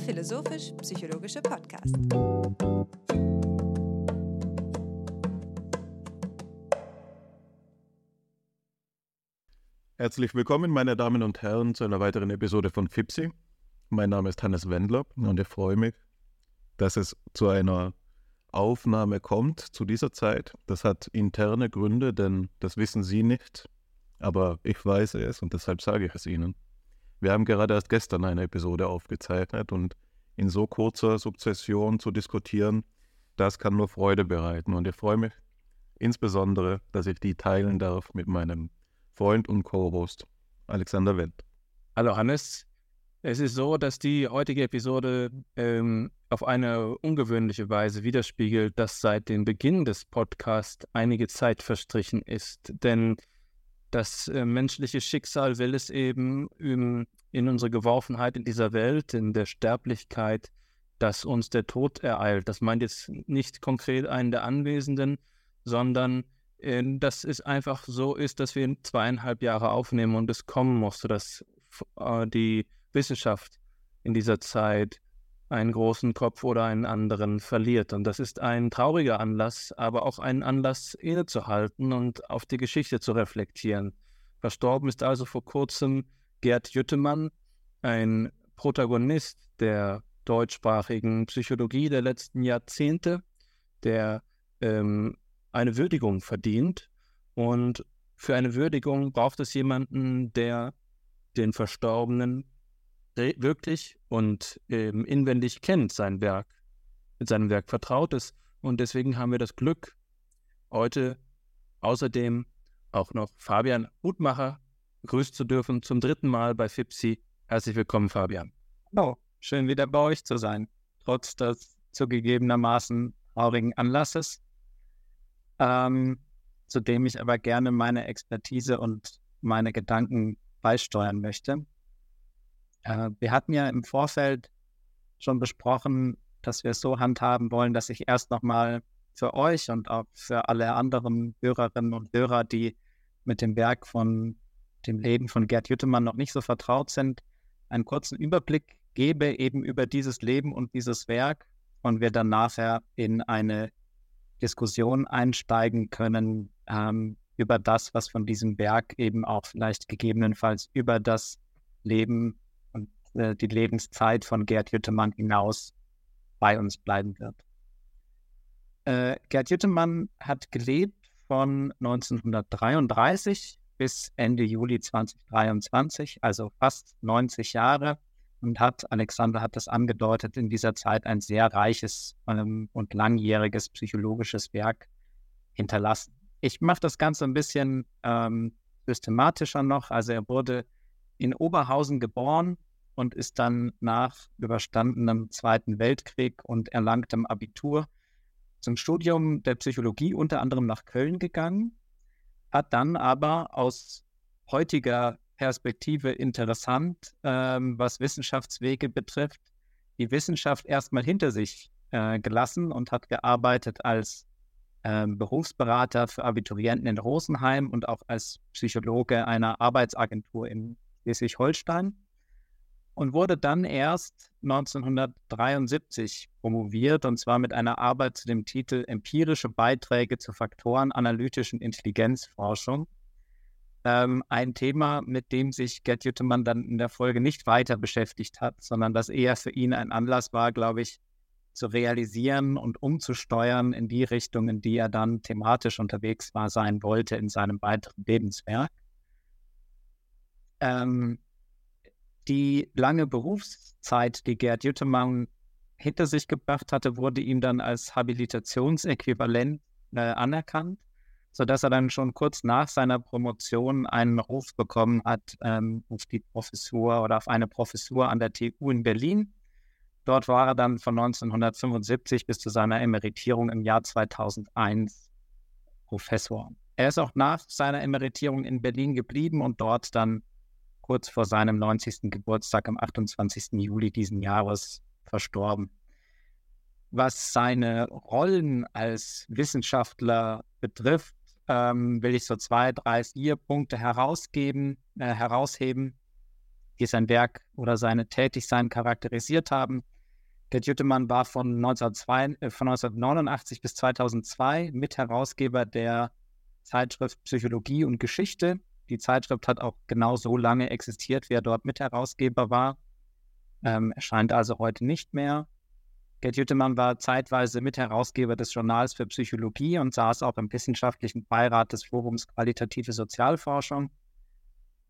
philosophisch-psychologische Podcast. Herzlich willkommen, meine Damen und Herren, zu einer weiteren Episode von FIPSI. Mein Name ist Hannes Wendler und ich freue mich, dass es zu einer Aufnahme kommt zu dieser Zeit. Das hat interne Gründe, denn das wissen Sie nicht, aber ich weiß es und deshalb sage ich es Ihnen. Wir haben gerade erst gestern eine Episode aufgezeichnet und in so kurzer Sukzession zu diskutieren, das kann nur Freude bereiten und ich freue mich insbesondere, dass ich die teilen darf mit meinem Freund und Co-Host Alexander Wendt. Hallo Hannes, es ist so, dass die heutige Episode ähm, auf eine ungewöhnliche Weise widerspiegelt, dass seit dem Beginn des Podcasts einige Zeit verstrichen ist. Denn das äh, menschliche Schicksal will es eben in, in unsere Geworfenheit in dieser Welt, in der Sterblichkeit, dass uns der Tod ereilt. Das meint jetzt nicht konkret einen der Anwesenden, sondern äh, dass es einfach so ist, dass wir zweieinhalb Jahre aufnehmen und es kommen musste, dass äh, die Wissenschaft in dieser Zeit einen großen Kopf oder einen anderen verliert. Und das ist ein trauriger Anlass, aber auch ein Anlass, innezuhalten und auf die Geschichte zu reflektieren. Verstorben ist also vor kurzem Gerd Jüttemann, ein Protagonist der deutschsprachigen Psychologie der letzten Jahrzehnte, der ähm, eine Würdigung verdient. Und für eine Würdigung braucht es jemanden, der den Verstorbenen wirklich und ähm, inwendig kennt sein Werk, mit seinem Werk vertraut ist. Und deswegen haben wir das Glück, heute außerdem auch noch Fabian Hutmacher grüßen zu dürfen, zum dritten Mal bei FIPSI. Herzlich willkommen, Fabian. Hallo, schön wieder bei euch zu sein, trotz des zugegebenermaßen traurigen Anlasses, ähm, zu dem ich aber gerne meine Expertise und meine Gedanken beisteuern möchte. Äh, wir hatten ja im Vorfeld schon besprochen, dass wir es so handhaben wollen, dass ich erst nochmal für euch und auch für alle anderen Hörerinnen und Hörer, die mit dem Werk von dem Leben von Gerd Jüttemann noch nicht so vertraut sind, einen kurzen Überblick gebe eben über dieses Leben und dieses Werk und wir dann nachher in eine Diskussion einsteigen können ähm, über das, was von diesem Werk eben auch vielleicht gegebenenfalls über das Leben äh, die Lebenszeit von Gerd Jüttemann hinaus bei uns bleiben wird. Äh, Gerd Jüttemann hat gelebt von 1933 bis Ende Juli 2023, also fast 90 Jahre und hat, Alexander hat das angedeutet, in dieser Zeit ein sehr reiches ähm, und langjähriges psychologisches Werk hinterlassen. Ich mache das Ganze ein bisschen ähm, systematischer noch. Also er wurde in Oberhausen geboren und ist dann nach überstandenem Zweiten Weltkrieg und erlangtem Abitur zum Studium der Psychologie unter anderem nach Köln gegangen, hat dann aber aus heutiger Perspektive interessant, ähm, was Wissenschaftswege betrifft, die Wissenschaft erstmal hinter sich äh, gelassen und hat gearbeitet als ähm, Berufsberater für Abiturienten in Rosenheim und auch als Psychologe einer Arbeitsagentur in Schleswig-Holstein und wurde dann erst 1973 promoviert und zwar mit einer Arbeit zu dem Titel Empirische Beiträge zur faktorenanalytischen Intelligenzforschung. Ähm, ein Thema, mit dem sich Gerd Jüttemann dann in der Folge nicht weiter beschäftigt hat, sondern das eher für ihn ein Anlass war, glaube ich, zu realisieren und umzusteuern in die Richtung, in die er dann thematisch unterwegs war, sein wollte in seinem weiteren Lebenswerk. Ähm, die lange Berufszeit, die Gerd Jüttemann hinter sich gebracht hatte, wurde ihm dann als Habilitationsäquivalent äh, anerkannt, sodass er dann schon kurz nach seiner Promotion einen Ruf bekommen hat ähm, auf die Professur oder auf eine Professur an der TU in Berlin. Dort war er dann von 1975 bis zu seiner Emeritierung im Jahr 2001 Professor. Er ist auch nach seiner Emeritierung in Berlin geblieben und dort dann kurz vor seinem 90. Geburtstag am 28. Juli diesen Jahres verstorben. Was seine Rollen als Wissenschaftler betrifft, ähm, will ich so zwei, drei, vier Punkte herausgeben, äh, herausheben. die sein Werk oder seine Tätigsein charakterisiert haben. Gerd Jüttemann war von, 1902, äh, von 1989 bis 2002 Mitherausgeber der Zeitschrift Psychologie und Geschichte. Die Zeitschrift hat auch genau so lange existiert, wie er dort Mitherausgeber war. Ähm, erscheint also heute nicht mehr. Gerd Jüttemann war zeitweise Mitherausgeber des Journals für Psychologie und saß auch im wissenschaftlichen Beirat des Forums Qualitative Sozialforschung.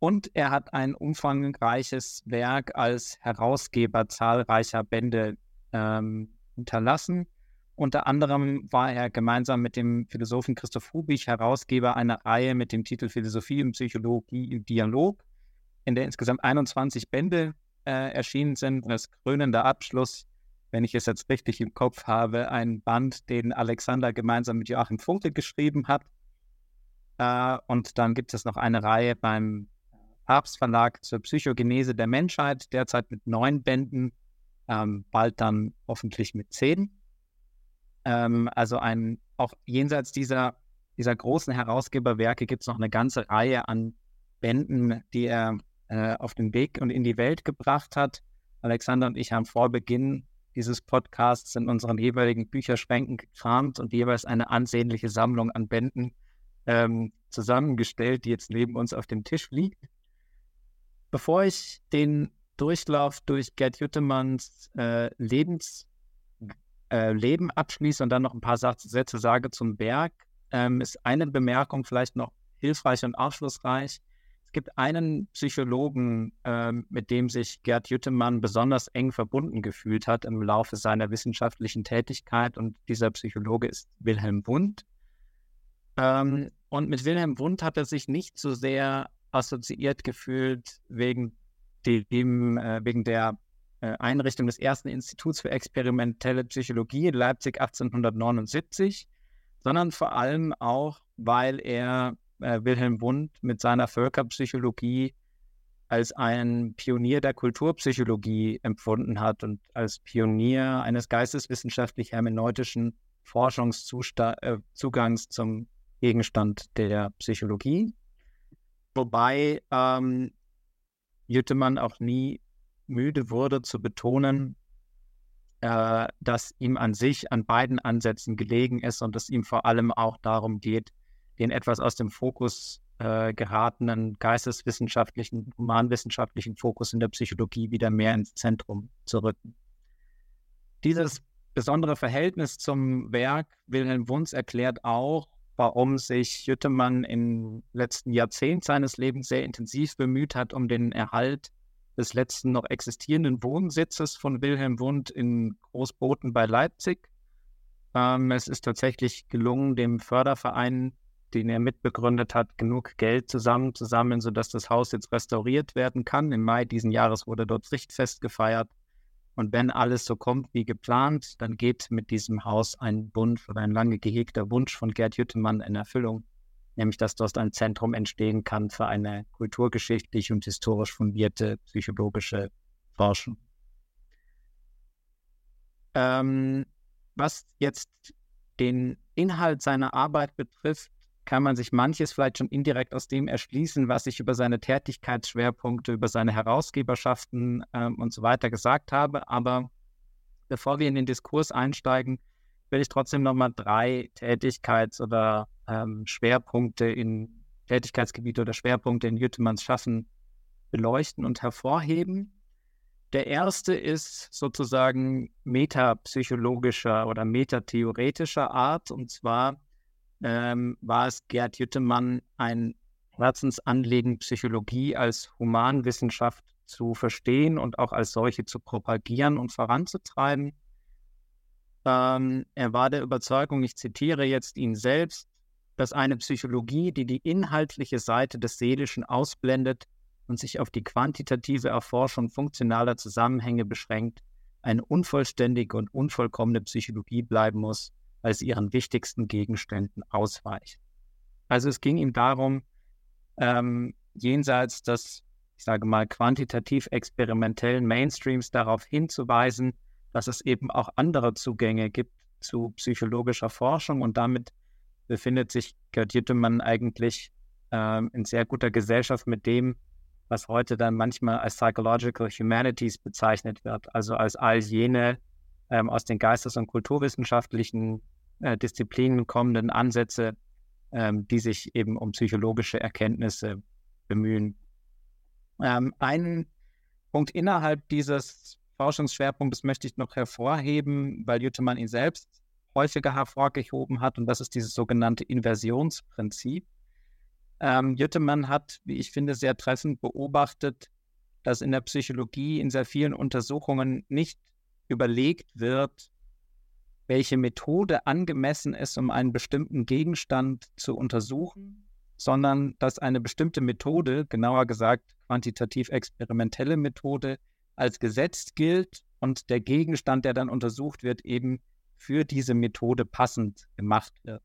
Und er hat ein umfangreiches Werk als Herausgeber zahlreicher Bände ähm, hinterlassen. Unter anderem war er gemeinsam mit dem Philosophen Christoph Rubich Herausgeber einer Reihe mit dem Titel Philosophie und Psychologie im Dialog, in der insgesamt 21 Bände äh, erschienen sind. Und als krönender Abschluss, wenn ich es jetzt richtig im Kopf habe, ein Band, den Alexander gemeinsam mit Joachim Funke geschrieben hat. Äh, und dann gibt es noch eine Reihe beim Papstverlag zur Psychogenese der Menschheit, derzeit mit neun Bänden, ähm, bald dann hoffentlich mit zehn. Ähm, also ein, auch jenseits dieser, dieser großen Herausgeberwerke gibt es noch eine ganze Reihe an Bänden, die er äh, auf den Weg und in die Welt gebracht hat. Alexander und ich haben vor Beginn dieses Podcasts in unseren jeweiligen Bücherschränken gekramt und jeweils eine ansehnliche Sammlung an Bänden ähm, zusammengestellt, die jetzt neben uns auf dem Tisch liegt. Bevor ich den Durchlauf durch Gerd Jüttemanns äh, Lebens, äh, Leben abschließe und dann noch ein paar Sätze sage zum Berg, ähm, ist eine Bemerkung vielleicht noch hilfreich und aufschlussreich. Es gibt einen Psychologen, äh, mit dem sich Gerd Jüttemann besonders eng verbunden gefühlt hat im Laufe seiner wissenschaftlichen Tätigkeit und dieser Psychologe ist Wilhelm Wundt. Ähm, und mit Wilhelm Wundt hat er sich nicht so sehr assoziiert gefühlt wegen dem, äh, wegen der Einrichtung des ersten Instituts für experimentelle Psychologie in Leipzig 1879, sondern vor allem auch, weil er äh, Wilhelm Wundt mit seiner Völkerpsychologie als ein Pionier der Kulturpsychologie empfunden hat und als Pionier eines geisteswissenschaftlich-hermeneutischen Forschungszugangs äh, zum Gegenstand der Psychologie. Wobei ähm, Jüttemann auch nie müde wurde zu betonen, äh, dass ihm an sich an beiden Ansätzen gelegen ist und es ihm vor allem auch darum geht, den etwas aus dem Fokus äh, geratenen geisteswissenschaftlichen, humanwissenschaftlichen Fokus in der Psychologie wieder mehr ins Zentrum zu rücken. Dieses besondere Verhältnis zum Werk Wilhelm Wunz erklärt auch, warum sich Jüttemann im letzten Jahrzehnt seines Lebens sehr intensiv bemüht hat um den Erhalt des letzten noch existierenden Wohnsitzes von Wilhelm Wundt in Großboten bei Leipzig. Ähm, es ist tatsächlich gelungen, dem Förderverein den er mitbegründet hat, genug Geld zusammenzusammeln, sodass das Haus jetzt restauriert werden kann. Im Mai diesen Jahres wurde dort Richtfest gefeiert. Und wenn alles so kommt wie geplant, dann geht mit diesem Haus ein Wunsch oder ein lange gehegter Wunsch von Gerd Jüttemann in Erfüllung, nämlich dass dort ein Zentrum entstehen kann für eine kulturgeschichtlich und historisch fundierte psychologische Forschung. Ähm, was jetzt den Inhalt seiner Arbeit betrifft, kann man sich manches vielleicht schon indirekt aus dem erschließen, was ich über seine Tätigkeitsschwerpunkte, über seine Herausgeberschaften ähm, und so weiter gesagt habe. Aber bevor wir in den Diskurs einsteigen, will ich trotzdem nochmal drei Tätigkeits- oder ähm, Schwerpunkte in Tätigkeitsgebiete oder Schwerpunkte in Jüttemanns Schaffen beleuchten und hervorheben. Der erste ist sozusagen metapsychologischer oder metatheoretischer Art, und zwar ähm, war es Gerd Jüttemann ein Herzensanliegen, Psychologie als Humanwissenschaft zu verstehen und auch als solche zu propagieren und voranzutreiben. Ähm, er war der Überzeugung, ich zitiere jetzt ihn selbst, dass eine Psychologie, die die inhaltliche Seite des Seelischen ausblendet und sich auf die quantitative Erforschung funktionaler Zusammenhänge beschränkt, eine unvollständige und unvollkommene Psychologie bleiben muss, als ihren wichtigsten Gegenständen ausweicht. Also es ging ihm darum, ähm, jenseits des, ich sage mal, quantitativ experimentellen Mainstreams darauf hinzuweisen, dass es eben auch andere Zugänge gibt zu psychologischer Forschung und damit befindet sich Gerd Jüttemann eigentlich ähm, in sehr guter Gesellschaft mit dem, was heute dann manchmal als Psychological Humanities bezeichnet wird, also als all jene ähm, aus den geistes- und kulturwissenschaftlichen äh, Disziplinen kommenden Ansätze, ähm, die sich eben um psychologische Erkenntnisse bemühen. Ähm, einen Punkt innerhalb dieses Forschungsschwerpunktes möchte ich noch hervorheben, weil Jüttemann ihn selbst häufiger hervorgehoben hat, und das ist dieses sogenannte Inversionsprinzip. Ähm, Jüttemann hat, wie ich finde, sehr treffend beobachtet, dass in der Psychologie in sehr vielen Untersuchungen nicht überlegt wird, welche Methode angemessen ist, um einen bestimmten Gegenstand zu untersuchen, sondern dass eine bestimmte Methode, genauer gesagt quantitativ experimentelle Methode, als gesetzt gilt und der Gegenstand, der dann untersucht wird, eben für diese Methode passend gemacht wird.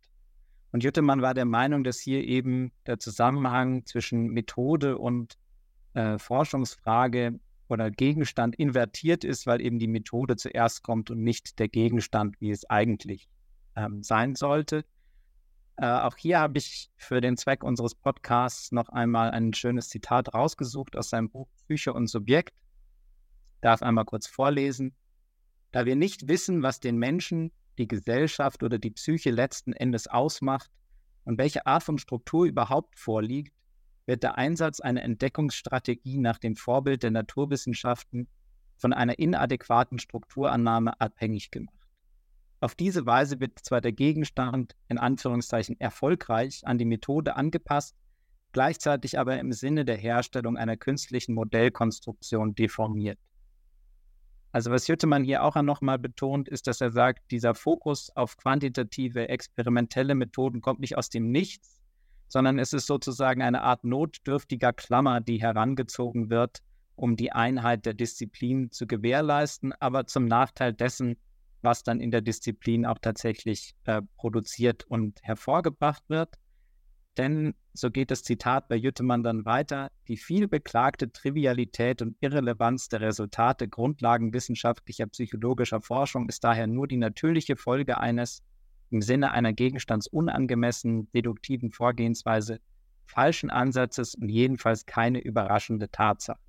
Und Jüttemann war der Meinung, dass hier eben der Zusammenhang zwischen Methode und äh, Forschungsfrage oder Gegenstand invertiert ist, weil eben die Methode zuerst kommt und nicht der Gegenstand, wie es eigentlich ähm, sein sollte. Äh, auch hier habe ich für den Zweck unseres Podcasts noch einmal ein schönes Zitat rausgesucht aus seinem Buch Psyche und Subjekt. Darf einmal kurz vorlesen. Da wir nicht wissen, was den Menschen, die Gesellschaft oder die Psyche letzten Endes ausmacht und welche Art von Struktur überhaupt vorliegt, wird der Einsatz einer Entdeckungsstrategie nach dem Vorbild der Naturwissenschaften von einer inadäquaten Strukturannahme abhängig gemacht. Auf diese Weise wird zwar der Gegenstand in Anführungszeichen erfolgreich an die Methode angepasst, gleichzeitig aber im Sinne der Herstellung einer künstlichen Modellkonstruktion deformiert. Also was Jüttemann hier auch nochmal betont, ist, dass er sagt, dieser Fokus auf quantitative, experimentelle Methoden kommt nicht aus dem Nichts, sondern es ist sozusagen eine Art notdürftiger Klammer, die herangezogen wird, um die Einheit der Disziplin zu gewährleisten, aber zum Nachteil dessen, was dann in der Disziplin auch tatsächlich äh, produziert und hervorgebracht wird. Denn, so geht das Zitat bei Jüttemann dann weiter, die viel beklagte Trivialität und Irrelevanz der Resultate grundlagenwissenschaftlicher psychologischer Forschung ist daher nur die natürliche Folge eines im Sinne einer gegenstandsunangemessenen deduktiven Vorgehensweise falschen Ansatzes und jedenfalls keine überraschende Tatsache.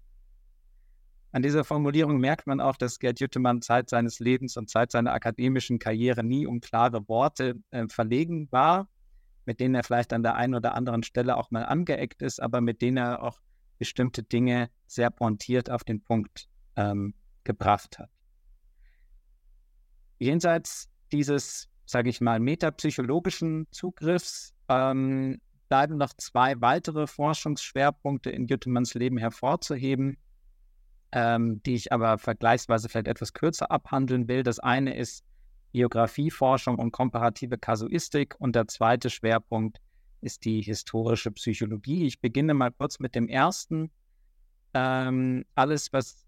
An dieser Formulierung merkt man auch, dass Gerd Jüttemann Zeit seines Lebens und Zeit seiner akademischen Karriere nie um klare Worte äh, verlegen war, mit denen er vielleicht an der einen oder anderen Stelle auch mal angeeckt ist, aber mit denen er auch bestimmte Dinge sehr pointiert auf den Punkt ähm, gebracht hat. Jenseits dieses sage ich mal, metapsychologischen Zugriffs ähm, bleiben noch zwei weitere Forschungsschwerpunkte in Jüttemanns Leben hervorzuheben, ähm, die ich aber vergleichsweise vielleicht etwas kürzer abhandeln will. Das eine ist Biografieforschung und komparative Kasuistik und der zweite Schwerpunkt ist die historische Psychologie. Ich beginne mal kurz mit dem ersten. Ähm, alles, was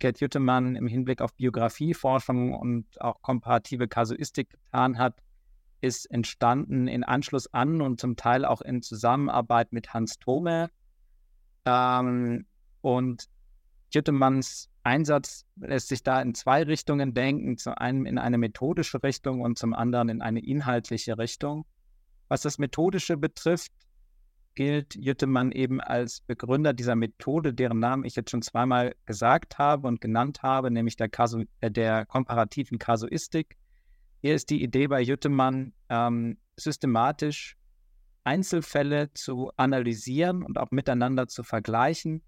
Gerd Jüttemann im Hinblick auf Biografieforschung und auch komparative Kasuistik getan hat, ist entstanden in Anschluss an und zum Teil auch in Zusammenarbeit mit Hans Thome. Ähm, und Jüttemanns Einsatz lässt sich da in zwei Richtungen denken. Zum einen in eine methodische Richtung und zum anderen in eine inhaltliche Richtung. Was das Methodische betrifft, gilt Jüttemann eben als Begründer dieser Methode, deren Namen ich jetzt schon zweimal gesagt habe und genannt habe, nämlich der, Kasu äh, der komparativen Kasuistik. Hier ist die Idee bei Jüttemann, ähm, systematisch Einzelfälle zu analysieren und auch miteinander zu vergleichen,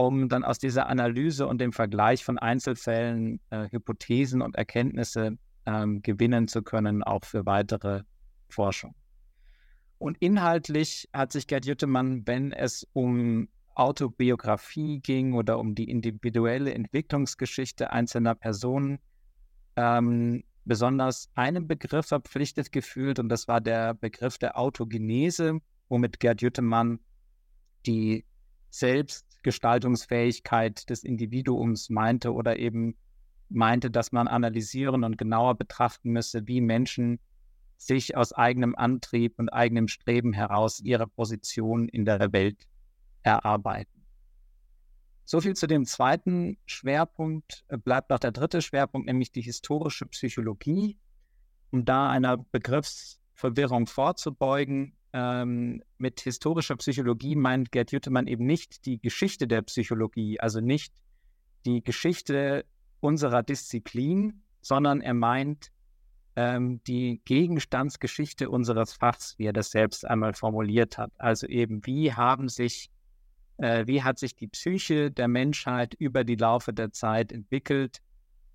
um dann aus dieser Analyse und dem Vergleich von Einzelfällen äh, Hypothesen und Erkenntnisse ähm, gewinnen zu können, auch für weitere Forschung. Und inhaltlich hat sich Gerd Jüttemann, wenn es um Autobiografie ging oder um die individuelle Entwicklungsgeschichte einzelner Personen, ähm, besonders einem Begriff verpflichtet gefühlt und das war der Begriff der Autogenese, womit Gerd Jüttemann die Selbstgestaltungsfähigkeit des Individuums meinte oder eben meinte, dass man analysieren und genauer betrachten müsse, wie Menschen sich aus eigenem Antrieb und eigenem Streben heraus ihre Position in der Welt erarbeiten. So viel zu dem zweiten Schwerpunkt. Äh, bleibt noch der dritte Schwerpunkt, nämlich die historische Psychologie. Um da einer Begriffsverwirrung vorzubeugen, ähm, mit historischer Psychologie meint Gerd Jüttemann eben nicht die Geschichte der Psychologie, also nicht die Geschichte unserer Disziplin, sondern er meint ähm, die Gegenstandsgeschichte unseres Fachs, wie er das selbst einmal formuliert hat. Also eben, wie haben sich, äh, wie hat sich die Psyche der Menschheit über die Laufe der Zeit entwickelt?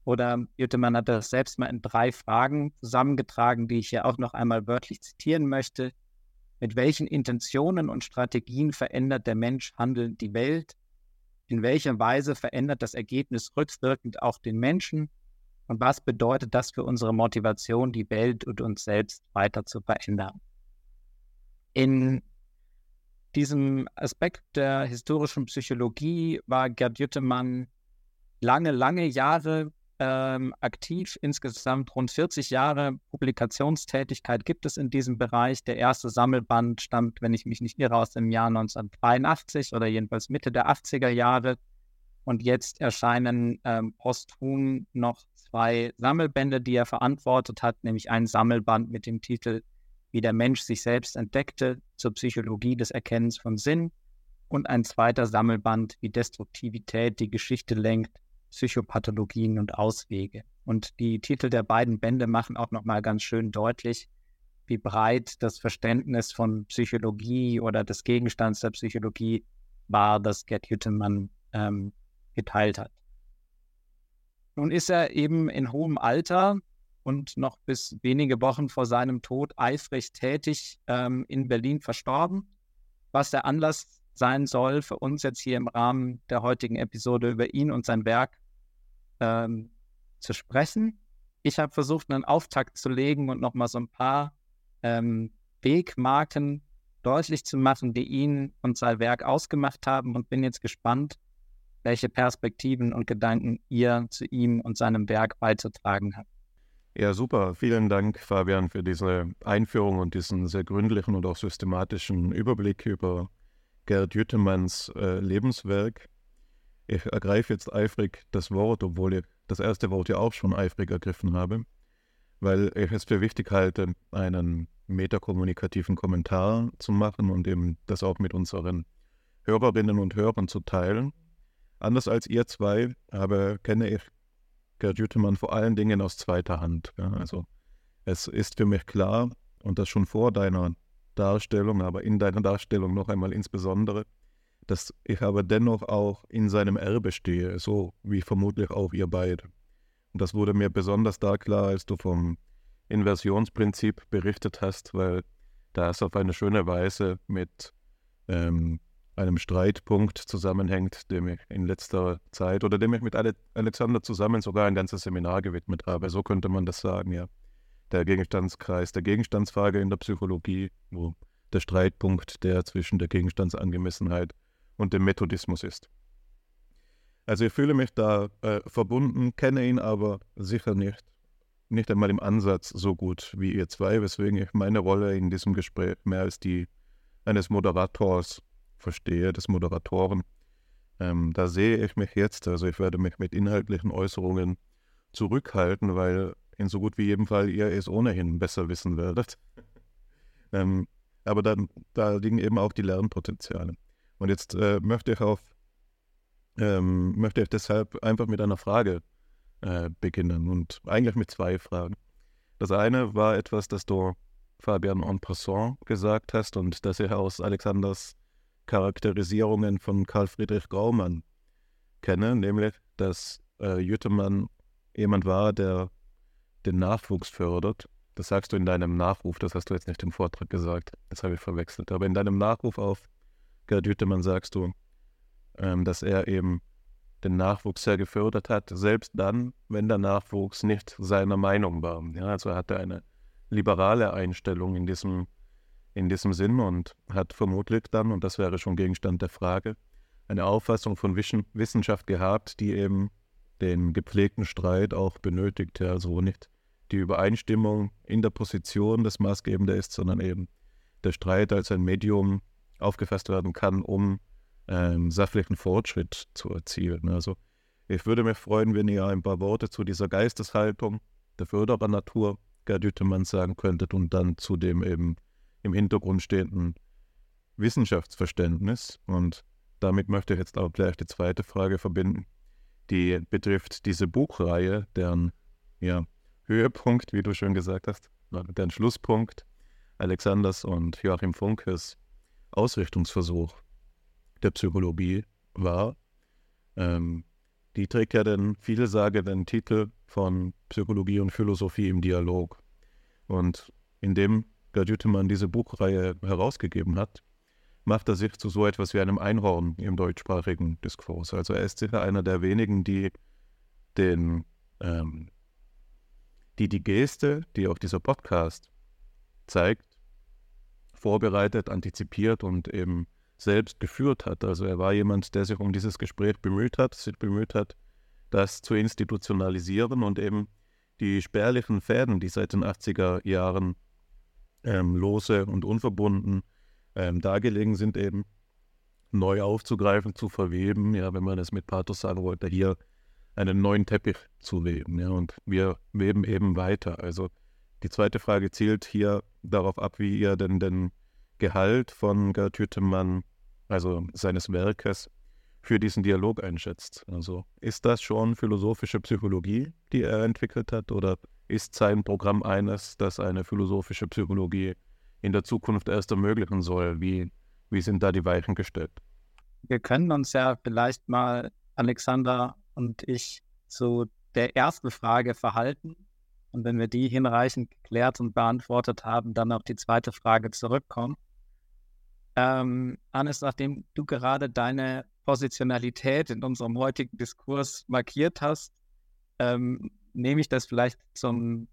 Oder Jüttemann hat das selbst mal in drei Fragen zusammengetragen, die ich hier auch noch einmal wörtlich zitieren möchte. Mit welchen Intentionen und Strategien verändert der Mensch handelnd die Welt? In welcher Weise verändert das Ergebnis rückwirkend auch den Menschen? Und was bedeutet das für unsere Motivation, die Welt und uns selbst weiter zu verändern? In diesem Aspekt der historischen Psychologie war Gerd Jüttemann lange, lange Jahre ähm, aktiv. Insgesamt rund 40 Jahre Publikationstätigkeit gibt es in diesem Bereich. Der erste Sammelband stammt, wenn ich mich nicht irre, aus dem Jahr 1983 oder jedenfalls Mitte der 80er Jahre. Und jetzt erscheinen ähm, posthum noch zwei Sammelbände, die er verantwortet hat, nämlich ein Sammelband mit dem Titel Wie der Mensch sich selbst entdeckte zur Psychologie des Erkennens von Sinn und ein zweiter Sammelband Wie Destruktivität die Geschichte lenkt, Psychopathologien und Auswege. Und die Titel der beiden Bände machen auch nochmal ganz schön deutlich, wie breit das Verständnis von Psychologie oder des Gegenstands der Psychologie war, das Gerd Jüttemann ähm, geteilt hat. Nun ist er eben in hohem Alter und noch bis wenige Wochen vor seinem Tod eifrig tätig ähm, in Berlin verstorben, was der Anlass sein soll für uns jetzt hier im Rahmen der heutigen Episode über ihn und sein Werk ähm, zu sprechen. Ich habe versucht, einen Auftakt zu legen und nochmal so ein paar ähm, Wegmarken deutlich zu machen, die ihn und sein Werk ausgemacht haben und bin jetzt gespannt, welche Perspektiven und Gedanken ihr zu ihm und seinem Werk beizutragen habt. Ja, super. Vielen Dank, Fabian, für diese Einführung und diesen sehr gründlichen und auch systematischen Überblick über Gerd Jüttemanns äh, Lebenswerk. Ich ergreife jetzt eifrig das Wort, obwohl ich das erste Wort ja auch schon eifrig ergriffen habe, weil ich es für wichtig halte, einen metakommunikativen Kommentar zu machen und eben das auch mit unseren Hörerinnen und Hörern zu teilen. Anders als ihr zwei aber kenne ich Gerd Jüttemann vor allen Dingen aus zweiter Hand. Ja, also es ist für mich klar, und das schon vor deiner Darstellung, aber in deiner Darstellung noch einmal insbesondere, dass ich aber dennoch auch in seinem Erbe stehe, so wie vermutlich auch ihr beide. Und das wurde mir besonders da klar, als du vom Inversionsprinzip berichtet hast, weil das auf eine schöne Weise mit ähm, einem Streitpunkt zusammenhängt, dem ich in letzter Zeit oder dem ich mit Alexander zusammen sogar ein ganzes Seminar gewidmet habe. So könnte man das sagen, ja. Der Gegenstandskreis der Gegenstandsfrage in der Psychologie, wo der Streitpunkt, der zwischen der Gegenstandsangemessenheit und dem Methodismus ist. Also ich fühle mich da äh, verbunden, kenne ihn aber sicher nicht, nicht einmal im Ansatz so gut wie ihr zwei, weswegen ich meine Rolle in diesem Gespräch mehr als die eines Moderators verstehe, des Moderatoren. Ähm, da sehe ich mich jetzt, also ich werde mich mit inhaltlichen Äußerungen zurückhalten, weil in so gut wie jedem Fall ihr es ohnehin besser wissen werdet. ähm, aber dann, da liegen eben auch die Lernpotenziale. Und jetzt äh, möchte ich auf, ähm, möchte ich deshalb einfach mit einer Frage äh, beginnen und eigentlich mit zwei Fragen. Das eine war etwas, das du Fabian en passant gesagt hast und das ich aus Alexanders Charakterisierungen von Karl Friedrich Graumann kenne, nämlich, dass äh, Jüttemann jemand war, der den Nachwuchs fördert. Das sagst du in deinem Nachruf, das hast du jetzt nicht im Vortrag gesagt, das habe ich verwechselt. Aber in deinem Nachruf auf Gerd Jüttemann sagst du, ähm, dass er eben den Nachwuchs sehr gefördert hat, selbst dann, wenn der Nachwuchs nicht seiner Meinung war. Ja, also er hatte eine liberale Einstellung in diesem, in diesem Sinn und hat vermutlich dann, und das wäre schon Gegenstand der Frage, eine Auffassung von Wissenschaft gehabt, die eben den gepflegten Streit auch benötigt. Also nicht die Übereinstimmung in der Position das Maßgebende ist, sondern eben der Streit als ein Medium aufgefasst werden kann, um ähm, sachlichen Fortschritt zu erzielen. Also ich würde mich freuen, wenn ihr ein paar Worte zu dieser Geisteshaltung der Förderernatur Gerd sagen könntet und dann zu dem eben im Hintergrund stehenden Wissenschaftsverständnis. Und damit möchte ich jetzt auch gleich die zweite Frage verbinden. Die betrifft diese Buchreihe, deren ja, Höhepunkt, wie du schön gesagt hast, deren Schlusspunkt Alexanders und Joachim Funkes Ausrichtungsversuch der Psychologie war. Ähm, die trägt ja den vielsagenden Titel von Psychologie und Philosophie im Dialog. Und indem Gerd diese Buchreihe herausgegeben hat, macht er sich zu so etwas wie einem Einhorn im deutschsprachigen Diskurs. Also er ist sicher einer der wenigen, die den, ähm, die die Geste, die auch dieser Podcast zeigt, vorbereitet, antizipiert und eben selbst geführt hat. Also er war jemand, der sich um dieses Gespräch bemüht hat, sich bemüht hat, das zu institutionalisieren und eben die spärlichen Fäden, die seit den 80er Jahren ähm, lose und unverbunden ähm, dargelegen sind, eben neu aufzugreifen, zu verweben, ja, wenn man es mit Pathos sagen wollte, hier einen neuen Teppich zu weben. Ja, und wir weben eben weiter. Also die zweite Frage zielt hier darauf ab, wie ihr denn den Gehalt von Gerd Hüttemann, also seines Werkes, für diesen Dialog einschätzt. Also ist das schon philosophische Psychologie, die er entwickelt hat, oder ist sein Programm eines, das eine philosophische Psychologie in der Zukunft erst ermöglichen soll? Wie, wie sind da die Weichen gestellt? Wir können uns ja vielleicht mal, Alexander und ich, zu der ersten Frage verhalten. Und wenn wir die hinreichend geklärt und beantwortet haben, dann auf die zweite Frage zurückkommen. Ähm, Hannes, nachdem du gerade deine Positionalität in unserem heutigen Diskurs markiert hast, ähm, nehme ich das vielleicht zum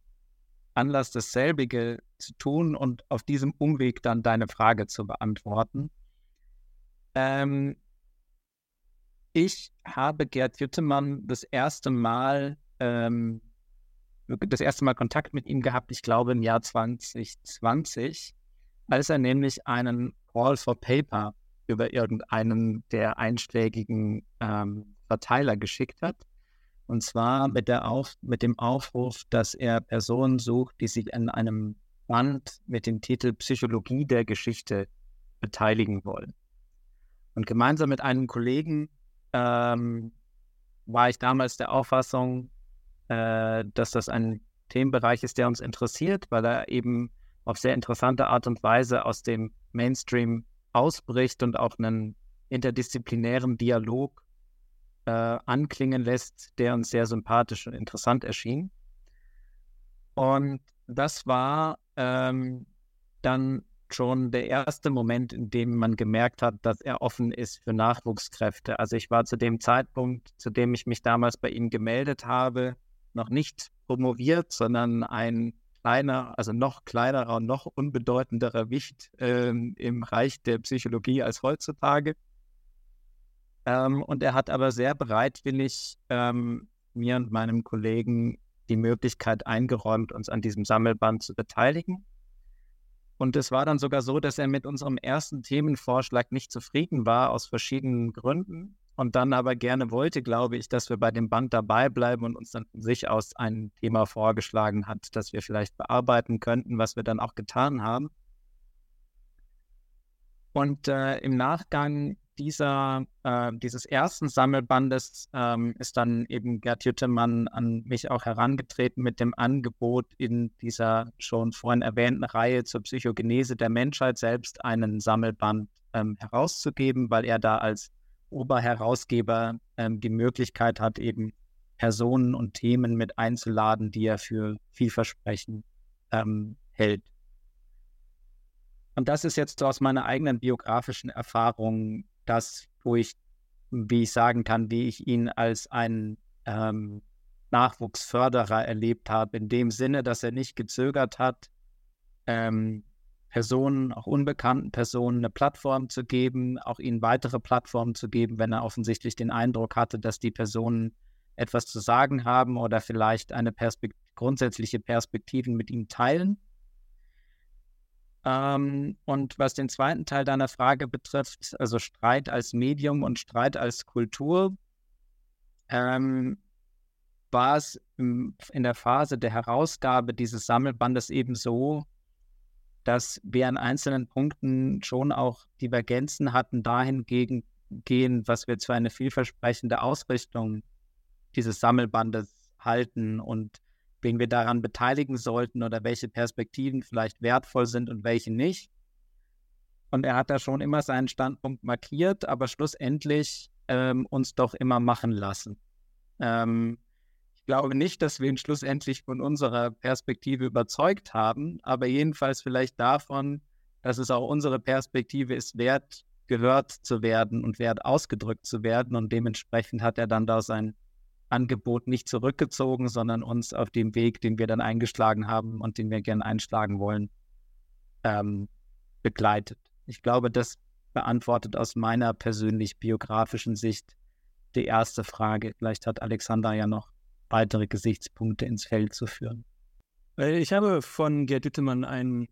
Anlass, dasselbige zu tun und auf diesem Umweg dann deine Frage zu beantworten. Ähm, ich habe Gerd Jüttemann das erste Mal, ähm, das erste Mal Kontakt mit ihm gehabt, ich glaube im Jahr 2020, als er nämlich einen Call for Paper über irgendeinen der einschlägigen ähm, Verteiler geschickt hat. Und zwar mit, der Auf, mit dem Aufruf, dass er Personen sucht, die sich an einem Band mit dem Titel Psychologie der Geschichte beteiligen wollen. Und gemeinsam mit einem Kollegen ähm, war ich damals der Auffassung, äh, dass das ein Themenbereich ist, der uns interessiert, weil er eben auf sehr interessante Art und Weise aus dem Mainstream ausbricht und auch einen interdisziplinären Dialog äh, anklingen lässt, der uns sehr sympathisch und interessant erschien. Und das war ähm, dann schon der erste Moment, in dem man gemerkt hat, dass er offen ist für Nachwuchskräfte. Also ich war zu dem Zeitpunkt, zu dem ich mich damals bei ihm gemeldet habe, noch nicht promoviert, sondern ein kleiner, also noch kleinerer und noch unbedeutenderer Wicht ähm, im Reich der Psychologie als heutzutage. Ähm, und er hat aber sehr bereitwillig ähm, mir und meinem Kollegen die Möglichkeit eingeräumt, uns an diesem Sammelband zu beteiligen. Und es war dann sogar so, dass er mit unserem ersten Themenvorschlag nicht zufrieden war, aus verschiedenen Gründen und dann aber gerne wollte, glaube ich, dass wir bei dem Band dabei bleiben und uns dann von sich aus ein Thema vorgeschlagen hat, das wir vielleicht bearbeiten könnten, was wir dann auch getan haben. Und äh, im Nachgang dieser, äh, dieses ersten Sammelbandes ähm, ist dann eben Gerd Jüttemann an mich auch herangetreten mit dem Angebot, in dieser schon vorhin erwähnten Reihe zur Psychogenese der Menschheit selbst einen Sammelband ähm, herauszugeben, weil er da als Oberherausgeber ähm, die Möglichkeit hat, eben Personen und Themen mit einzuladen, die er für vielversprechend ähm, hält. Und das ist jetzt so aus meiner eigenen biografischen Erfahrung das, wo ich, wie ich sagen kann, wie ich ihn als einen ähm, Nachwuchsförderer erlebt habe, in dem Sinne, dass er nicht gezögert hat, ähm, Personen, auch unbekannten Personen, eine Plattform zu geben, auch ihnen weitere Plattformen zu geben, wenn er offensichtlich den Eindruck hatte, dass die Personen etwas zu sagen haben oder vielleicht eine Perspekt grundsätzliche Perspektiven mit ihm teilen. Ähm, und was den zweiten Teil deiner Frage betrifft, also Streit als Medium und Streit als Kultur, ähm, war es in der Phase der Herausgabe dieses Sammelbandes eben so, dass wir an einzelnen Punkten schon auch Divergenzen hatten dahingegen gehen, was wir zu einer vielversprechende Ausrichtung dieses Sammelbandes halten und wen wir daran beteiligen sollten oder welche Perspektiven vielleicht wertvoll sind und welche nicht. Und er hat da schon immer seinen Standpunkt markiert, aber schlussendlich ähm, uns doch immer machen lassen. Ähm, ich glaube nicht, dass wir ihn schlussendlich von unserer Perspektive überzeugt haben, aber jedenfalls vielleicht davon, dass es auch unsere Perspektive ist, wert gehört zu werden und wert ausgedrückt zu werden. Und dementsprechend hat er dann da sein Angebot nicht zurückgezogen, sondern uns auf dem Weg, den wir dann eingeschlagen haben und den wir gerne einschlagen wollen, ähm, begleitet. Ich glaube, das beantwortet aus meiner persönlich biografischen Sicht die erste Frage. Vielleicht hat Alexander ja noch weitere Gesichtspunkte ins Feld zu führen. Äh, ich habe von Gerd Düttemann einen,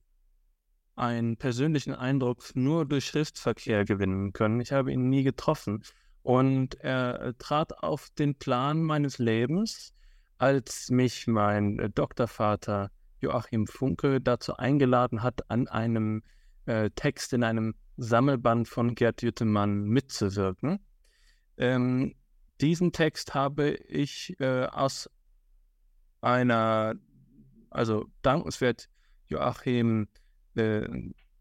einen persönlichen Eindruck nur durch Schriftverkehr gewinnen können. Ich habe ihn nie getroffen. Und er trat auf den Plan meines Lebens, als mich mein äh, Doktorvater Joachim Funke dazu eingeladen hat, an einem äh, Text in einem Sammelband von Gerd Jüttemann mitzuwirken. Ähm, diesen Text habe ich äh, aus einer, also dankenswert Joachim, äh,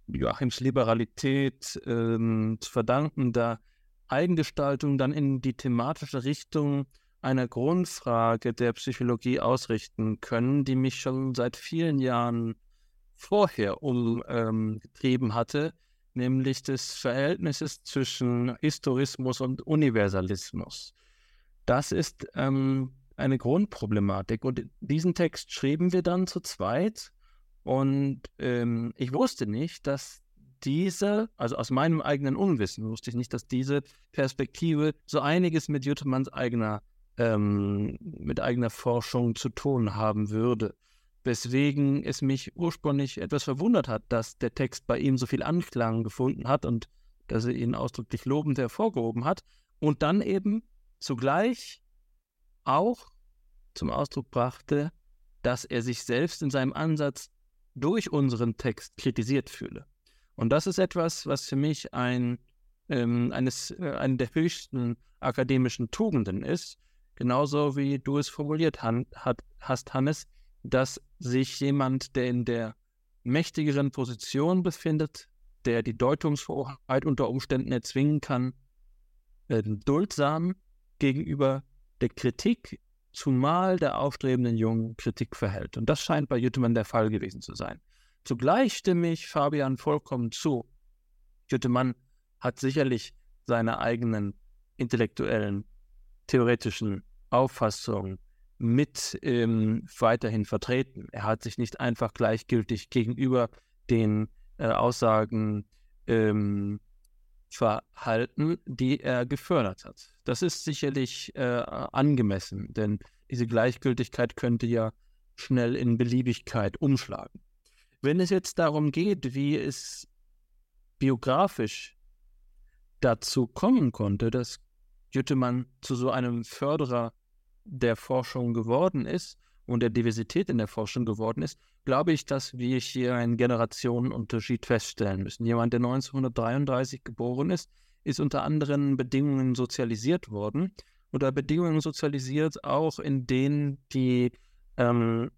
Joachims Liberalität äh, zu verdanken, da Eigengestaltung dann in die thematische Richtung einer Grundfrage der Psychologie ausrichten können, die mich schon seit vielen Jahren vorher umgetrieben ähm, hatte, nämlich des Verhältnisses zwischen Historismus und Universalismus. Das ist ähm, eine Grundproblematik. Und diesen Text schrieben wir dann zu zweit. Und ähm, ich wusste nicht, dass diese, also aus meinem eigenen Unwissen wusste ich nicht, dass diese Perspektive so einiges mit Juttemanns eigener, ähm, mit eigener Forschung zu tun haben würde. Weswegen es mich ursprünglich etwas verwundert hat, dass der Text bei ihm so viel Anklang gefunden hat und dass er ihn ausdrücklich lobend hervorgehoben hat und dann eben zugleich auch zum Ausdruck brachte, dass er sich selbst in seinem Ansatz durch unseren Text kritisiert fühle. Und das ist etwas, was für mich ein, ähm, eines, äh, eine der höchsten akademischen Tugenden ist, genauso wie du es formuliert han, hat, hast, Hannes, dass sich jemand, der in der mächtigeren Position befindet, der die Deutungshoheit unter Umständen erzwingen kann, äh, duldsam gegenüber der Kritik, zumal der aufstrebenden Jungen Kritik verhält. Und das scheint bei Jüttemann der Fall gewesen zu sein. Zugleich stimme ich Fabian vollkommen zu. Jüttemann hat sicherlich seine eigenen intellektuellen, theoretischen Auffassungen mit ähm, weiterhin vertreten. Er hat sich nicht einfach gleichgültig gegenüber den äh, Aussagen ähm, verhalten, die er gefördert hat. Das ist sicherlich äh, angemessen, denn diese Gleichgültigkeit könnte ja schnell in Beliebigkeit umschlagen. Wenn es jetzt darum geht, wie es biografisch dazu kommen konnte, dass Jüttemann zu so einem Förderer der Forschung geworden ist und der Diversität in der Forschung geworden ist, glaube ich, dass wir hier einen Generationenunterschied feststellen müssen. Jemand, der 1933 geboren ist, ist unter anderen Bedingungen sozialisiert worden. Unter Bedingungen sozialisiert auch, in denen die ähm,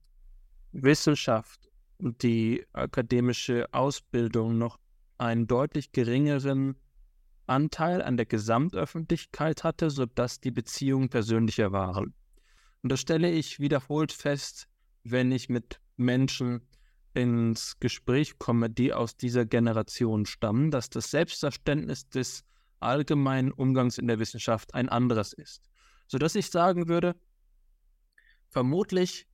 Wissenschaft und die akademische Ausbildung noch einen deutlich geringeren Anteil an der Gesamtöffentlichkeit hatte, sodass die Beziehungen persönlicher waren. Und das stelle ich wiederholt fest, wenn ich mit Menschen ins Gespräch komme, die aus dieser Generation stammen, dass das Selbstverständnis des allgemeinen Umgangs in der Wissenschaft ein anderes ist. Sodass ich sagen würde, vermutlich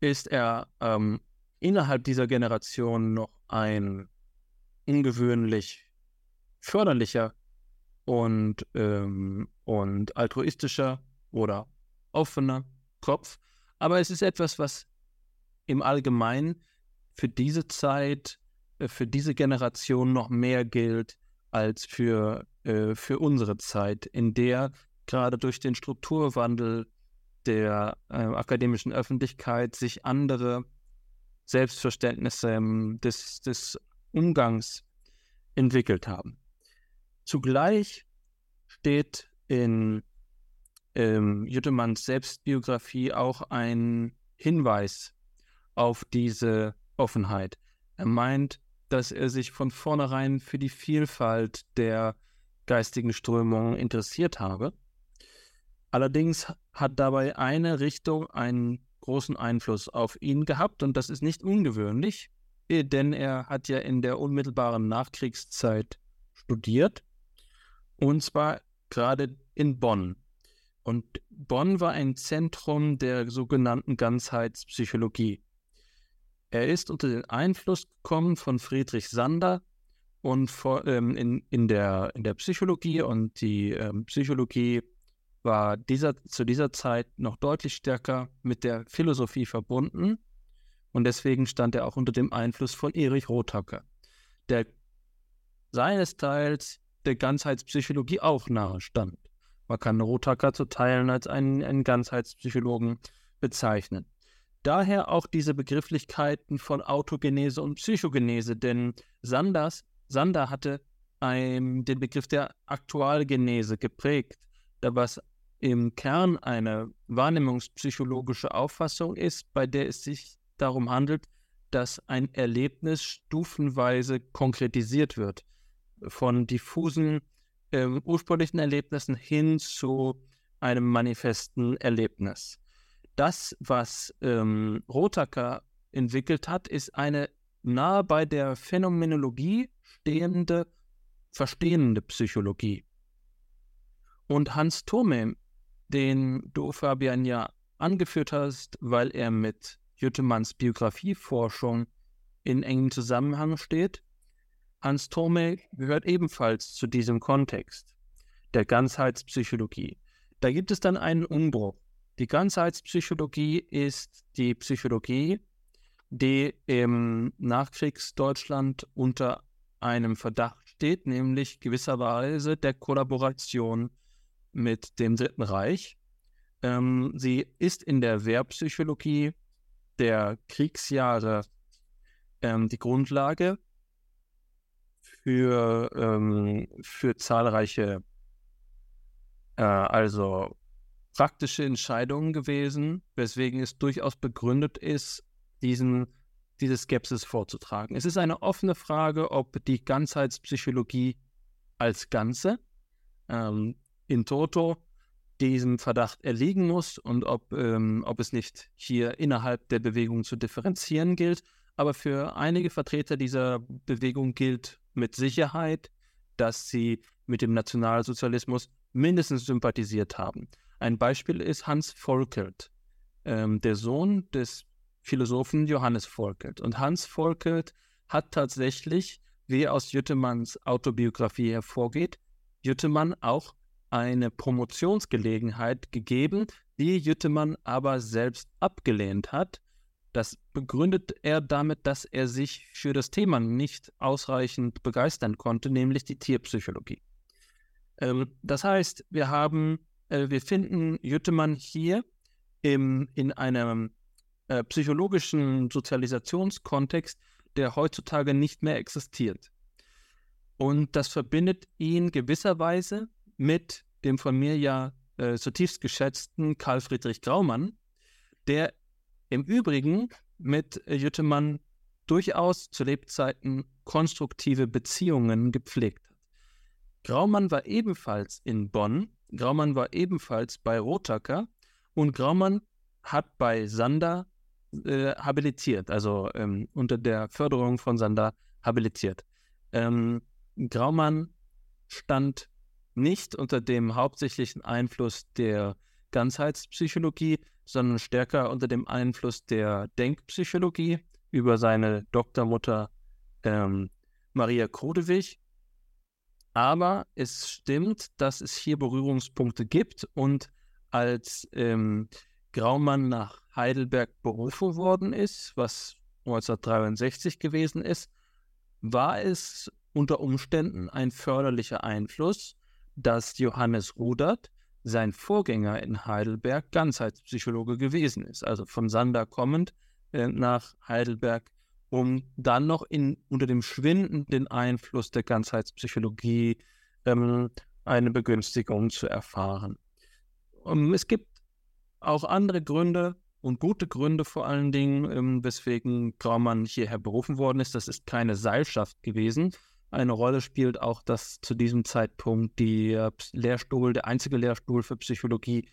ist er ähm, innerhalb dieser Generation noch ein ungewöhnlich förderlicher und, ähm, und altruistischer oder offener Kopf. Aber es ist etwas, was im Allgemeinen für diese Zeit, äh, für diese Generation noch mehr gilt als für, äh, für unsere Zeit, in der gerade durch den Strukturwandel der äh, akademischen Öffentlichkeit sich andere Selbstverständnis ähm, des, des Umgangs entwickelt haben. Zugleich steht in ähm, Jüttemanns Selbstbiografie auch ein Hinweis auf diese Offenheit. Er meint, dass er sich von vornherein für die Vielfalt der geistigen Strömungen interessiert habe. Allerdings hat dabei eine Richtung einen großen Einfluss auf ihn gehabt und das ist nicht ungewöhnlich, äh, denn er hat ja in der unmittelbaren Nachkriegszeit studiert und zwar gerade in Bonn. Und Bonn war ein Zentrum der sogenannten Ganzheitspsychologie. Er ist unter den Einfluss gekommen von Friedrich Sander und vor, ähm, in, in, der, in der Psychologie und die ähm, Psychologie war dieser, zu dieser Zeit noch deutlich stärker mit der Philosophie verbunden und deswegen stand er auch unter dem Einfluss von Erich Rothacker, der seines Teils der Ganzheitspsychologie auch nahe stand. Man kann Rothacker zu Teilen als einen, einen Ganzheitspsychologen bezeichnen. Daher auch diese Begrifflichkeiten von Autogenese und Psychogenese, denn Sanders, Sander hatte ein, den Begriff der Aktualgenese geprägt, da was im Kern eine wahrnehmungspsychologische Auffassung ist, bei der es sich darum handelt, dass ein Erlebnis stufenweise konkretisiert wird. Von diffusen äh, ursprünglichen Erlebnissen hin zu einem manifesten Erlebnis. Das, was ähm, Rotacker entwickelt hat, ist eine nahe bei der Phänomenologie stehende, verstehende Psychologie. Und Hans Thome, den du, Fabian, ja angeführt hast, weil er mit Jüttemanns Biografieforschung in engem Zusammenhang steht, Hans Thome gehört ebenfalls zu diesem Kontext der Ganzheitspsychologie. Da gibt es dann einen Umbruch. Die Ganzheitspsychologie ist die Psychologie, die im Nachkriegsdeutschland unter einem Verdacht steht, nämlich gewisserweise der Kollaboration mit dem Dritten Reich. Ähm, sie ist in der Wehrpsychologie der Kriegsjahre ähm, die Grundlage für, ähm, für zahlreiche, äh, also praktische Entscheidungen gewesen, weswegen es durchaus begründet ist, diesen, diese Skepsis vorzutragen. Es ist eine offene Frage, ob die Ganzheitspsychologie als Ganze ähm, in toto diesem Verdacht erliegen muss und ob, ähm, ob es nicht hier innerhalb der Bewegung zu differenzieren gilt. Aber für einige Vertreter dieser Bewegung gilt mit Sicherheit, dass sie mit dem Nationalsozialismus mindestens sympathisiert haben. Ein Beispiel ist Hans Volkert, ähm, der Sohn des Philosophen Johannes Volkert. Und Hans Volkert hat tatsächlich, wie aus Jüttemanns Autobiografie hervorgeht, Jüttemann auch eine Promotionsgelegenheit gegeben, die Jüttemann aber selbst abgelehnt hat, das begründet er damit, dass er sich für das Thema nicht ausreichend begeistern konnte, nämlich die Tierpsychologie. Ähm, das heißt, wir haben, äh, wir finden Jüttemann hier im, in einem äh, psychologischen Sozialisationskontext, der heutzutage nicht mehr existiert. Und das verbindet ihn gewisserweise mit dem von mir ja äh, zutiefst geschätzten Karl Friedrich Graumann, der im Übrigen mit Jüttemann durchaus zu Lebzeiten konstruktive Beziehungen gepflegt hat. Graumann war ebenfalls in Bonn, Graumann war ebenfalls bei Rothacker und Graumann hat bei Sander äh, habilitiert, also ähm, unter der Förderung von Sander habilitiert. Ähm, Graumann stand nicht unter dem hauptsächlichen Einfluss der Ganzheitspsychologie, sondern stärker unter dem Einfluss der Denkpsychologie über seine Doktormutter ähm, Maria Krodewig. Aber es stimmt, dass es hier Berührungspunkte gibt und als ähm, Graumann nach Heidelberg berufen worden ist, was 1963 gewesen ist, war es unter Umständen ein förderlicher Einfluss, dass Johannes Rudert sein Vorgänger in Heidelberg Ganzheitspsychologe gewesen ist. Also von Sander kommend äh, nach Heidelberg, um dann noch in, unter dem schwindenden Einfluss der Ganzheitspsychologie ähm, eine Begünstigung zu erfahren. Um, ähm, es gibt auch andere Gründe und gute Gründe vor allen Dingen, ähm, weswegen Graumann hierher berufen worden ist. Das ist keine Seilschaft gewesen. Eine Rolle spielt auch, dass zu diesem Zeitpunkt der Lehrstuhl, der einzige Lehrstuhl für Psychologie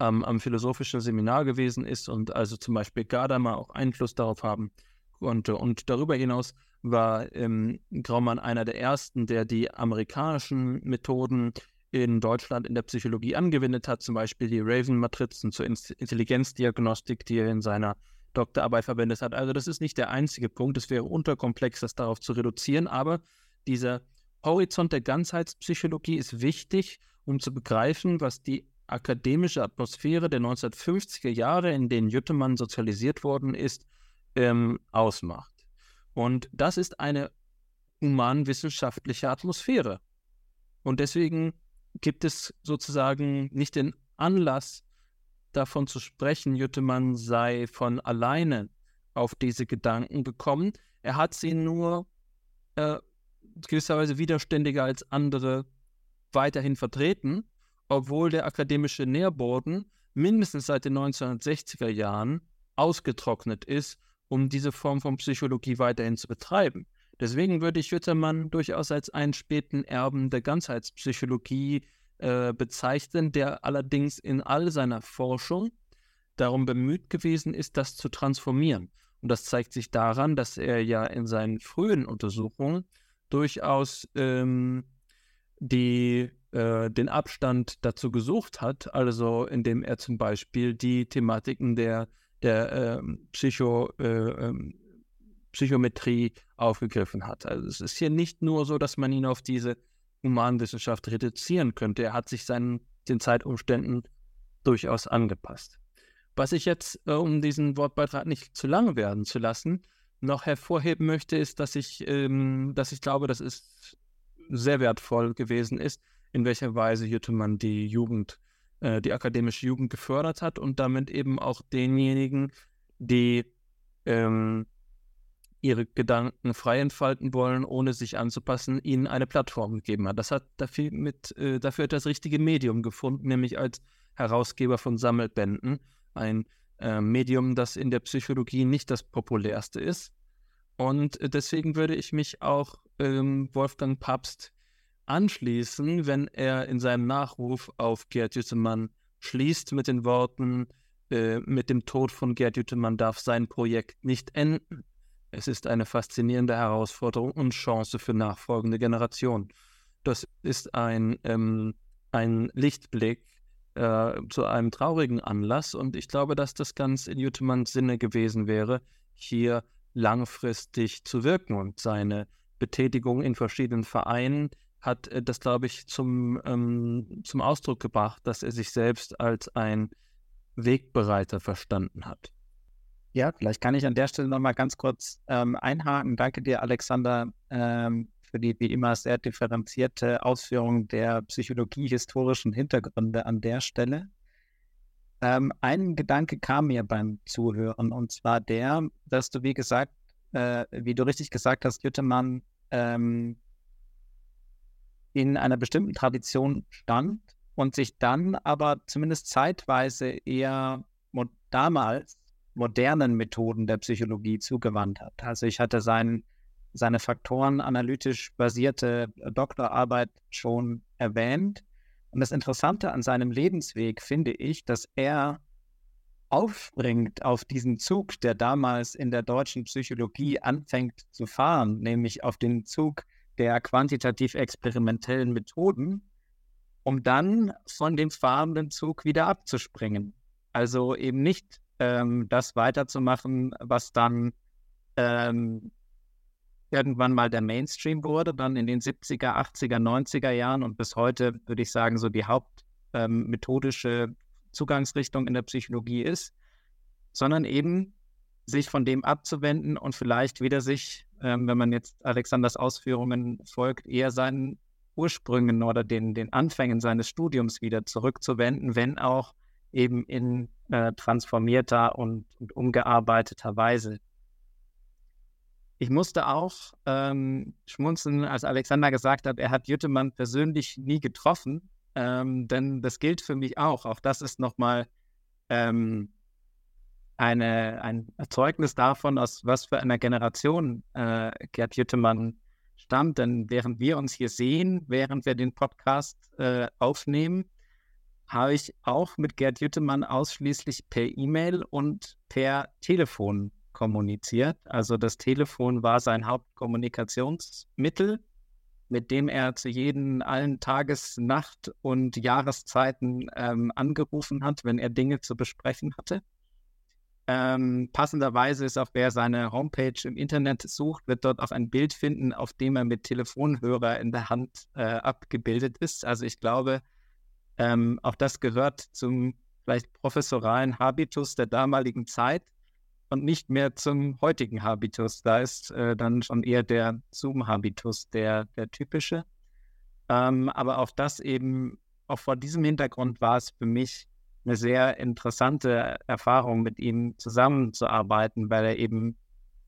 ähm, am philosophischen Seminar gewesen ist und also zum Beispiel Gadamer auch Einfluss darauf haben konnte. Und darüber hinaus war ähm, Graumann einer der ersten, der die amerikanischen Methoden in Deutschland in der Psychologie angewendet hat, zum Beispiel die Raven-Matrizen zur Intelligenzdiagnostik, die er in seiner Doktorarbeit verwendet hat. Also das ist nicht der einzige Punkt, es wäre unterkomplex, das darauf zu reduzieren, aber dieser Horizont der Ganzheitspsychologie ist wichtig, um zu begreifen, was die akademische Atmosphäre der 1950er Jahre, in denen Jüttemann sozialisiert worden ist, ähm, ausmacht. Und das ist eine humanwissenschaftliche Atmosphäre. Und deswegen gibt es sozusagen nicht den Anlass, davon zu sprechen, Jüttemann sei von alleine auf diese Gedanken gekommen. Er hat sie nur äh, gewisserweise widerständiger als andere weiterhin vertreten, obwohl der akademische Nährboden mindestens seit den 1960er Jahren ausgetrocknet ist, um diese Form von Psychologie weiterhin zu betreiben. Deswegen würde ich Jüttermann durchaus als einen späten Erben der Ganzheitspsychologie äh, bezeichnen, der allerdings in all seiner Forschung darum bemüht gewesen ist, das zu transformieren. Und das zeigt sich daran, dass er ja in seinen frühen Untersuchungen durchaus ähm, die, äh, den Abstand dazu gesucht hat, also indem er zum Beispiel die Thematiken der, der äh, Psycho, äh, ähm, Psychometrie aufgegriffen hat. Also es ist hier nicht nur so, dass man ihn auf diese Humanwissenschaft reduzieren könnte. Er hat sich seinen, den Zeitumständen durchaus angepasst. Was ich jetzt, äh, um diesen Wortbeitrag nicht zu lang werden zu lassen, noch hervorheben möchte, ist, dass ich, ähm, dass ich glaube, dass es sehr wertvoll gewesen ist, in welcher Weise Jüttemann die Jugend, äh, die akademische Jugend gefördert hat und damit eben auch denjenigen, die ähm, ihre Gedanken frei entfalten wollen, ohne sich anzupassen, ihnen eine Plattform gegeben hat. Das hat dafür, mit, äh, dafür das richtige Medium gefunden, nämlich als Herausgeber von Sammelbänden. Ein äh, Medium, das in der Psychologie nicht das populärste ist. Und äh, deswegen würde ich mich auch ähm, Wolfgang Papst anschließen, wenn er in seinem Nachruf auf Gerd Jüttemann schließt mit den Worten, äh, mit dem Tod von Gerd Jüttemann darf sein Projekt nicht enden. Es ist eine faszinierende Herausforderung und Chance für nachfolgende Generationen. Das ist ein, ähm, ein Lichtblick äh, zu einem traurigen Anlass und ich glaube, dass das ganz in Jüttemanns Sinne gewesen wäre, hier langfristig zu wirken und seine Betätigung in verschiedenen Vereinen hat äh, das, glaube ich, zum, ähm, zum Ausdruck gebracht, dass er sich selbst als ein Wegbereiter verstanden hat. Ja, vielleicht kann ich an der Stelle nochmal ganz kurz ähm, einhaken. Danke dir, Alexander, ähm, für die wie immer sehr differenzierte Ausführung der psychologie-historischen Hintergründe an der Stelle. Ähm, ein Gedanke kam mir beim Zuhören und zwar der, dass du, wie gesagt, äh, wie du richtig gesagt hast, Jüttemann ähm, in einer bestimmten Tradition stand und sich dann aber zumindest zeitweise eher damals modernen Methoden der Psychologie zugewandt hat. Also ich hatte sein, seine Faktoren analytisch basierte Doktorarbeit schon erwähnt. Und das Interessante an seinem Lebensweg finde ich, dass er aufspringt auf diesen Zug, der damals in der deutschen Psychologie anfängt zu fahren, nämlich auf den Zug der quantitativ experimentellen Methoden, um dann von dem fahrenden Zug wieder abzuspringen. Also eben nicht ähm, das weiterzumachen, was dann ähm, irgendwann mal der Mainstream wurde, dann in den 70er, 80er, 90er Jahren und bis heute würde ich sagen, so die hauptmethodische ähm, Zugangsrichtung in der Psychologie ist, sondern eben sich von dem abzuwenden und vielleicht wieder sich, ähm, wenn man jetzt Alexanders Ausführungen folgt, eher seinen Ursprüngen oder den, den Anfängen seines Studiums wieder zurückzuwenden, wenn auch eben in äh, transformierter und, und, umgearbeiteter Weise. Ich musste auch ähm, schmunzeln, als Alexander gesagt hat, er hat Jüttemann persönlich nie getroffen, ähm, denn das gilt für mich auch. Auch das ist nochmal ähm, eine, ein Erzeugnis davon, aus was für einer Generation äh, Gerd Jüttemann stammt. Denn während wir uns hier sehen, während wir den Podcast äh, aufnehmen, habe ich auch mit Gerd Jüttemann ausschließlich per E-Mail und per Telefon kommuniziert. Also das Telefon war sein Hauptkommunikationsmittel, mit dem er zu jeden allen Tages-, Nacht- und Jahreszeiten ähm, angerufen hat, wenn er Dinge zu besprechen hatte. Ähm, passenderweise ist auch, wer seine Homepage im Internet sucht, wird dort auch ein Bild finden, auf dem er mit Telefonhörer in der Hand äh, abgebildet ist. Also ich glaube, ähm, auch das gehört zum vielleicht professoralen Habitus der damaligen Zeit und nicht mehr zum heutigen Habitus. Da ist äh, dann schon eher der Zoom-Habitus der, der typische. Ähm, aber auch das eben, auch vor diesem Hintergrund war es für mich eine sehr interessante Erfahrung, mit ihm zusammenzuarbeiten, weil er eben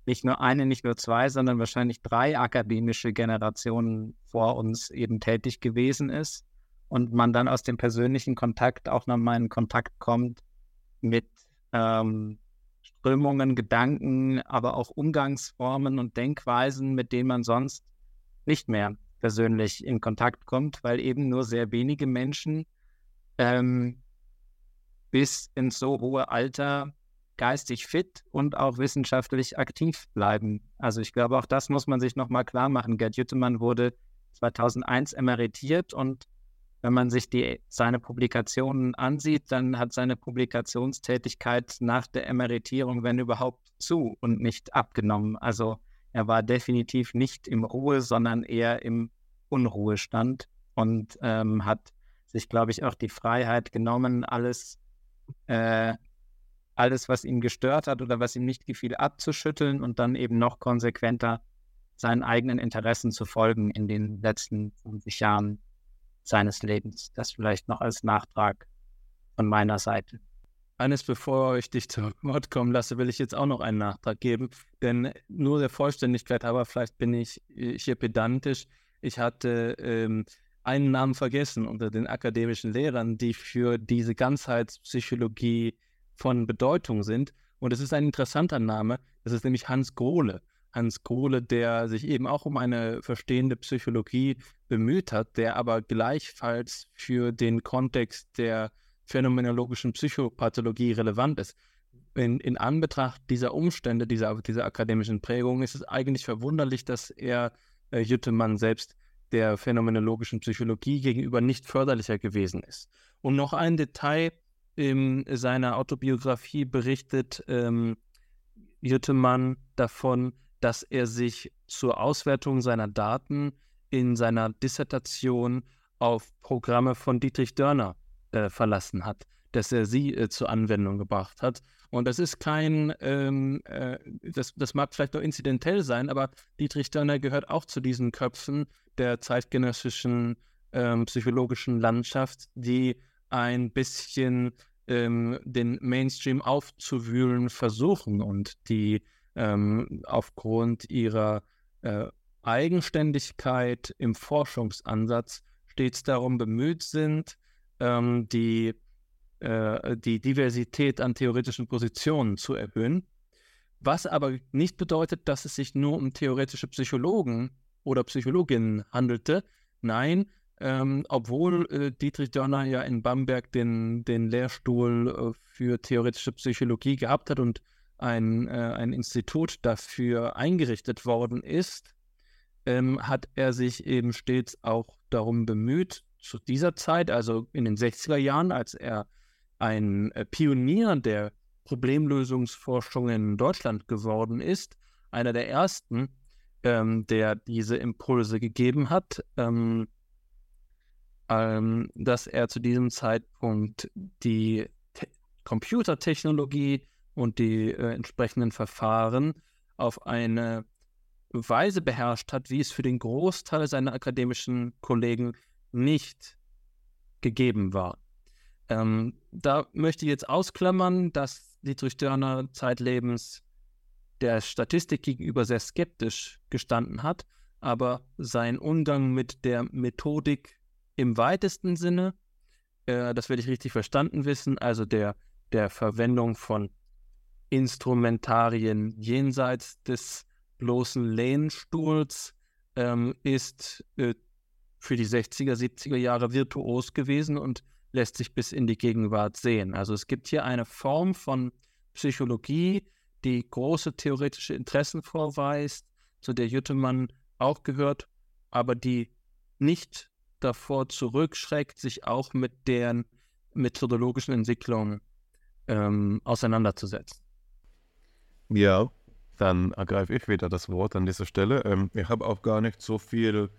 nicht nur eine, nicht nur zwei, sondern wahrscheinlich drei akademische Generationen vor uns eben tätig gewesen ist und man dann aus dem persönlichen Kontakt auch nochmal in Kontakt kommt mit ähm, Strömungen, Gedanken, aber auch Umgangsformen und Denkweisen, mit denen man sonst nicht mehr persönlich in Kontakt kommt, weil eben nur sehr wenige Menschen ähm, bis ins so hohe Alter geistig fit und auch wissenschaftlich aktiv bleiben. Also ich glaube, auch das muss man sich nochmal klar machen. Gerd Jüttemann wurde 2001 emeritiert und wenn man sich die, seine Publikationen ansieht, dann hat seine Publikationstätigkeit nach der Emeritierung, wenn überhaupt, zu und nicht abgenommen. Also er war definitiv nicht im Ruhe, sondern eher im Unruhestand und ähm, hat sich, glaube ich, auch die Freiheit genommen, alles äh, alles, was ihn gestört hat oder was ihm nicht gefiel, abzuschütteln und dann eben noch konsequenter seinen eigenen Interessen zu folgen in den letzten 50 Jahren seines Lebens. Das vielleicht noch als Nachtrag von meiner Seite. Eines, bevor ich dich zu Wort kommen lasse, will ich jetzt auch noch einen Nachtrag geben. Denn nur der Vollständigkeit, aber vielleicht bin ich hier pedantisch. Ich hatte ähm, einen Namen vergessen unter den akademischen Lehrern, die für diese Ganzheitspsychologie von Bedeutung sind. Und es ist ein interessanter Name. Das ist nämlich Hans Grohle. Hans Grohle, der sich eben auch um eine verstehende Psychologie bemüht hat, der aber gleichfalls für den Kontext der phänomenologischen Psychopathologie relevant ist. In, in Anbetracht dieser Umstände, dieser, dieser akademischen Prägung, ist es eigentlich verwunderlich, dass er äh, Jüttemann selbst der phänomenologischen Psychologie gegenüber nicht förderlicher gewesen ist. Und noch ein Detail in seiner Autobiografie berichtet ähm, Jüttemann davon, dass er sich zur Auswertung seiner Daten in seiner Dissertation auf Programme von Dietrich Dörner äh, verlassen hat, dass er sie äh, zur Anwendung gebracht hat. Und das ist kein, ähm, äh, das, das mag vielleicht nur inzidentell sein, aber Dietrich Dörner gehört auch zu diesen Köpfen der zeitgenössischen ähm, psychologischen Landschaft, die ein bisschen ähm, den Mainstream aufzuwühlen versuchen und die ähm, aufgrund ihrer äh, Eigenständigkeit im Forschungsansatz stets darum bemüht sind, ähm, die äh, die Diversität an theoretischen Positionen zu erhöhen. Was aber nicht bedeutet, dass es sich nur um theoretische Psychologen oder Psychologinnen handelte. Nein, ähm, obwohl äh, Dietrich Dörner ja in Bamberg den, den Lehrstuhl äh, für theoretische Psychologie gehabt hat und ein, äh, ein Institut dafür eingerichtet worden ist, ähm, hat er sich eben stets auch darum bemüht, zu dieser Zeit, also in den 60er Jahren, als er ein äh, Pionier der Problemlösungsforschung in Deutschland geworden ist, einer der ersten, ähm, der diese Impulse gegeben hat, ähm, ähm, dass er zu diesem Zeitpunkt die Te Computertechnologie und die äh, entsprechenden Verfahren auf eine Weise beherrscht hat, wie es für den Großteil seiner akademischen Kollegen nicht gegeben war. Ähm, da möchte ich jetzt ausklammern, dass Dietrich Dörner zeitlebens der Statistik gegenüber sehr skeptisch gestanden hat, aber sein Umgang mit der Methodik im weitesten Sinne, äh, das werde ich richtig verstanden wissen, also der, der Verwendung von Instrumentarien jenseits des bloßen Lehnstuhls, ähm, ist äh, für die 60er, 70er Jahre virtuos gewesen und lässt sich bis in die Gegenwart sehen. Also es gibt hier eine Form von Psychologie, die große theoretische Interessen vorweist, zu der Jüttemann auch gehört, aber die nicht davor zurückschreckt, sich auch mit deren methodologischen Entwicklungen ähm, auseinanderzusetzen. Ja, dann ergreife ich wieder das Wort an dieser Stelle. Ähm, ich habe auch gar nicht so viel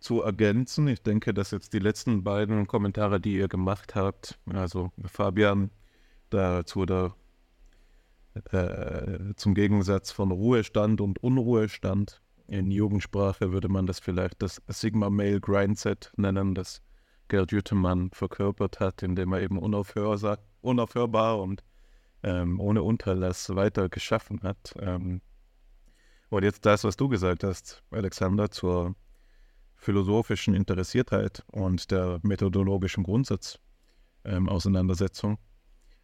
zu ergänzen. Ich denke, dass jetzt die letzten beiden Kommentare, die ihr gemacht habt, also Fabian dazu der äh, zum Gegensatz von Ruhestand und Unruhestand. In Jugendsprache würde man das vielleicht das Sigma Male Grindset nennen, das Gerd Jüttemann verkörpert hat, indem er eben unaufhörbar, unaufhörbar und ähm, ohne Unterlass weiter geschaffen hat. Ähm, und jetzt das, was du gesagt hast, Alexander, zur philosophischen Interessiertheit und der methodologischen Grundsatzauseinandersetzung. Ähm,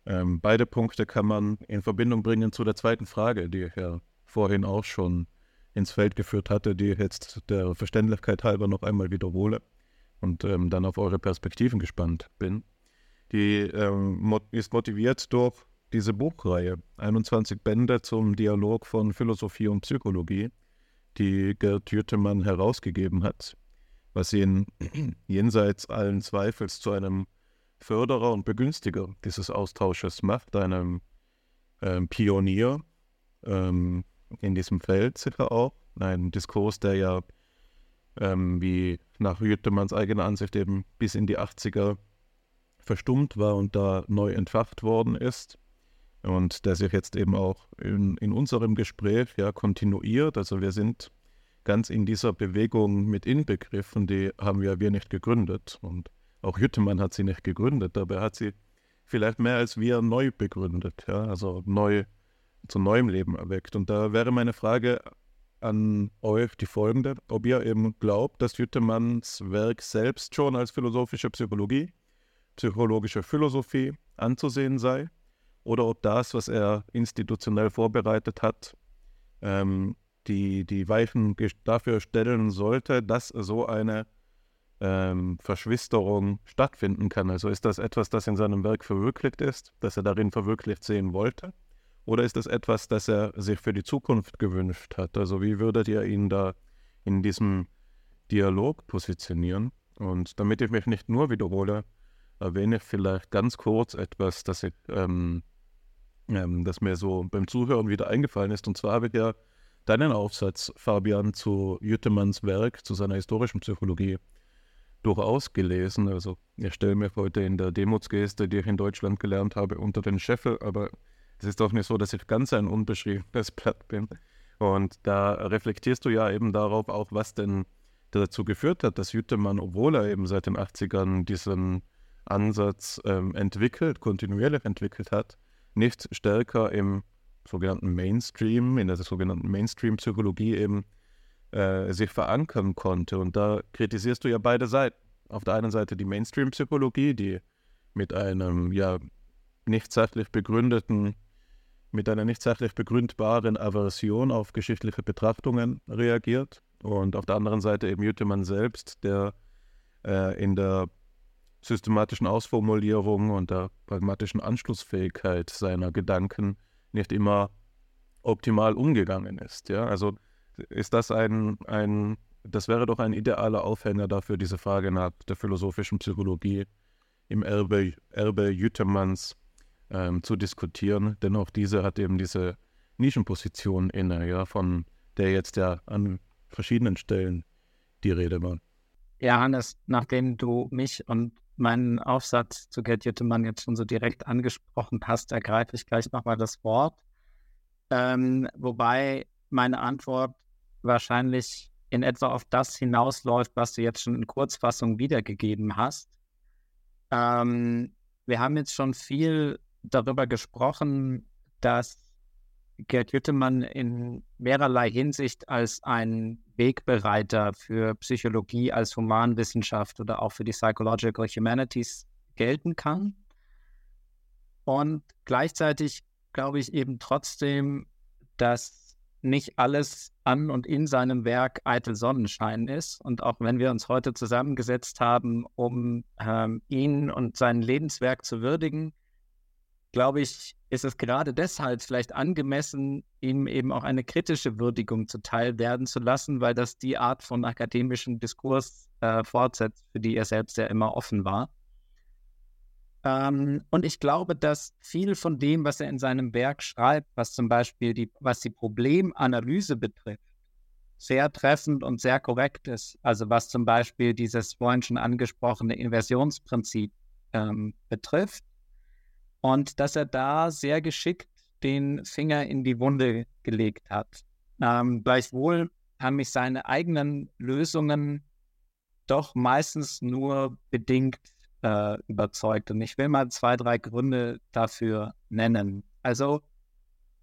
ähm, beide Punkte kann man in Verbindung bringen zu der zweiten Frage, die ich ja vorhin auch schon ins Feld geführt hatte, die ich jetzt der Verständlichkeit halber noch einmal wiederhole und ähm, dann auf eure Perspektiven gespannt bin. Die ähm, ist motiviert durch diese Buchreihe, 21 Bände zum Dialog von Philosophie und Psychologie, die Gerd Jüttemann herausgegeben hat, was ihn jenseits allen Zweifels zu einem Förderer und Begünstiger dieses Austausches macht, einem ähm, Pionier ähm, in diesem Feld sicher auch. Ein Diskurs, der ja, ähm, wie nach Jüttemanns eigener Ansicht eben bis in die 80er verstummt war und da neu entfacht worden ist. Und der sich jetzt eben auch in, in unserem Gespräch ja kontinuiert. Also wir sind ganz in dieser Bewegung mit inbegriffen, die haben ja wir nicht gegründet. Und auch Jüttemann hat sie nicht gegründet, dabei hat sie vielleicht mehr als wir neu begründet, ja, also neu zu neuem Leben erweckt. Und da wäre meine Frage an euch die folgende, ob ihr eben glaubt, dass Jüttemanns Werk selbst schon als philosophische Psychologie, psychologische Philosophie anzusehen sei, oder ob das, was er institutionell vorbereitet hat, ähm, die, die Weichen dafür stellen sollte, dass so eine ähm, Verschwisterung stattfinden kann. Also ist das etwas, das in seinem Werk verwirklicht ist, das er darin verwirklicht sehen wollte? Oder ist das etwas, das er sich für die Zukunft gewünscht hat? Also wie würdet ihr ihn da in diesem Dialog positionieren? Und damit ich mich nicht nur wiederhole, erwähne ich vielleicht ganz kurz etwas, das, ich, ähm, ähm, das mir so beim Zuhören wieder eingefallen ist. Und zwar habe ich ja deinen Aufsatz, Fabian, zu Jüttemanns Werk, zu seiner historischen Psychologie durchaus gelesen. Also ich stelle mir heute in der Demutsgeste, die ich in Deutschland gelernt habe, unter den Scheffel, aber es ist doch nicht so, dass ich ganz ein unbeschriebenes Blatt bin. Und da reflektierst du ja eben darauf auch, was denn dazu geführt hat, dass Jüttemann, obwohl er eben seit den 80ern diesen Ansatz ähm, entwickelt, kontinuierlich entwickelt hat, nicht stärker im sogenannten Mainstream, in der sogenannten Mainstream-Psychologie eben äh, sich verankern konnte. Und da kritisierst du ja beide Seiten. Auf der einen Seite die Mainstream-Psychologie, die mit einem ja nicht sachlich begründeten, mit einer nicht sachlich begründbaren Aversion auf geschichtliche Betrachtungen reagiert. Und auf der anderen Seite eben Jüttemann selbst, der äh, in der systematischen Ausformulierung und der pragmatischen Anschlussfähigkeit seiner Gedanken nicht immer optimal umgegangen ist. Ja? Also ist das ein, ein, das wäre doch ein idealer Aufhänger dafür, diese Frage nach der philosophischen Psychologie im Erbe, Erbe Jütemanns ähm, zu diskutieren, denn auch diese hat eben diese Nischenposition inne, ja, von der jetzt ja an verschiedenen Stellen die Rede war. Ja, Hannes, nachdem du mich und meinen Aufsatz zu Gerd Jüttemann jetzt schon so direkt angesprochen hast, ergreife ich gleich nochmal das Wort. Ähm, wobei meine Antwort wahrscheinlich in etwa auf das hinausläuft, was du jetzt schon in Kurzfassung wiedergegeben hast. Ähm, wir haben jetzt schon viel darüber gesprochen, dass Gerd Jüttemann in mehrerlei Hinsicht als ein Wegbereiter für Psychologie als Humanwissenschaft oder auch für die Psychological Humanities gelten kann. Und gleichzeitig glaube ich eben trotzdem, dass nicht alles an und in seinem Werk eitel Sonnenschein ist. Und auch wenn wir uns heute zusammengesetzt haben, um ähm, ihn und sein Lebenswerk zu würdigen, glaube ich, ist es gerade deshalb vielleicht angemessen, ihm eben auch eine kritische Würdigung zuteil werden zu lassen, weil das die Art von akademischem Diskurs äh, fortsetzt, für die er selbst ja immer offen war. Ähm, und ich glaube, dass viel von dem, was er in seinem Werk schreibt, was zum Beispiel die, was die Problemanalyse betrifft, sehr treffend und sehr korrekt ist. Also was zum Beispiel dieses vorhin schon angesprochene Inversionsprinzip ähm, betrifft und dass er da sehr geschickt den Finger in die Wunde gelegt hat. Ähm, gleichwohl haben mich seine eigenen Lösungen doch meistens nur bedingt äh, überzeugt. Und ich will mal zwei, drei Gründe dafür nennen. Also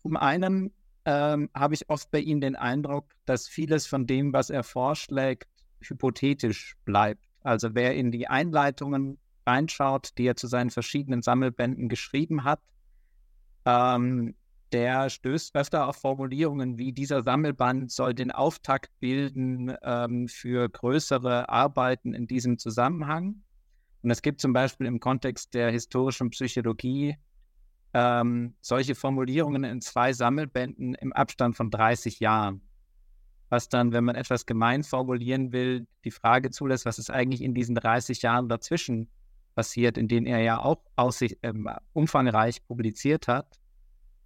zum einen ähm, habe ich oft bei ihm den Eindruck, dass vieles von dem, was er vorschlägt, hypothetisch bleibt. Also wer in die Einleitungen reinschaut, die er zu seinen verschiedenen Sammelbänden geschrieben hat, ähm, der stößt öfter auf Formulierungen wie dieser Sammelband soll den Auftakt bilden ähm, für größere Arbeiten in diesem Zusammenhang. Und es gibt zum Beispiel im Kontext der historischen Psychologie ähm, solche Formulierungen in zwei Sammelbänden im Abstand von 30 Jahren. Was dann, wenn man etwas gemein formulieren will, die Frage zulässt, was ist eigentlich in diesen 30 Jahren dazwischen passiert, in denen er ja auch aussicht, ähm, umfangreich publiziert hat.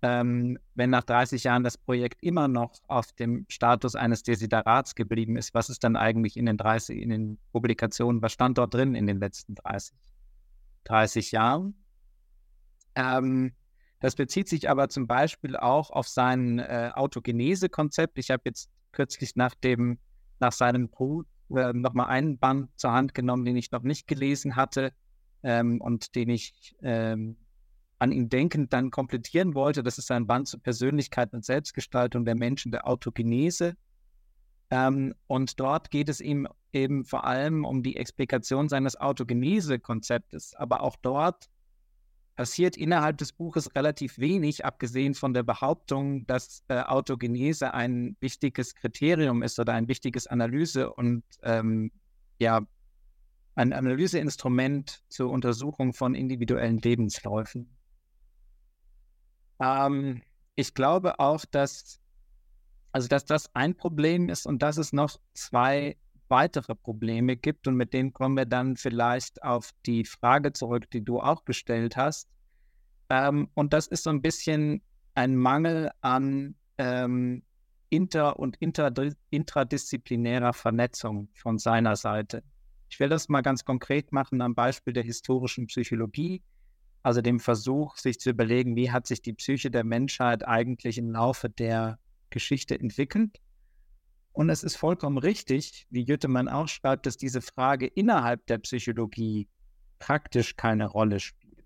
Ähm, wenn nach 30 Jahren das Projekt immer noch auf dem Status eines Desiderats geblieben ist, was ist dann eigentlich in den 30, in den Publikationen, was stand dort drin in den letzten 30, 30 Jahren? Ähm, das bezieht sich aber zum Beispiel auch auf sein äh, Autogenese-Konzept. Ich habe jetzt kürzlich nach dem, nach seinem Buch äh, nochmal einen Band zur Hand genommen, den ich noch nicht gelesen hatte ähm, und den ich ähm, an ihn denkend dann komplettieren wollte. Das ist ein Band zur Persönlichkeit und Selbstgestaltung der Menschen, der Autogenese. Ähm, und dort geht es ihm eben vor allem um die Explikation seines Autogenese-Konzeptes. Aber auch dort passiert innerhalb des Buches relativ wenig, abgesehen von der Behauptung, dass äh, Autogenese ein wichtiges Kriterium ist oder ein wichtiges Analyse- und ähm, ja, ein Analyseinstrument zur Untersuchung von individuellen Lebensläufen. Ähm, ich glaube auch, dass, also dass das ein Problem ist und dass es noch zwei weitere Probleme gibt und mit denen kommen wir dann vielleicht auf die Frage zurück, die du auch gestellt hast. Ähm, und das ist so ein bisschen ein Mangel an ähm, inter- und intradisziplinärer Vernetzung von seiner Seite. Ich will das mal ganz konkret machen am Beispiel der historischen Psychologie, also dem Versuch, sich zu überlegen, wie hat sich die Psyche der Menschheit eigentlich im Laufe der Geschichte entwickelt. Und es ist vollkommen richtig, wie Jüttemann auch schreibt, dass diese Frage innerhalb der Psychologie praktisch keine Rolle spielt.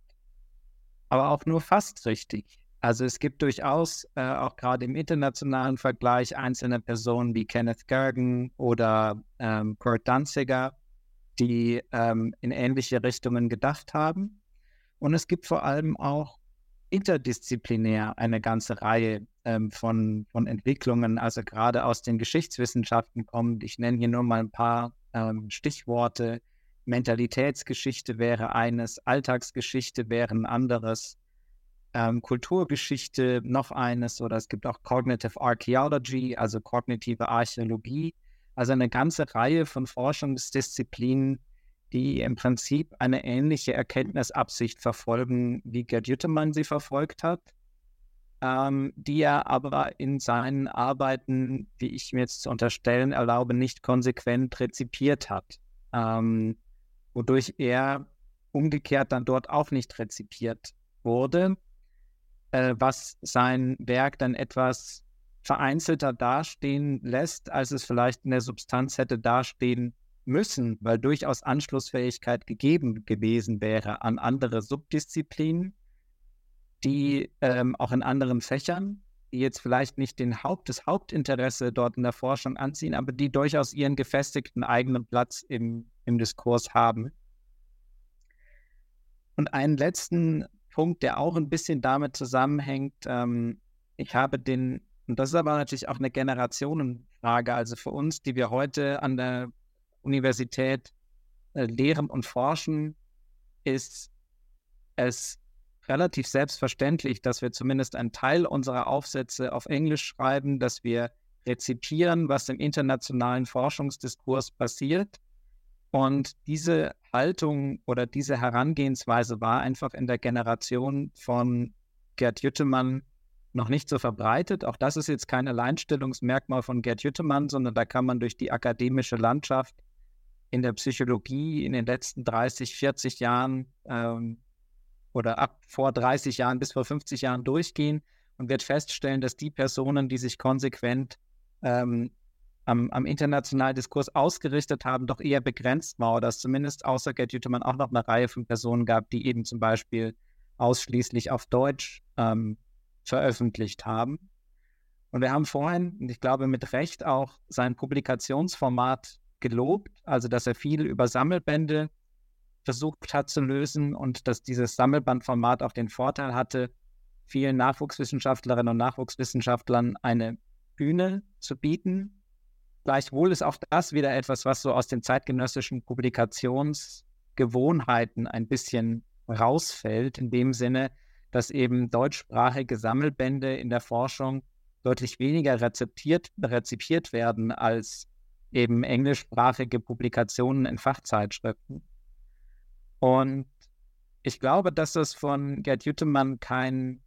Aber auch nur fast richtig. Also es gibt durchaus äh, auch gerade im internationalen Vergleich einzelne Personen wie Kenneth Gergen oder ähm, Kurt Danziger, die ähm, in ähnliche Richtungen gedacht haben. Und es gibt vor allem auch interdisziplinär eine ganze Reihe ähm, von, von Entwicklungen, also gerade aus den Geschichtswissenschaften kommt. Ich nenne hier nur mal ein paar ähm, Stichworte. Mentalitätsgeschichte wäre eines, Alltagsgeschichte wäre ein anderes, ähm, Kulturgeschichte noch eines oder es gibt auch Cognitive Archaeology, also kognitive Archäologie. Also eine ganze Reihe von Forschungsdisziplinen, die im Prinzip eine ähnliche Erkenntnisabsicht verfolgen, wie Gerd Jüttemann sie verfolgt hat, ähm, die er aber in seinen Arbeiten, wie ich mir jetzt zu unterstellen erlaube, nicht konsequent rezipiert hat, ähm, wodurch er umgekehrt dann dort auch nicht rezipiert wurde, äh, was sein Werk dann etwas vereinzelter dastehen lässt, als es vielleicht in der Substanz hätte dastehen müssen, weil durchaus Anschlussfähigkeit gegeben gewesen wäre an andere Subdisziplinen, die ähm, auch in anderen Fächern, die jetzt vielleicht nicht den Haupt, das Hauptinteresse dort in der Forschung anziehen, aber die durchaus ihren gefestigten eigenen Platz im, im Diskurs haben. Und einen letzten Punkt, der auch ein bisschen damit zusammenhängt, ähm, ich habe den, und das ist aber natürlich auch eine Generationenfrage, also für uns, die wir heute an der Universität äh, lehren und forschen, ist es relativ selbstverständlich, dass wir zumindest einen Teil unserer Aufsätze auf Englisch schreiben, dass wir rezipieren, was im internationalen Forschungsdiskurs passiert. Und diese Haltung oder diese Herangehensweise war einfach in der Generation von Gerd Jüttemann noch nicht so verbreitet. Auch das ist jetzt kein Alleinstellungsmerkmal von Gerd Jüttemann, sondern da kann man durch die akademische Landschaft in der Psychologie in den letzten 30, 40 Jahren ähm, oder ab vor 30 Jahren bis vor 50 Jahren durchgehen und wird feststellen, dass die Personen, die sich konsequent ähm, am, am, internationalen Diskurs ausgerichtet haben, doch eher begrenzt war, oder dass zumindest außer Gerd Jütemann auch noch eine Reihe von Personen gab, die eben zum Beispiel ausschließlich auf Deutsch ähm, veröffentlicht haben. Und wir haben vorhin, und ich glaube mit Recht, auch sein Publikationsformat gelobt, also dass er viel über Sammelbände versucht hat zu lösen und dass dieses Sammelbandformat auch den Vorteil hatte, vielen Nachwuchswissenschaftlerinnen und Nachwuchswissenschaftlern eine Bühne zu bieten. Gleichwohl ist auch das wieder etwas, was so aus den zeitgenössischen Publikationsgewohnheiten ein bisschen rausfällt, in dem Sinne, dass eben deutschsprachige Sammelbände in der Forschung deutlich weniger rezeptiert, rezipiert werden als eben englischsprachige Publikationen in Fachzeitschriften. Und ich glaube, dass das von Gerd Jüttemann kein,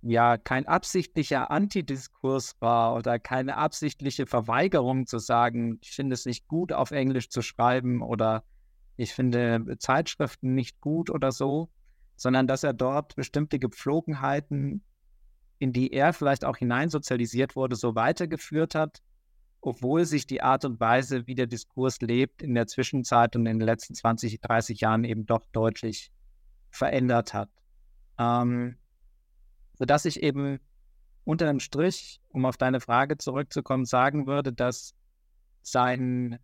ja, kein absichtlicher Antidiskurs war oder keine absichtliche Verweigerung zu sagen, ich finde es nicht gut, auf Englisch zu schreiben oder ich finde Zeitschriften nicht gut oder so, sondern dass er dort bestimmte Gepflogenheiten, in die er vielleicht auch hineinsozialisiert wurde, so weitergeführt hat obwohl sich die Art und Weise, wie der Diskurs lebt, in der Zwischenzeit und in den letzten 20, 30 Jahren eben doch deutlich verändert hat. Ähm, sodass ich eben unter dem Strich, um auf deine Frage zurückzukommen, sagen würde, dass sein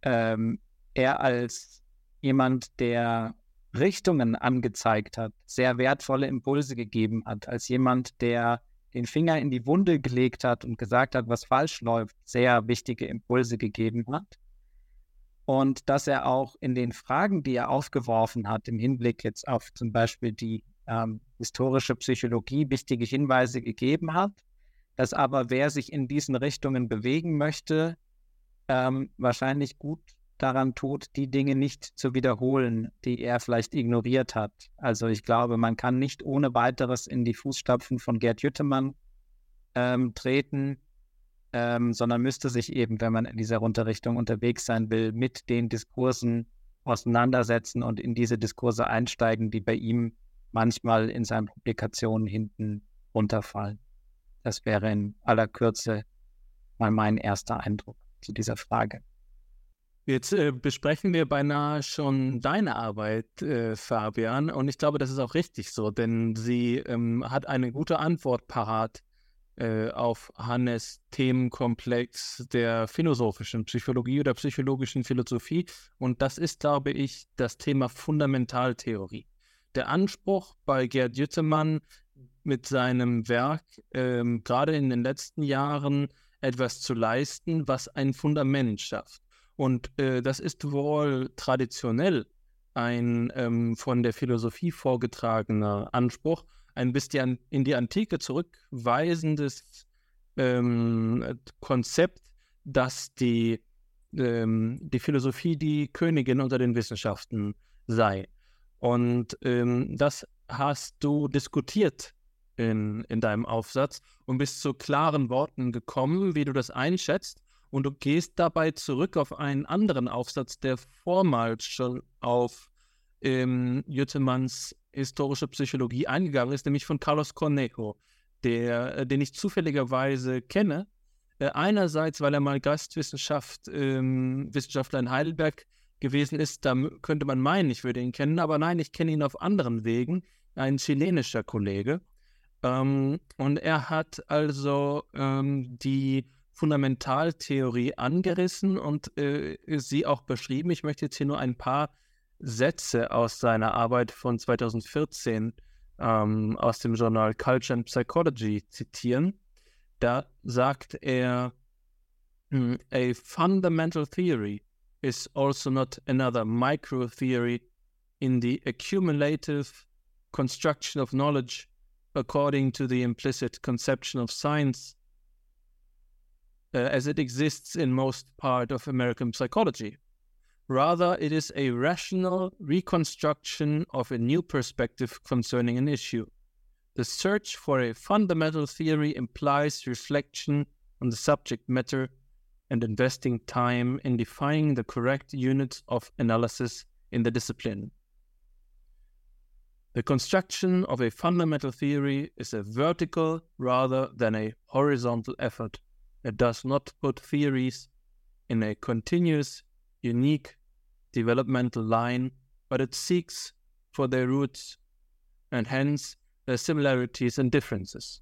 ähm, er als jemand, der Richtungen angezeigt hat, sehr wertvolle Impulse gegeben hat, als jemand, der den Finger in die Wunde gelegt hat und gesagt hat, was falsch läuft, sehr wichtige Impulse gegeben hat. Und dass er auch in den Fragen, die er aufgeworfen hat, im Hinblick jetzt auf zum Beispiel die ähm, historische Psychologie, wichtige Hinweise gegeben hat, dass aber wer sich in diesen Richtungen bewegen möchte, ähm, wahrscheinlich gut daran tut, die Dinge nicht zu wiederholen, die er vielleicht ignoriert hat. Also ich glaube, man kann nicht ohne weiteres in die Fußstapfen von Gerd Jüttemann ähm, treten, ähm, sondern müsste sich eben, wenn man in dieser Runterrichtung unterwegs sein will, mit den Diskursen auseinandersetzen und in diese Diskurse einsteigen, die bei ihm manchmal in seinen Publikationen hinten runterfallen. Das wäre in aller Kürze mal mein erster Eindruck zu dieser Frage. Jetzt äh, besprechen wir beinahe schon deine Arbeit, äh, Fabian, und ich glaube, das ist auch richtig so, denn sie ähm, hat eine gute Antwort parat äh, auf Hannes Themenkomplex der philosophischen Psychologie oder psychologischen Philosophie, und das ist, glaube ich, das Thema Fundamentaltheorie. Der Anspruch bei Gerd Jüttemann mit seinem Werk, ähm, gerade in den letzten Jahren, etwas zu leisten, was ein Fundament schafft. Und äh, das ist wohl traditionell ein ähm, von der Philosophie vorgetragener Anspruch, ein bisschen in die Antike zurückweisendes ähm, Konzept, dass die, ähm, die Philosophie die Königin unter den Wissenschaften sei. Und ähm, das hast du diskutiert in, in deinem Aufsatz und bist zu klaren Worten gekommen, wie du das einschätzt und du gehst dabei zurück auf einen anderen Aufsatz, der vormals schon auf ähm, Jüttemanns historische Psychologie eingegangen ist, nämlich von Carlos Cornejo, der, äh, den ich zufälligerweise kenne, Äh, einerseits, weil er mal Gastwissenschaft, ähm, Wissenschaftler in Heidelberg gewesen ist, da könnte man meinen, ich würde ihn kennen, aber nein, ich kenne ihn auf anderen Wegen, ein chilenischer Kollege. Ähm, und er hat also ähm, die Fundamentaltheorie angerissen und äh, sie auch beschrieben. Ich möchte jetzt hier nur ein paar Sätze aus seiner Arbeit von 2014 ähm, aus dem Journal Culture and Psychology zitieren. Da sagt er, hm, a fundamental theory is also not another micro theory in the accumulative construction of knowledge according to the implicit conception of science uh, as it exists in most part of American psychology. Rather, it is a rational reconstruction of a new perspective concerning an issue. The search for a fundamental theory implies reflection on the subject matter and investing time in defining the correct units of analysis in the discipline. The construction of a fundamental theory is a vertical rather than a horizontal effort. It does not put theories in a continuous, unique developmental line, but it seeks for their roots and hence their similarities and differences.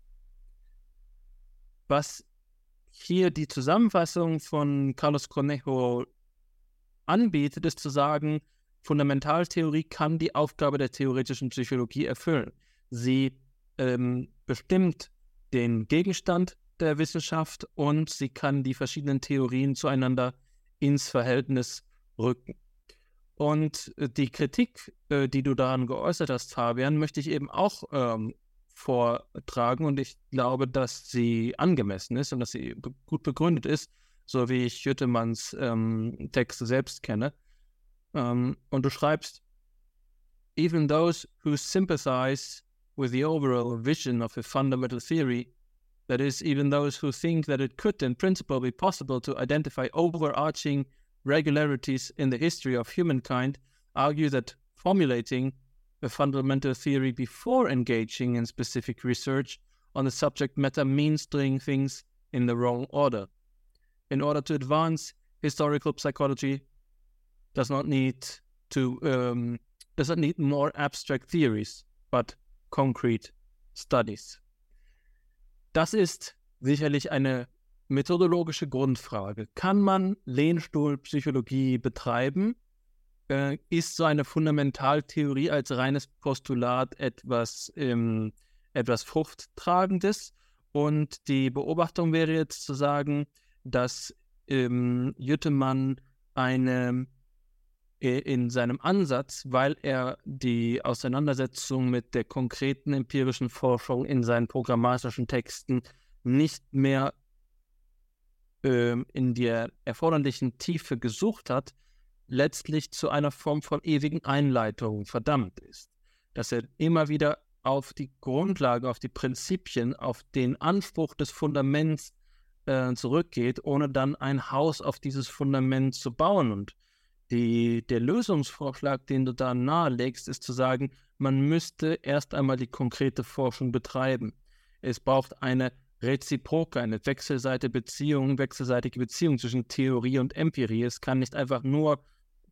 Was hier die Zusammenfassung von Carlos Cornejo anbietet, ist zu sagen, Fundamentaltheorie kann die Aufgabe der theoretischen Psychologie erfüllen. Sie ähm, bestimmt den Gegenstand der Wissenschaft und sie kann die verschiedenen Theorien zueinander ins Verhältnis rücken. Und äh, die Kritik, äh, die du daran geäußert hast, Fabian, möchte ich eben auch ähm, vortragen und ich glaube, dass sie angemessen ist und dass sie gut begründet ist, so wie ich Jüttemanns ähm, Texte selbst kenne. Ähm, und du schreibst, even those who sympathize with the overall vision of a fundamental theory, that is, even those who think that it could in principle be possible to identify overarching regularities in the history of humankind, argue that formulating a fundamental theory before engaging in specific research on the subject matter means doing things in the wrong order. In order to advance, historical psychology does not need to um, does not need more abstract theories, but concrete studies. Das ist sicherlich eine methodologische Grundfrage. Kann man Lehnstuhlpsychologie betreiben? äh, ist so eine Fundamentaltheorie als reines Postulat etwas, ähm, etwas Fruchttragendes. Und die Beobachtung wäre jetzt zu sagen, dass ähm, Jüttemann eine in seinem Ansatz, weil er die Auseinandersetzung mit der konkreten empirischen Forschung in seinen programmatischen Texten nicht mehr äh, in der erforderlichen Tiefe gesucht hat, letztlich zu einer Form von ewigen Einleitung verdammt ist. Dass er immer wieder auf die Grundlage, auf die Prinzipien, auf den Anspruch des Fundaments äh, zurückgeht, ohne dann ein Haus auf dieses Fundament zu bauen. Und die, der Lösungsvorschlag, den du da nahelegst, ist zu sagen, man müsste erst einmal die konkrete Forschung betreiben. Es braucht eine reziproke, eine wechselseitige Beziehung, wechselseitige Beziehung zwischen Theorie und Empirie. Es kann nicht einfach nur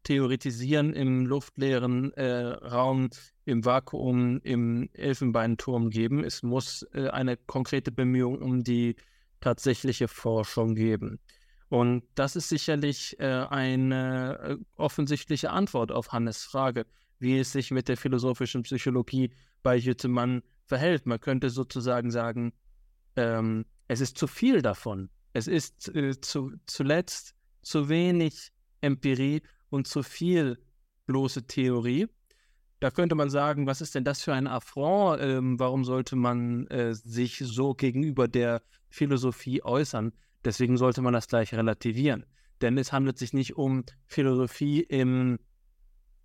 Theoretisieren im luftleeren äh, Raum, im Vakuum, im Elfenbeinturm geben. Es muss äh, eine konkrete Bemühung um die tatsächliche Forschung geben. Und das ist sicherlich äh, eine äh, offensichtliche Antwort auf Hannes Frage, wie es sich mit der philosophischen Psychologie bei Jüttemann verhält. Man könnte sozusagen sagen, ähm, es ist zu viel davon. Es ist äh, zu, zuletzt zu wenig Empirie und zu viel bloße Theorie. Da könnte man sagen, was ist denn das für ein Affront? Ähm, warum sollte man äh, sich so gegenüber der Philosophie äußern? Deswegen sollte man das gleich relativieren. Denn es handelt sich nicht um Philosophie im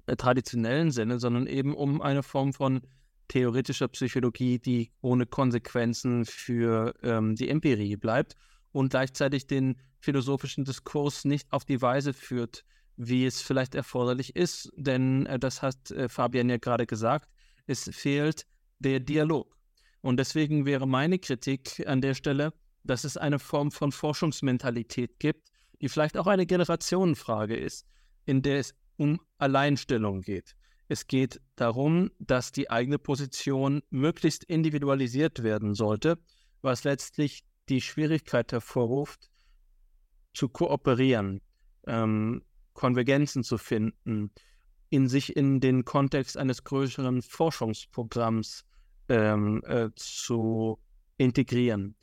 äh, traditionellen Sinne, sondern eben um eine Form von theoretischer Psychologie, die ohne Konsequenzen für ähm, die Empirie bleibt und gleichzeitig den philosophischen Diskurs nicht auf die Weise führt, wie es vielleicht erforderlich ist. Denn äh, das hat äh, Fabian ja gerade gesagt, es fehlt der Dialog. Und deswegen wäre meine Kritik an der Stelle, dass es eine Form von Forschungsmentalität gibt, die vielleicht auch eine Generationenfrage ist, in der es um Alleinstellung geht. Es geht darum, dass die eigene Position möglichst individualisiert werden sollte, was letztlich die Schwierigkeit hervorruft, zu kooperieren, ähm, Konvergenzen zu finden, in sich in den Kontext eines größeren Forschungsprogramms ähm, äh, zu integrieren.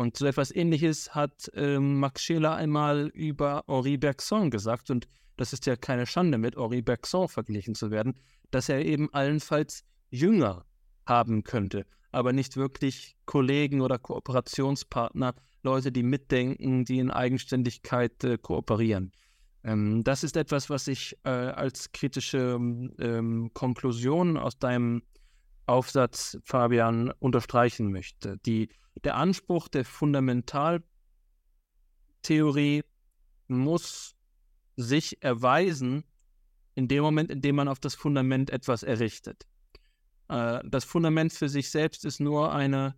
Und so etwas Ähnliches hat ähm, Max Scheler einmal über Henri Bergson gesagt. Und das ist ja keine Schande, mit Henri Bergson verglichen zu werden, dass er eben allenfalls Jünger haben könnte, aber nicht wirklich Kollegen oder Kooperationspartner, Leute, die mitdenken, die in Eigenständigkeit äh, kooperieren. Ähm, das ist etwas, was ich äh, als kritische ähm, Konklusion aus deinem Aufsatz, Fabian, unterstreichen möchte. Die, der Anspruch der Fundamentaltheorie muss sich erweisen in dem Moment, in dem man auf das Fundament etwas errichtet. Äh, das Fundament für sich selbst ist nur eine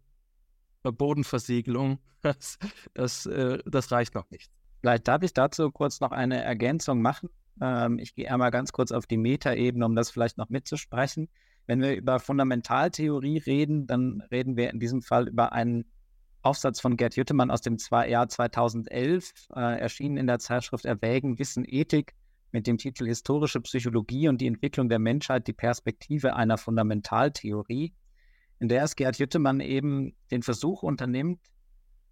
Bodenversiegelung. Das, das, äh, das reicht noch nicht. Vielleicht darf ich dazu kurz noch eine Ergänzung machen. Ähm, ich gehe einmal ganz kurz auf die Metaebene, um das vielleicht noch mitzusprechen. Wenn wir über Fundamentaltheorie reden, dann reden wir in diesem Fall über einen Aufsatz von Gerd Jüttemann aus dem Jahr 2011, äh, erschienen in der Zeitschrift Erwägen, Wissen, Ethik mit dem Titel Historische Psychologie und die Entwicklung der Menschheit, die Perspektive einer Fundamentaltheorie, in der es Gerd Jüttemann eben den Versuch unternimmt,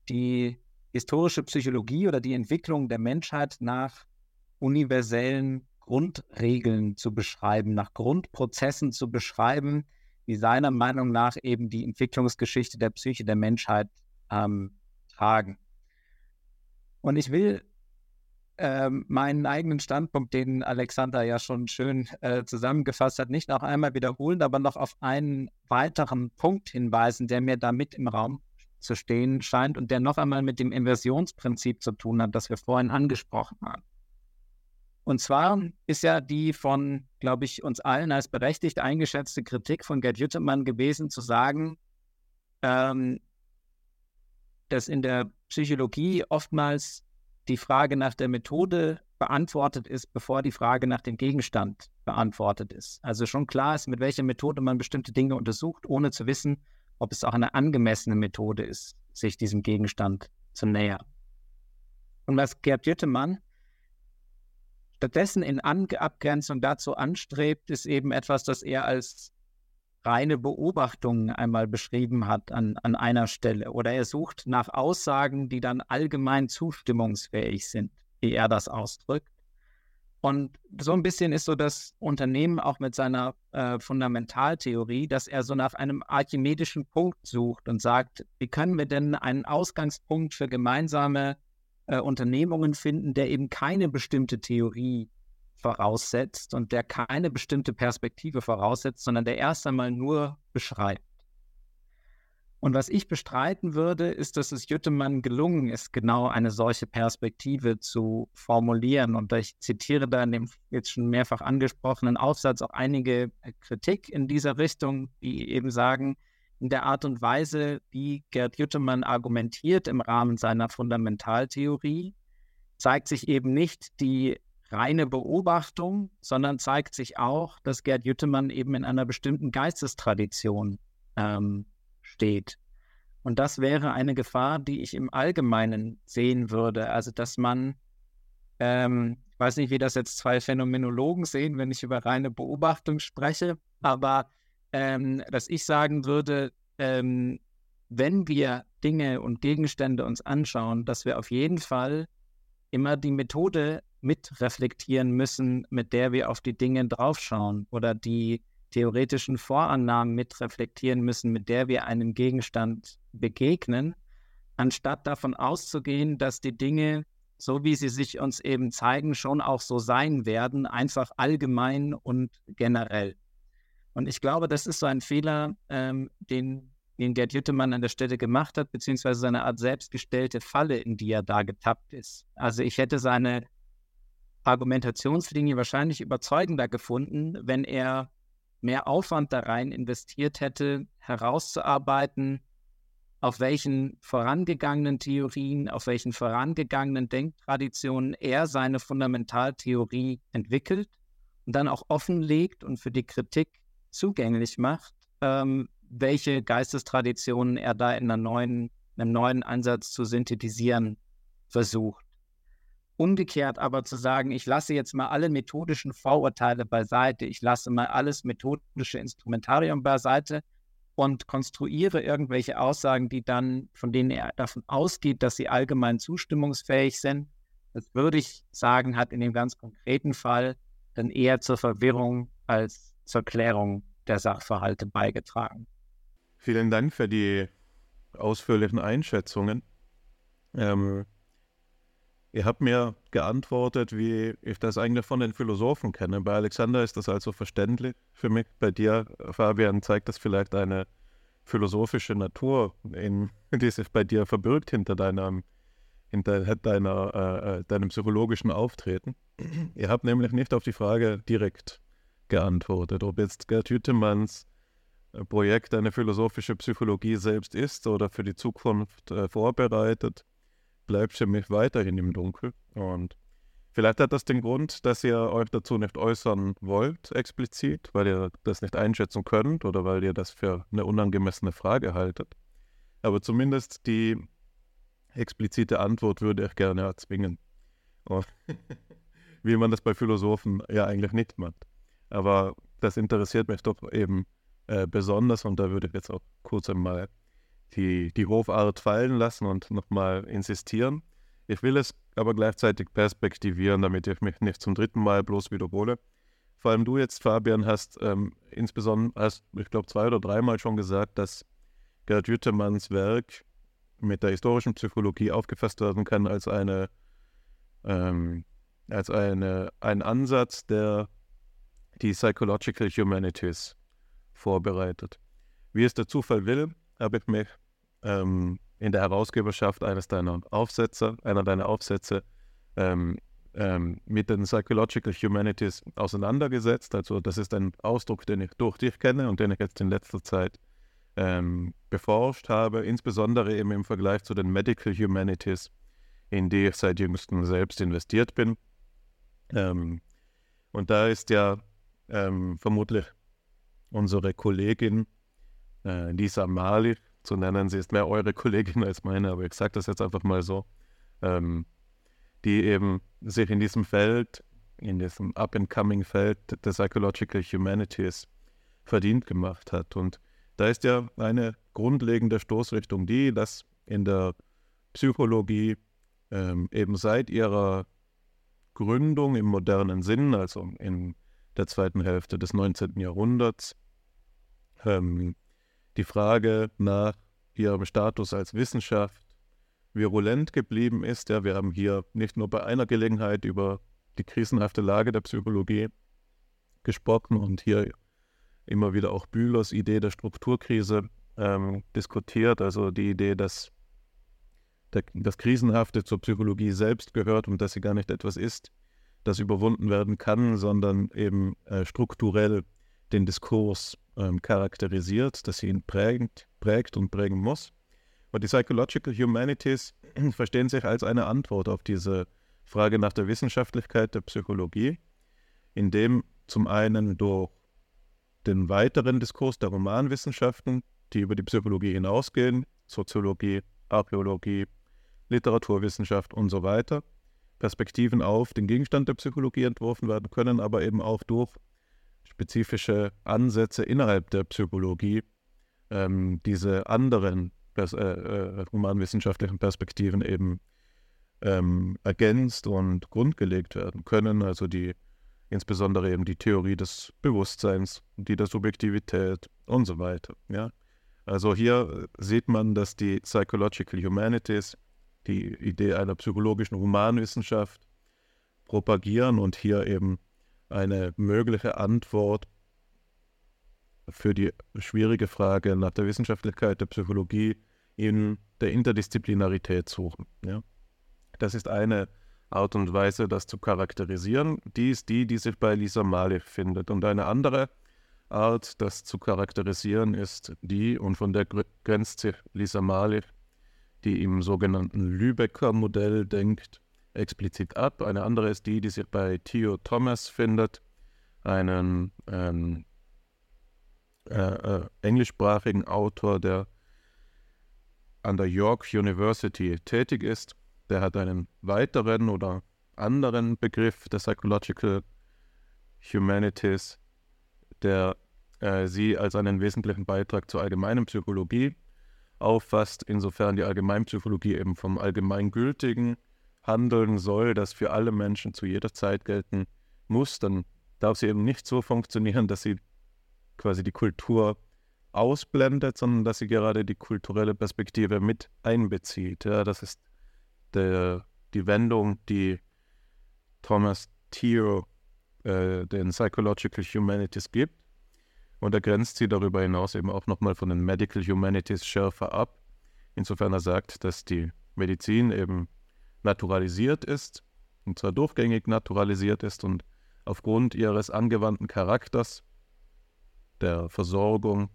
die historische Psychologie oder die Entwicklung der Menschheit nach universellen Grundregeln zu beschreiben, nach Grundprozessen zu beschreiben, die seiner Meinung nach eben die Entwicklungsgeschichte der Psyche der Menschheit ähm, tragen. Und ich will ähm, meinen eigenen Standpunkt, den Alexander ja schon schön äh, zusammengefasst hat, nicht noch einmal wiederholen, aber noch auf einen weiteren Punkt hinweisen, der mir da mit im Raum zu stehen scheint und der noch einmal mit dem Inversionsprinzip zu tun hat, das wir vorhin angesprochen haben. Und zwar ist ja die von, glaube ich, uns allen als berechtigt eingeschätzte Kritik von Gerd Jüttemann gewesen, zu sagen, ähm, dass in der Psychologie oftmals die Frage nach der Methode beantwortet ist, bevor die Frage nach dem Gegenstand beantwortet ist. Also schon klar ist, mit welcher Methode man bestimmte Dinge untersucht, ohne zu wissen, ob es auch eine angemessene Methode ist, sich diesem Gegenstand zu nähern. Und was Gerd Jüttemann stattdessen in Abgrenzung dazu anstrebt, ist eben etwas, das er als reine Beobachtungen einmal beschrieben hat an, an einer Stelle. Oder er sucht nach Aussagen, die dann allgemein zustimmungsfähig sind, wie er das ausdrückt. Und so ein bisschen ist so das Unternehmen auch mit seiner äh, Fundamentaltheorie, dass er so nach einem archimedischen Punkt sucht und sagt, wie können wir denn einen Ausgangspunkt für gemeinsame äh, Unternehmungen finden, der eben keine bestimmte Theorie voraussetzt und der keine bestimmte Perspektive voraussetzt, sondern der erst einmal nur beschreibt. Und was ich bestreiten würde, ist, dass es Jüttemann gelungen ist, genau eine solche Perspektive zu formulieren. Und ich zitiere da in dem jetzt schon mehrfach angesprochenen Aufsatz auch einige äh, Kritik in dieser Richtung, die eben sagen, in der Art und Weise, wie Gerd Jüttemann argumentiert im Rahmen seiner Fundamentaltheorie, zeigt sich eben nicht die reine Beobachtung, sondern zeigt sich auch, dass Gerd Jüttemann eben in einer bestimmten Geistestradition ähm, steht. Und das wäre eine Gefahr, die ich im Allgemeinen sehen würde. Also, dass man, ähm, ich weiß nicht, wie das jetzt zwei Phänomenologen sehen, wenn ich über reine Beobachtung spreche, aber ähm, dass ich sagen würde, ähm, wenn wir Dinge und Gegenstände uns anschauen, dass wir auf jeden Fall immer die Methode mitreflektieren müssen, mit der wir auf die Dinge draufschauen oder die theoretischen Vorannahmen mitreflektieren müssen, mit der wir einem Gegenstand begegnen, anstatt davon auszugehen, dass die Dinge, so wie sie sich uns eben zeigen, schon auch so sein werden, einfach allgemein und generell. Und ich glaube, das ist so ein Fehler, ähm, den, den Gerd Jüttemann an der Stelle gemacht hat, beziehungsweise seine Art selbstgestellte Falle, in die er da getappt ist. Also ich hätte seine Argumentationslinie wahrscheinlich überzeugender gefunden, wenn er mehr Aufwand da rein investiert hätte, herauszuarbeiten, auf welchen vorangegangenen Theorien, auf welchen vorangegangenen Denktraditionen er seine Fundamentaltheorie entwickelt und dann auch offenlegt und für die Kritik zugänglich macht, ähm, welche Geistestraditionen er da in einer neuen, einem neuen Ansatz zu synthetisieren versucht. Umgekehrt aber zu sagen, ich lasse jetzt mal alle methodischen Vorurteile beiseite, ich lasse mal alles methodische Instrumentarium beiseite und konstruiere irgendwelche Aussagen, die dann, von denen er davon ausgeht, dass sie allgemein zustimmungsfähig sind. Das würde ich sagen, hat in dem ganz konkreten Fall dann eher zur Verwirrung als zur Klärung der Sachverhalte beigetragen. Vielen Dank für die ausführlichen Einschätzungen. Ähm, Ihr habt mir geantwortet, wie ich das eigentlich von den Philosophen kenne. Bei Alexander ist das also verständlich für mich. Bei dir, Fabian, zeigt das vielleicht eine philosophische Natur, in, die sich bei dir verbirgt hinter deinem, hinter deiner, äh, äh, deinem psychologischen Auftreten. Ihr habt nämlich nicht auf die Frage direkt geantwortet, ob jetzt Gerd Hüttemanns äh, Projekt eine philosophische Psychologie selbst ist oder für die Zukunft äh, vorbereitet bleibt für mich weiterhin im Dunkeln. Und vielleicht hat das den Grund, dass ihr euch dazu nicht äußern wollt, explizit, weil ihr das nicht einschätzen könnt oder weil ihr das für eine unangemessene Frage haltet. Aber zumindest die explizite Antwort würde ich gerne erzwingen. Wie man das bei Philosophen ja eigentlich nicht macht. Aber das interessiert mich doch eben äh, besonders und da würde ich jetzt auch kurz einmal die, die Hofart fallen lassen und nochmal insistieren. Ich will es aber gleichzeitig perspektivieren, damit ich mich nicht zum dritten Mal bloß wiederhole. Vor allem du jetzt, Fabian, hast ähm, insbesondere, hast, ich glaube, zwei oder dreimal schon gesagt, dass Gerd Jüttemanns Werk mit der historischen Psychologie aufgefasst werden kann als eine, ähm, als eine, ein Ansatz, der die Psychological Humanities vorbereitet. Wie es der Zufall will, habe ich mich ähm, in der Herausgeberschaft eines deiner Aufsätze, einer deiner Aufsätze ähm, ähm, mit den Psychological Humanities auseinandergesetzt. Also das ist ein Ausdruck, den ich durch dich kenne und den ich jetzt in letzter Zeit ähm, beforscht habe, insbesondere eben im Vergleich zu den Medical Humanities, in die ich seit jüngstem selbst investiert bin. Ähm, und da ist ja ähm, vermutlich unsere Kollegin äh, Lisa Mali zu nennen. Sie ist mehr eure Kollegin als meine, aber ich sage das jetzt einfach mal so. Ähm, die eben sich in diesem Feld, in diesem Up-and-Coming-Feld der Psychological Humanities verdient gemacht hat. Und da ist ja eine grundlegende Stoßrichtung die, dass in der Psychologie ähm, eben seit ihrer Gründung im modernen Sinn, also in der zweiten Hälfte des 19. Jahrhunderts, ähm, die Frage nach ihrem Status als Wissenschaft virulent geblieben ist. Ja, wir haben hier nicht nur bei einer Gelegenheit über die krisenhafte Lage der Psychologie gesprochen und hier immer wieder auch Bühlers Idee der Strukturkrise ähm, diskutiert, also die Idee, dass das Krisenhafte zur Psychologie selbst gehört und dass sie gar nicht etwas ist, das überwunden werden kann, sondern eben äh, strukturell den Diskurs ähm, charakterisiert, dass sie ihn prägt, prägt und prägen muss. Und die Psychological Humanities verstehen sich als eine Antwort auf diese Frage nach der Wissenschaftlichkeit der Psychologie, indem zum einen durch den weiteren Diskurs der Romanwissenschaften, die über die Psychologie hinausgehen, Soziologie, Archäologie, Literaturwissenschaft und so weiter, Perspektiven auf den Gegenstand der Psychologie entworfen werden können, aber eben auch durch spezifische Ansätze innerhalb der Psychologie ähm, diese anderen pers äh, äh, humanwissenschaftlichen Perspektiven eben ähm, ergänzt und grundgelegt werden können. Also die insbesondere eben die Theorie des Bewusstseins, die der Subjektivität und so weiter. Ja? Also hier sieht man, dass die Psychological Humanities die Idee einer psychologischen Humanwissenschaft propagieren und hier eben eine mögliche Antwort für die schwierige Frage nach der Wissenschaftlichkeit der Psychologie in der Interdisziplinarität suchen. Ja? Das ist eine Art und Weise, das zu charakterisieren. Die ist die, die sich bei Lisa Malik findet. Und eine andere Art, das zu charakterisieren, ist die, und von der grenzt sich Lisa Malik, die im sogenannten Lübecker Modell denkt, explizit ab. Eine andere ist die, die sich bei Theo Thomas findet, einen ähm, äh, äh, englischsprachigen Autor, der an der York University tätig ist. Der hat einen weiteren oder anderen Begriff der Psychological Humanities, der äh, sie als einen wesentlichen Beitrag zur allgemeinen Psychologie auffasst, insofern die Allgemeinpsychologie eben vom Allgemeingültigen handeln soll, das für alle Menschen zu jeder Zeit gelten muss, dann darf sie eben nicht so funktionieren, dass sie quasi die Kultur ausblendet, sondern dass sie gerade die kulturelle Perspektive mit einbezieht. Ja, das ist der, die Wendung, die Thomas Thiel äh, den Psychological Humanities gibt. Und er grenzt sie darüber hinaus eben auch nochmal von den Medical Humanities schärfer ab. Insofern er sagt, dass die Medizin eben naturalisiert ist, und zwar durchgängig naturalisiert ist und aufgrund ihres angewandten Charakters der Versorgung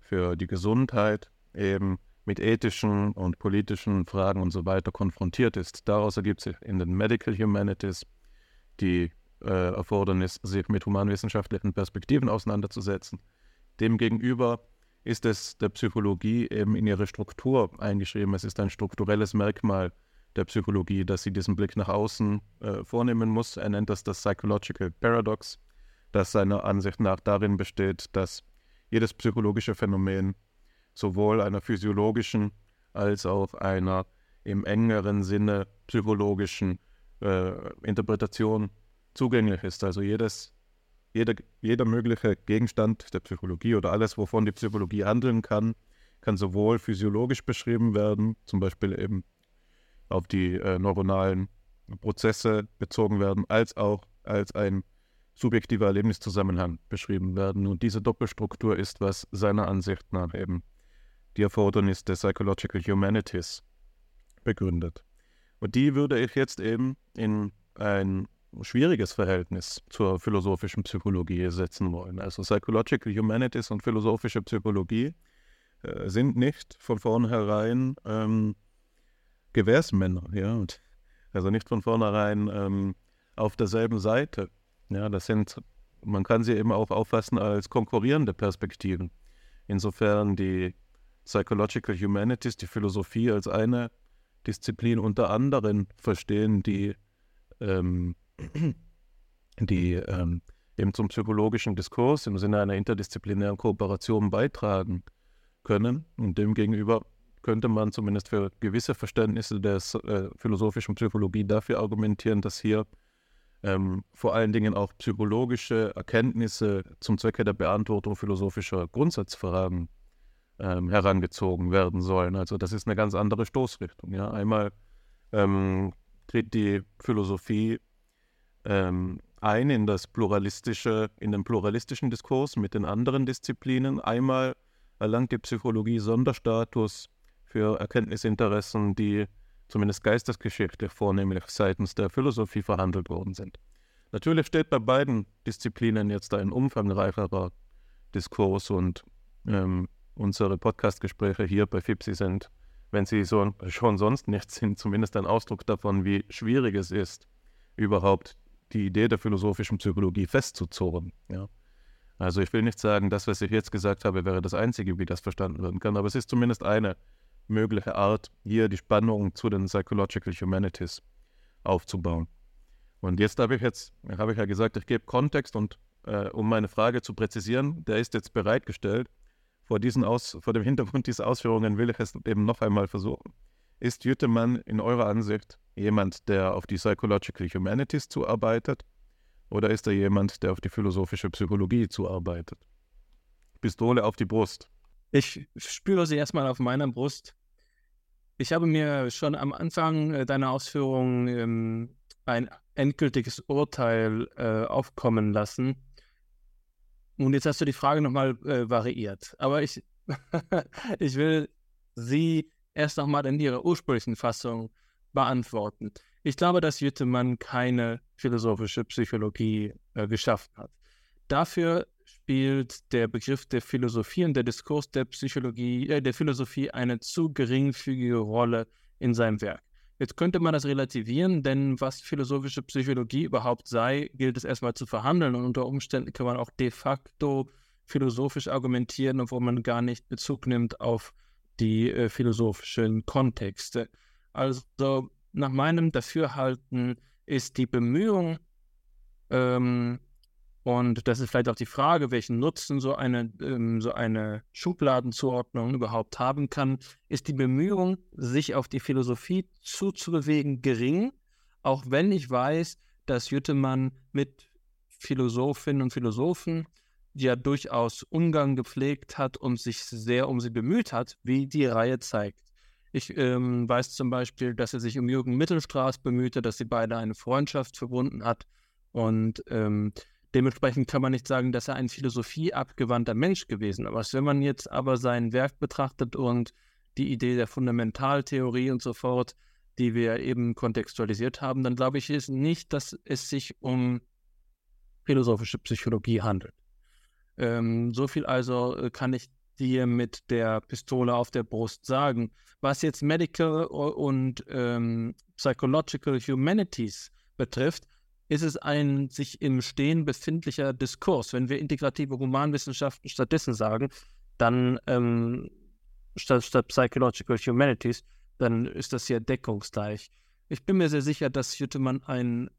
für die Gesundheit eben mit ethischen und politischen Fragen und so weiter konfrontiert ist. Daraus ergibt sich in den Medical Humanities die äh, Erfordernis, sich mit humanwissenschaftlichen Perspektiven auseinanderzusetzen. Demgegenüber ist es der Psychologie eben in ihre Struktur eingeschrieben. Es ist ein strukturelles Merkmal der Psychologie, dass sie diesen Blick nach außen äh, vornehmen muss. Er nennt das das Psychological Paradox, das seiner Ansicht nach darin besteht, dass jedes psychologische Phänomen sowohl einer physiologischen als auch einer im engeren Sinne psychologischen äh, Interpretation zugänglich ist. Also jedes, jeder, jeder mögliche Gegenstand der Psychologie oder alles, wovon die Psychologie handeln kann, kann sowohl physiologisch beschrieben werden, zum Beispiel eben auf die äh, neuronalen Prozesse bezogen werden, als auch als ein subjektiver Erlebniszusammenhang beschrieben werden. Und diese Doppelstruktur ist, was seiner Ansicht nach eben die Erfordernis der Psychological Humanities begründet. Und die würde ich jetzt eben in ein schwieriges Verhältnis zur philosophischen Psychologie setzen wollen. Also Psychological Humanities und philosophische Psychologie äh, sind nicht von vornherein ähm, Gewährsmänner, ja, und also nicht von vornherein ähm, auf derselben Seite. Ja, das sind, man kann sie eben auch auffassen als konkurrierende Perspektiven. Insofern die Psychological Humanities, die Philosophie als eine Disziplin unter anderen verstehen, die ähm, die ähm, eben zum psychologischen Diskurs im Sinne einer interdisziplinären Kooperation beitragen können. Und demgegenüber könnte man zumindest für gewisse Verständnisse der äh, philosophischen Psychologie dafür argumentieren, dass hier ähm, vor allen Dingen auch psychologische Erkenntnisse zum Zwecke der Beantwortung philosophischer Grundsatzfragen ähm, herangezogen werden sollen. Also das ist eine ganz andere Stoßrichtung. Ja? Einmal ähm, tritt die Philosophie ähm, ein in das pluralistische, in den pluralistischen Diskurs mit den anderen Disziplinen. Einmal erlangt die Psychologie Sonderstatus für Erkenntnisinteressen, die zumindest geistesgeschichtlich vornehmlich seitens der Philosophie verhandelt worden sind. Natürlich steht bei beiden Disziplinen jetzt ein umfangreicherer Diskurs und ähm, unsere Podcastgespräche hier bei FIPSI sind, wenn sie so, schon sonst nichts sind, zumindest ein Ausdruck davon, wie schwierig es ist, überhaupt die Idee der philosophischen Psychologie festzuzurren. Ja. Also ich will nicht sagen, das, was ich jetzt gesagt habe, wäre das Einzige, wie das verstanden werden kann, aber es ist zumindest eine mögliche Art, hier die Spannung zu den Psychological Humanities aufzubauen. Und jetzt habe ich jetzt, habe ich ja gesagt, ich gebe Kontext und äh, um meine Frage zu präzisieren, der ist jetzt bereitgestellt. Vor, diesen Aus, vor dem Hintergrund dieser Ausführungen will ich es eben noch einmal versuchen. Ist Jüttemann in eurer Ansicht jemand, der auf die Psychological Humanities zuarbeitet? Oder ist er jemand, der auf die philosophische Psychologie zuarbeitet? Pistole auf die Brust. Ich spüre sie erstmal auf meiner Brust. Ich habe mir schon am Anfang äh, deiner Ausführungen ähm, ein endgültiges Urteil äh, aufkommen lassen. Und jetzt hast du die Frage nochmal äh, variiert. Aber ich, ich will sie erst nochmal in ihrer ursprünglichen Fassung beantworten. Ich glaube, dass Jüttemann keine philosophische Psychologie äh, geschaffen hat. Dafür spielt der Begriff der Philosophie und der Diskurs der Psychologie, äh, der Philosophie eine zu geringfügige Rolle in seinem Werk. Jetzt könnte man das relativieren, denn was philosophische Psychologie überhaupt sei, gilt es erstmal zu verhandeln und unter Umständen kann man auch de facto philosophisch argumentieren, obwohl man gar nicht Bezug nimmt auf die äh, philosophischen Kontexte. Also nach meinem Dafürhalten ist die Bemühung, ähm, und das ist vielleicht auch die Frage, welchen Nutzen so eine, ähm, so eine Schubladenzuordnung überhaupt haben kann, ist die Bemühung, sich auf die Philosophie zuzubewegen, gering, auch wenn ich weiß, dass Jüttemann mit Philosophinnen und Philosophen ja durchaus Umgang gepflegt hat und sich sehr um sie bemüht hat, wie die Reihe zeigt. Ich ähm, weiß zum Beispiel, dass er sich um Jürgen Mittelstraß bemühte, dass sie beide eine Freundschaft verbunden hat und ähm, Dementsprechend kann man nicht sagen, dass er ein philosophieabgewandter Mensch gewesen ist. Wenn man jetzt aber sein Werk betrachtet und die Idee der Fundamentaltheorie und so fort, die wir eben kontextualisiert haben, dann glaube ich ist nicht, dass es sich um philosophische Psychologie handelt. Ähm, so viel also äh, kann ich dir mit der Pistole auf der Brust sagen. Was jetzt Medical und ähm, Psychological Humanities betrifft, ist es ein sich im Stehen befindlicher Diskurs. Wenn wir integrative Humanwissenschaften stattdessen sagen, dann ähm, statt, statt Psychological Humanities, dann ist das hier deckungsgleich. Ich bin mir sehr sicher, dass Jüttemann ein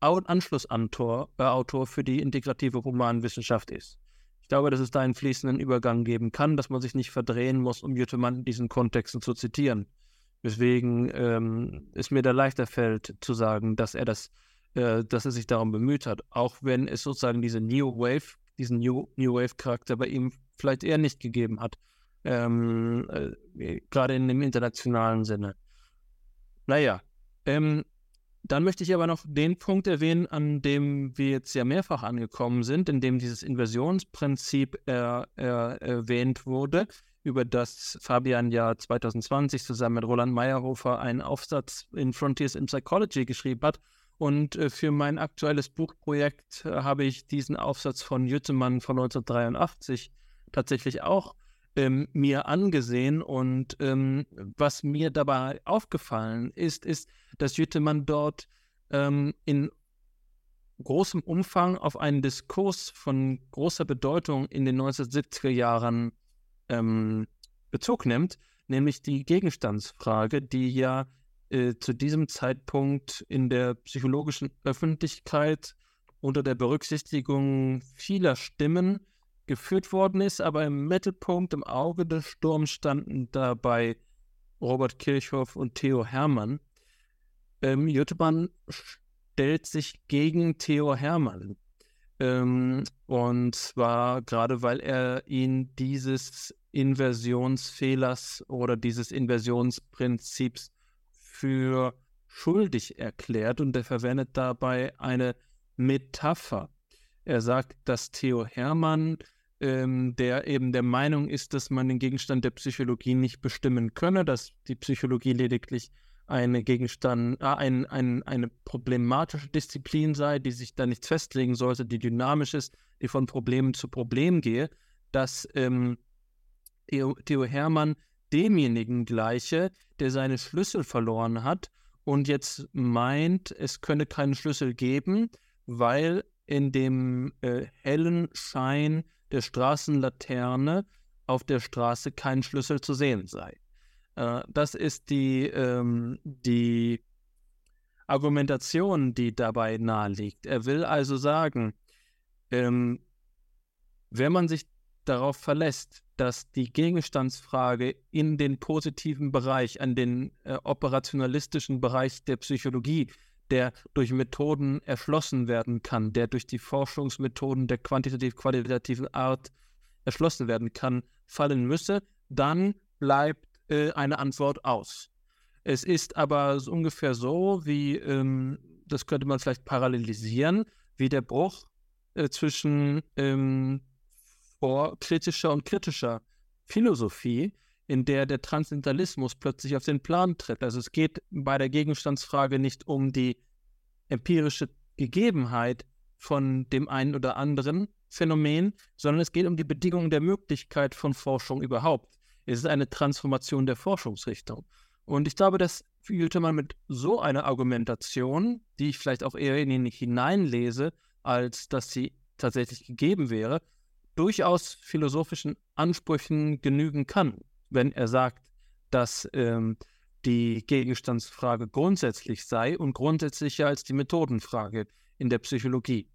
Anschlussautor äh, für die integrative Humanwissenschaft ist. Ich glaube, dass es da einen fließenden Übergang geben kann, dass man sich nicht verdrehen muss, um Jüttemann in diesen Kontexten zu zitieren. Deswegen ähm, ist mir da leichter fällt zu sagen, dass er das äh, dass er sich darum bemüht hat, auch wenn es sozusagen diese New Wave, diesen New, New Wave-Charakter bei ihm vielleicht eher nicht gegeben hat, ähm, äh, gerade in dem internationalen Sinne. Naja, ähm, dann möchte ich aber noch den Punkt erwähnen, an dem wir jetzt ja mehrfach angekommen sind, in dem dieses Inversionsprinzip er, er, erwähnt wurde, über das Fabian ja 2020 zusammen mit Roland Meyerhofer einen Aufsatz in Frontiers in Psychology geschrieben hat. Und äh, für mein aktuelles Buchprojekt äh, habe ich diesen Aufsatz von Jüttemann von 1983 tatsächlich auch ähm, mir angesehen. Und ähm, was mir dabei aufgefallen ist, ist, dass Jüttemann dort ähm, in großem Umfang auf einen Diskurs von großer Bedeutung in den 1970er Jahren ähm, Bezug nimmt, nämlich die Gegenstandsfrage, die ja äh, zu diesem Zeitpunkt in der psychologischen Öffentlichkeit unter der Berücksichtigung vieler Stimmen geführt worden ist, aber im Mittelpunkt, im Auge des Sturms standen dabei Robert Kirchhoff und Theo Hermann. Ähm, Jüttemann stellt sich gegen Theo Hermann. Ähm, und zwar gerade, weil er ihn dieses Inversionsfehlers oder dieses Inversionsprinzips für schuldig erklärt und er verwendet dabei eine Metapher. Er sagt, dass Theo Hermann, ähm, der eben der Meinung ist, dass man den Gegenstand der Psychologie nicht bestimmen könne, dass die Psychologie lediglich eine Gegenstand, äh, ein, ein, eine problematische Disziplin sei, die sich da nichts festlegen sollte, die dynamisch ist, die von Problem zu Problem gehe, dass ähm, Theo, Hermann demjenigen gleiche, der seine Schlüssel verloren hat und jetzt meint, es könne keinen Schlüssel geben, weil in dem äh, hellen Schein der Straßenlaterne auf der Straße kein Schlüssel zu sehen sei. Äh, das ist die, ähm, die Argumentation, die dabei naheliegt. Er will also sagen, ähm, wenn man sich darauf verlässt, dass die Gegenstandsfrage in den positiven Bereich, an den äh, operationalistischen Bereich der Psychologie, der durch Methoden erschlossen werden kann, der durch die Forschungsmethoden der quantitativ-qualitativen Art erschlossen werden kann, fallen müsse, dann bleibt äh, eine Antwort aus. Es ist aber so ungefähr so, wie, ähm, das könnte man vielleicht parallelisieren, wie der Bruch äh, zwischen ähm, vor kritischer und kritischer Philosophie, in der der Transzendentalismus plötzlich auf den Plan tritt. Also es geht bei der Gegenstandsfrage nicht um die empirische Gegebenheit von dem einen oder anderen, Phänomen, sondern es geht um die Bedingungen der Möglichkeit von Forschung überhaupt. Es ist eine Transformation der Forschungsrichtung. Und ich glaube, dass fühlte man mit so einer Argumentation, die ich vielleicht auch eher in ihn hineinlese, als dass sie tatsächlich gegeben wäre, durchaus philosophischen Ansprüchen genügen kann, wenn er sagt, dass ähm, die Gegenstandsfrage grundsätzlich sei und grundsätzlicher als die Methodenfrage in der Psychologie.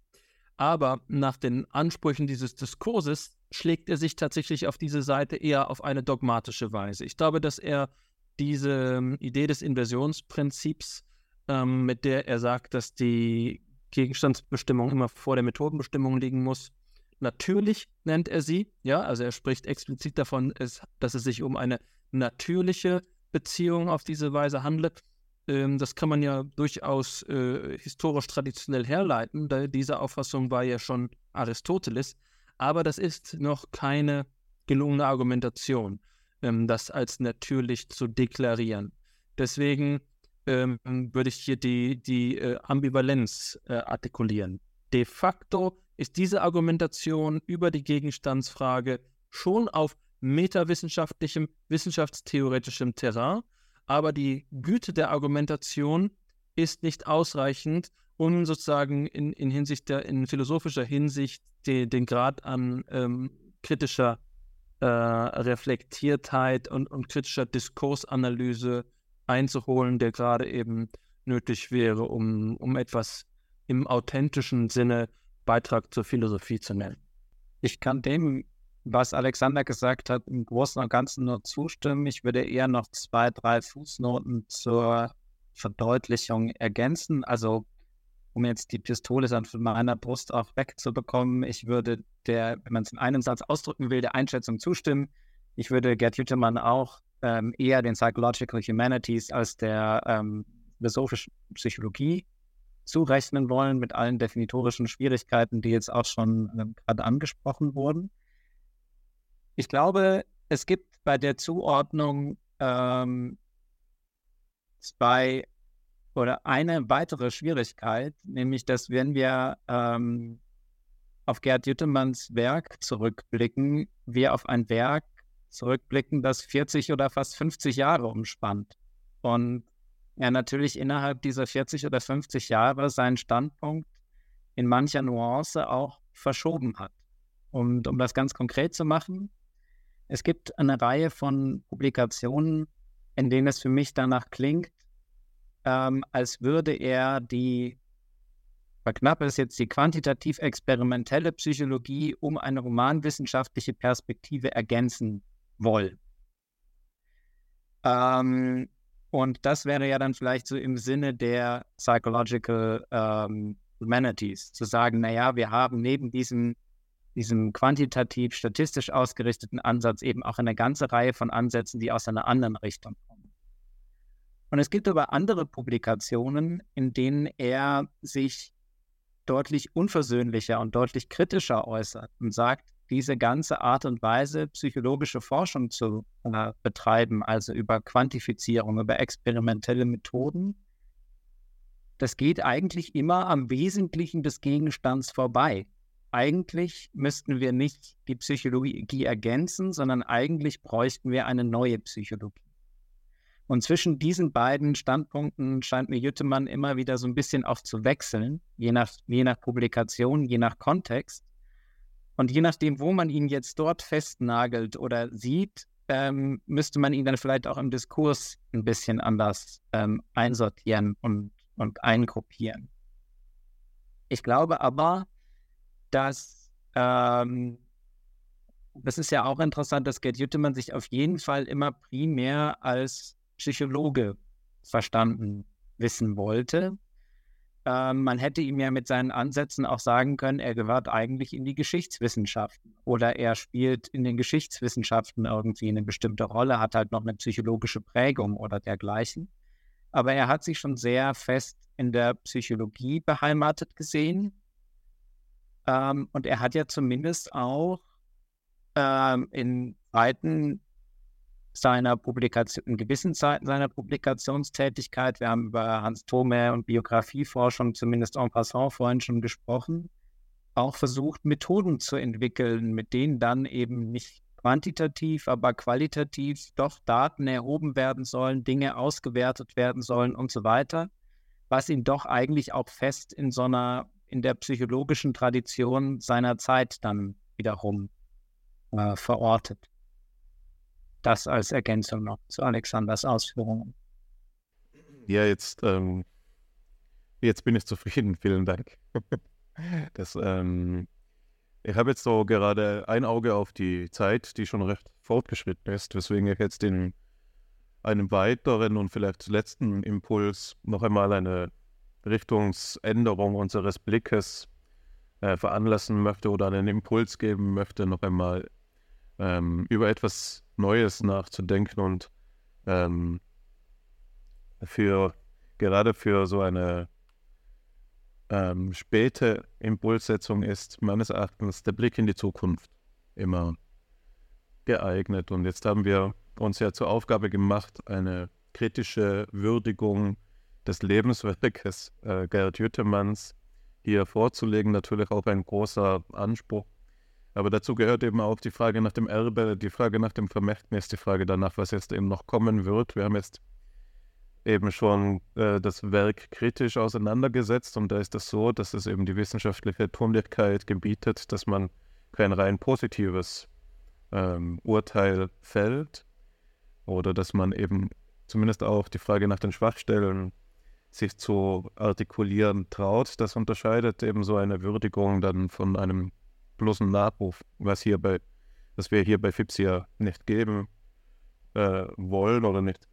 Aber nach den Ansprüchen dieses Diskurses schlägt er sich tatsächlich auf diese Seite eher auf eine dogmatische Weise. Ich glaube, dass er diese ähm, Idee des Inversionsprinzips, ähm, mit der er sagt, dass die Gegenstandsbestimmung immer vor der Methodenbestimmung liegen muss, natürlich nennt er sie. Ja, also er spricht explizit davon, dass es sich um eine natürliche Beziehung auf diese Weise handelt. Ähm, das kann man ja durchaus äh, historisch traditionell herleiten. Diese Auffassung war ja schon Aristoteles. Aber das ist noch keine gelungene Argumentation, ähm, das als natürlich zu deklarieren. Deswegen ähm, würde ich hier die, die äh, Ambivalenz äh, artikulieren. De facto ist diese Argumentation über die Gegenstandsfrage schon auf metawissenschaftlichem, wissenschaftstheoretischem Terrain, aber die Güte der Argumentation ist nicht ausreichend, um sozusagen in, in Hinsicht der, in philosophischer Hinsicht de, den Grad an ähm, kritischer äh, Reflektiertheit und, und kritischer Diskursanalyse einzuholen, der gerade eben nötig wäre, um, um etwas im authentischen Sinne Beitrag zur Philosophie zu nennen. Ich kann dem, was Alexander gesagt hat, im Großen und Ganzen nur zustimmen. Ich würde eher noch zwei, drei Fußnoten zur Verdeutlichung ergänzen. Also um jetzt die Pistole von meiner Brust auch wegzubekommen, ich würde der, wenn man es in einem Satz ausdrücken will, der Einschätzung zustimmen. Ich würde Gerd Jüttemann auch ähm, eher den Psychological Humanities als der ähm, philosophischen Psychologie zurechnen wollen, mit allen definitorischen Schwierigkeiten, die jetzt auch schon ähm, gerade angesprochen wurden. Ich glaube, es gibt bei der Zuordnung ähm, zwei oder eine weitere Schwierigkeit, nämlich dass wenn wir ähm, auf Gerd Jüttemanns Werk zurückblicken, wir auf ein Werk zurückblicken, das 40 oder fast 50 Jahre umspannt. Und er natürlich innerhalb dieser 40 oder 50 Jahre seinen Standpunkt in mancher Nuance auch verschoben hat. Und um das ganz konkret zu machen, es gibt eine Reihe von Publikationen, in denen es für mich danach klingt, ähm, als würde er die, verknappe es jetzt, die quantitativ-experimentelle Psychologie um eine romanwissenschaftliche Perspektive ergänzen wollen. Ähm, und das wäre ja dann vielleicht so im Sinne der Psychological ähm, Humanities, zu sagen, naja, wir haben neben diesem, diesem quantitativ statistisch ausgerichteten Ansatz eben auch eine ganze Reihe von Ansätzen, die aus einer anderen Richtung kommen. Und es gibt aber andere Publikationen, in denen er sich deutlich unversöhnlicher und deutlich kritischer äußert und sagt, diese ganze Art und Weise, psychologische Forschung zu äh, betreiben, also über Quantifizierung, über experimentelle Methoden, das geht eigentlich immer am Wesentlichen des Gegenstands vorbei. Eigentlich müssten wir nicht die Psychologie ergänzen, sondern eigentlich bräuchten wir eine neue Psychologie. Und zwischen diesen beiden Standpunkten scheint mir Jüttemann immer wieder so ein bisschen auch zu wechseln, je nach, je nach Publikation, je nach Kontext. Und je nachdem, wo man ihn jetzt dort festnagelt oder sieht, ähm, müsste man ihn dann vielleicht auch im Diskurs ein bisschen anders ähm, einsortieren und, und eingruppieren. Ich glaube aber, dass ähm, das ist ja auch interessant, dass Gerd Jüttemann sich auf jeden Fall immer primär als Psychologe verstanden wissen wollte. Ähm, man hätte ihm ja mit seinen Ansätzen auch sagen können, er gehört eigentlich in die Geschichtswissenschaften oder er spielt in den Geschichtswissenschaften irgendwie eine bestimmte Rolle, hat halt noch eine psychologische Prägung oder dergleichen. Aber er hat sich schon sehr fest in der Psychologie beheimatet gesehen. Ähm, und er hat ja zumindest auch ähm, in Zeiten seiner Publikation, in gewissen Zeiten seiner Publikationstätigkeit. Wir haben über Hans Thome und Biografieforschung zumindest en passant vorhin schon gesprochen. auch versucht, Methoden zu entwickeln, mit denen dann eben nicht quantitativ, aber qualitativ doch Daten erhoben werden sollen, Dinge ausgewertet werden sollen und so weiter, was ihn doch eigentlich auch fest in so einer, in der psychologischen Tradition seiner Zeit dann wiederum äh, verortet. Das als Ergänzung noch zu Alexanders Ausführungen. Ja, jetzt, ähm, jetzt bin ich zufrieden, vielen Dank. Das, ähm, ich habe jetzt so gerade ein Auge auf die Zeit, die schon recht fortgeschritten ist, weswegen ich jetzt in einem weiteren und vielleicht letzten Impuls noch einmal eine Richtungsänderung unseres Blickes äh, veranlassen möchte oder einen Impuls geben möchte, noch einmal ähm, über etwas Neues nachzudenken und ähm, für gerade für so eine ähm, späte Impulssetzung ist meines Erachtens der Blick in die Zukunft immer geeignet. Und jetzt haben wir uns ja zur Aufgabe gemacht, eine kritische Würdigung des Lebenswerkes äh, Gerhard Jüttemanns hier vorzulegen. Natürlich auch ein großer Anspruch. Aber dazu gehört eben auch die Frage nach dem Erbe, die Frage nach dem Vermächtnis, die Frage danach, was jetzt eben noch kommen wird. Wir haben jetzt eben schon äh, das Werk kritisch auseinandergesetzt und da ist das so, dass es eben die wissenschaftliche Tunlichkeit gebietet, dass man kein rein positives ähm, Urteil fällt oder dass man eben zumindest auch die Frage nach den Schwachstellen sich zu artikulieren traut. Das unterscheidet eben so eine Würdigung dann von einem bloßen Nachruf, was, hier bei, was wir hier bei FIPS ja nicht geben äh, wollen oder nicht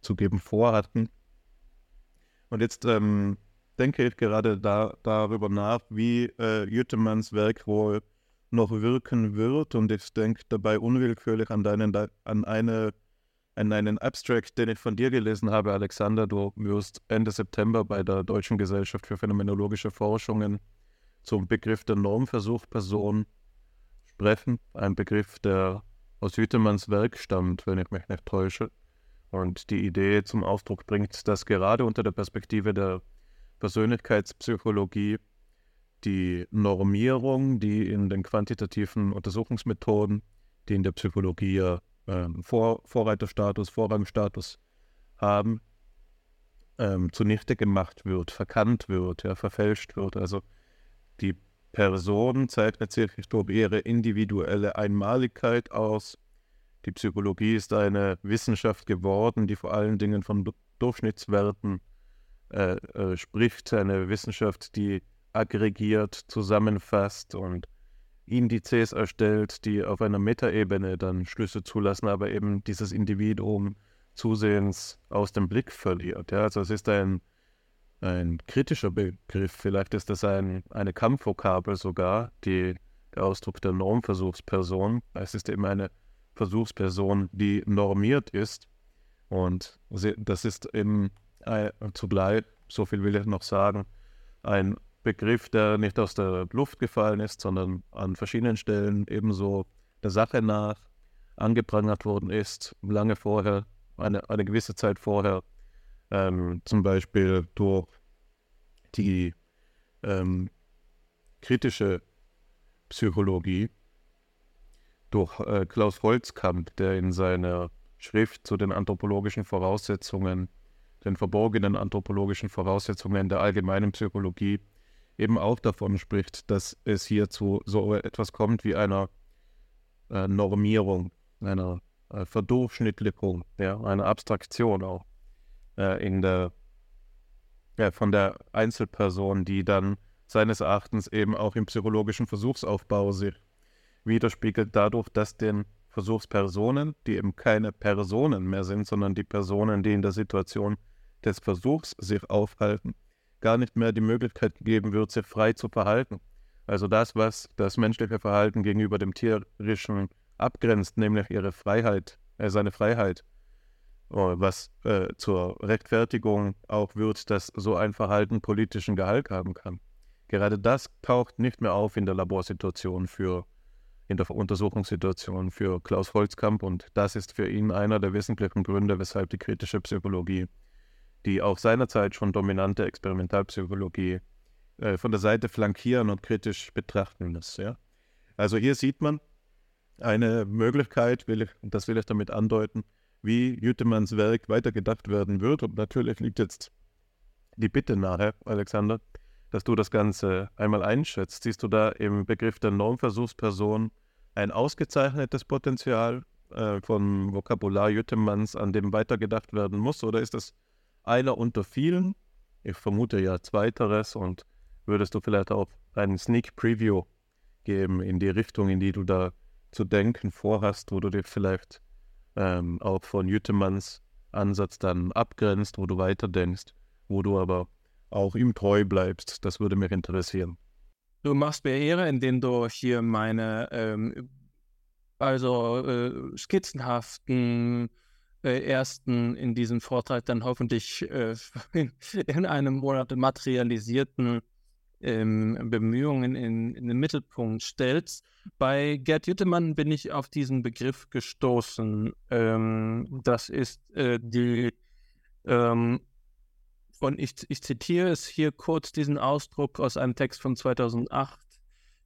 zu geben vorhatten. Und jetzt ähm, denke ich gerade da, darüber nach, wie äh, Jütemanns Werk wohl noch wirken wird. Und ich denke dabei unwillkürlich an, deinen, an, eine, an einen Abstract, den ich von dir gelesen habe, Alexander. Du wirst Ende September bei der Deutschen Gesellschaft für Phänomenologische Forschungen zum Begriff der Normversuchperson sprechen. Ein Begriff, der aus Jütemanns Werk stammt, wenn ich mich nicht täusche und die Idee zum Ausdruck bringt, dass gerade unter der Perspektive der Persönlichkeitspsychologie die Normierung, die in den quantitativen Untersuchungsmethoden, die in der Psychologie ja ähm, Vor Vorreiterstatus, Vorrangstatus haben, ähm, zunichte gemacht wird, verkannt wird, ja, verfälscht wird. Also die Person zeichnet sich durch ihre individuelle Einmaligkeit aus, die Psychologie ist eine Wissenschaft geworden, die vor allen Dingen von Durchschnittswerten äh, äh, spricht, eine Wissenschaft, die aggregiert, zusammenfasst und Indizes erstellt, die auf einer Metaebene dann Schlüsse zulassen, aber eben dieses Individuum zusehends aus dem Blick verliert. Ja? Also es ist ein, ein kritischer Begriff, vielleicht ist das ein, eine Kampfvokabel sogar, die, der Ausdruck der Normversuchsperson. Es ist eben eine Versuchsperson, die normiert ist. Und das ist eben äh, zugleich, so viel will ich noch sagen, ein Begriff, der nicht aus der Luft gefallen ist, sondern an verschiedenen Stellen ebenso der Sache nach angeprangert worden ist, lange vorher, eine, eine gewisse Zeit vorher, ähm, zum Beispiel durch die ähm, kritische Psychologie, durch äh, Klaus Holzkamp, der in seiner Schrift zu den anthropologischen Voraussetzungen, den verborgenen anthropologischen Voraussetzungen der allgemeinen Psychologie eben auch davon spricht, dass es hier zu so etwas kommt wie einer äh, Normierung, einer äh, Verdurchschnittlichung, ja, einer Abstraktion auch äh, in der, ja, von der Einzelperson, die dann seines Erachtens eben auch im psychologischen Versuchsaufbau sich widerspiegelt dadurch, dass den Versuchspersonen, die eben keine Personen mehr sind, sondern die Personen, die in der Situation des Versuchs sich aufhalten, gar nicht mehr die Möglichkeit geben wird, sich frei zu verhalten. Also das, was das menschliche Verhalten gegenüber dem tierischen abgrenzt, nämlich ihre Freiheit, äh, seine Freiheit, was äh, zur Rechtfertigung auch wird, dass so ein Verhalten politischen Gehalt haben kann. Gerade das taucht nicht mehr auf in der Laborsituation für in der Untersuchungssituation für Klaus Holzkamp und das ist für ihn einer der wesentlichen Gründe, weshalb die kritische Psychologie, die auch seinerzeit schon dominante Experimentalpsychologie äh, von der Seite flankieren und kritisch betrachten muss. Ja? Also hier sieht man eine Möglichkeit, will ich, das will ich damit andeuten, wie Jütemanns Werk weitergedacht werden wird. Und natürlich liegt jetzt die Bitte nahe, Alexander, dass du das Ganze einmal einschätzt. Siehst du da im Begriff der Normversuchsperson ein ausgezeichnetes Potenzial äh, von Vokabular Jütemanns, an dem weitergedacht werden muss? Oder ist das einer unter vielen? Ich vermute ja zweiteres und würdest du vielleicht auch einen Sneak Preview geben in die Richtung, in die du da zu denken vorhast, wo du dir vielleicht ähm, auch von Jütemanns Ansatz dann abgrenzt, wo du weiterdenkst, wo du aber auch ihm treu bleibst. Das würde mich interessieren. Du machst mir Ehre, indem du hier meine ähm, also äh, skizzenhaften äh, ersten in diesem Vortrag dann hoffentlich äh, in, einem Monat materialisierten ähm, Bemühungen in, in, den Mittelpunkt stellst. Bei Gerd Jüttemann bin ich auf diesen Begriff gestoßen. Ähm, das ist äh, die, ähm, und ich, ich zitiere es hier kurz, diesen Ausdruck aus einem Text von 2008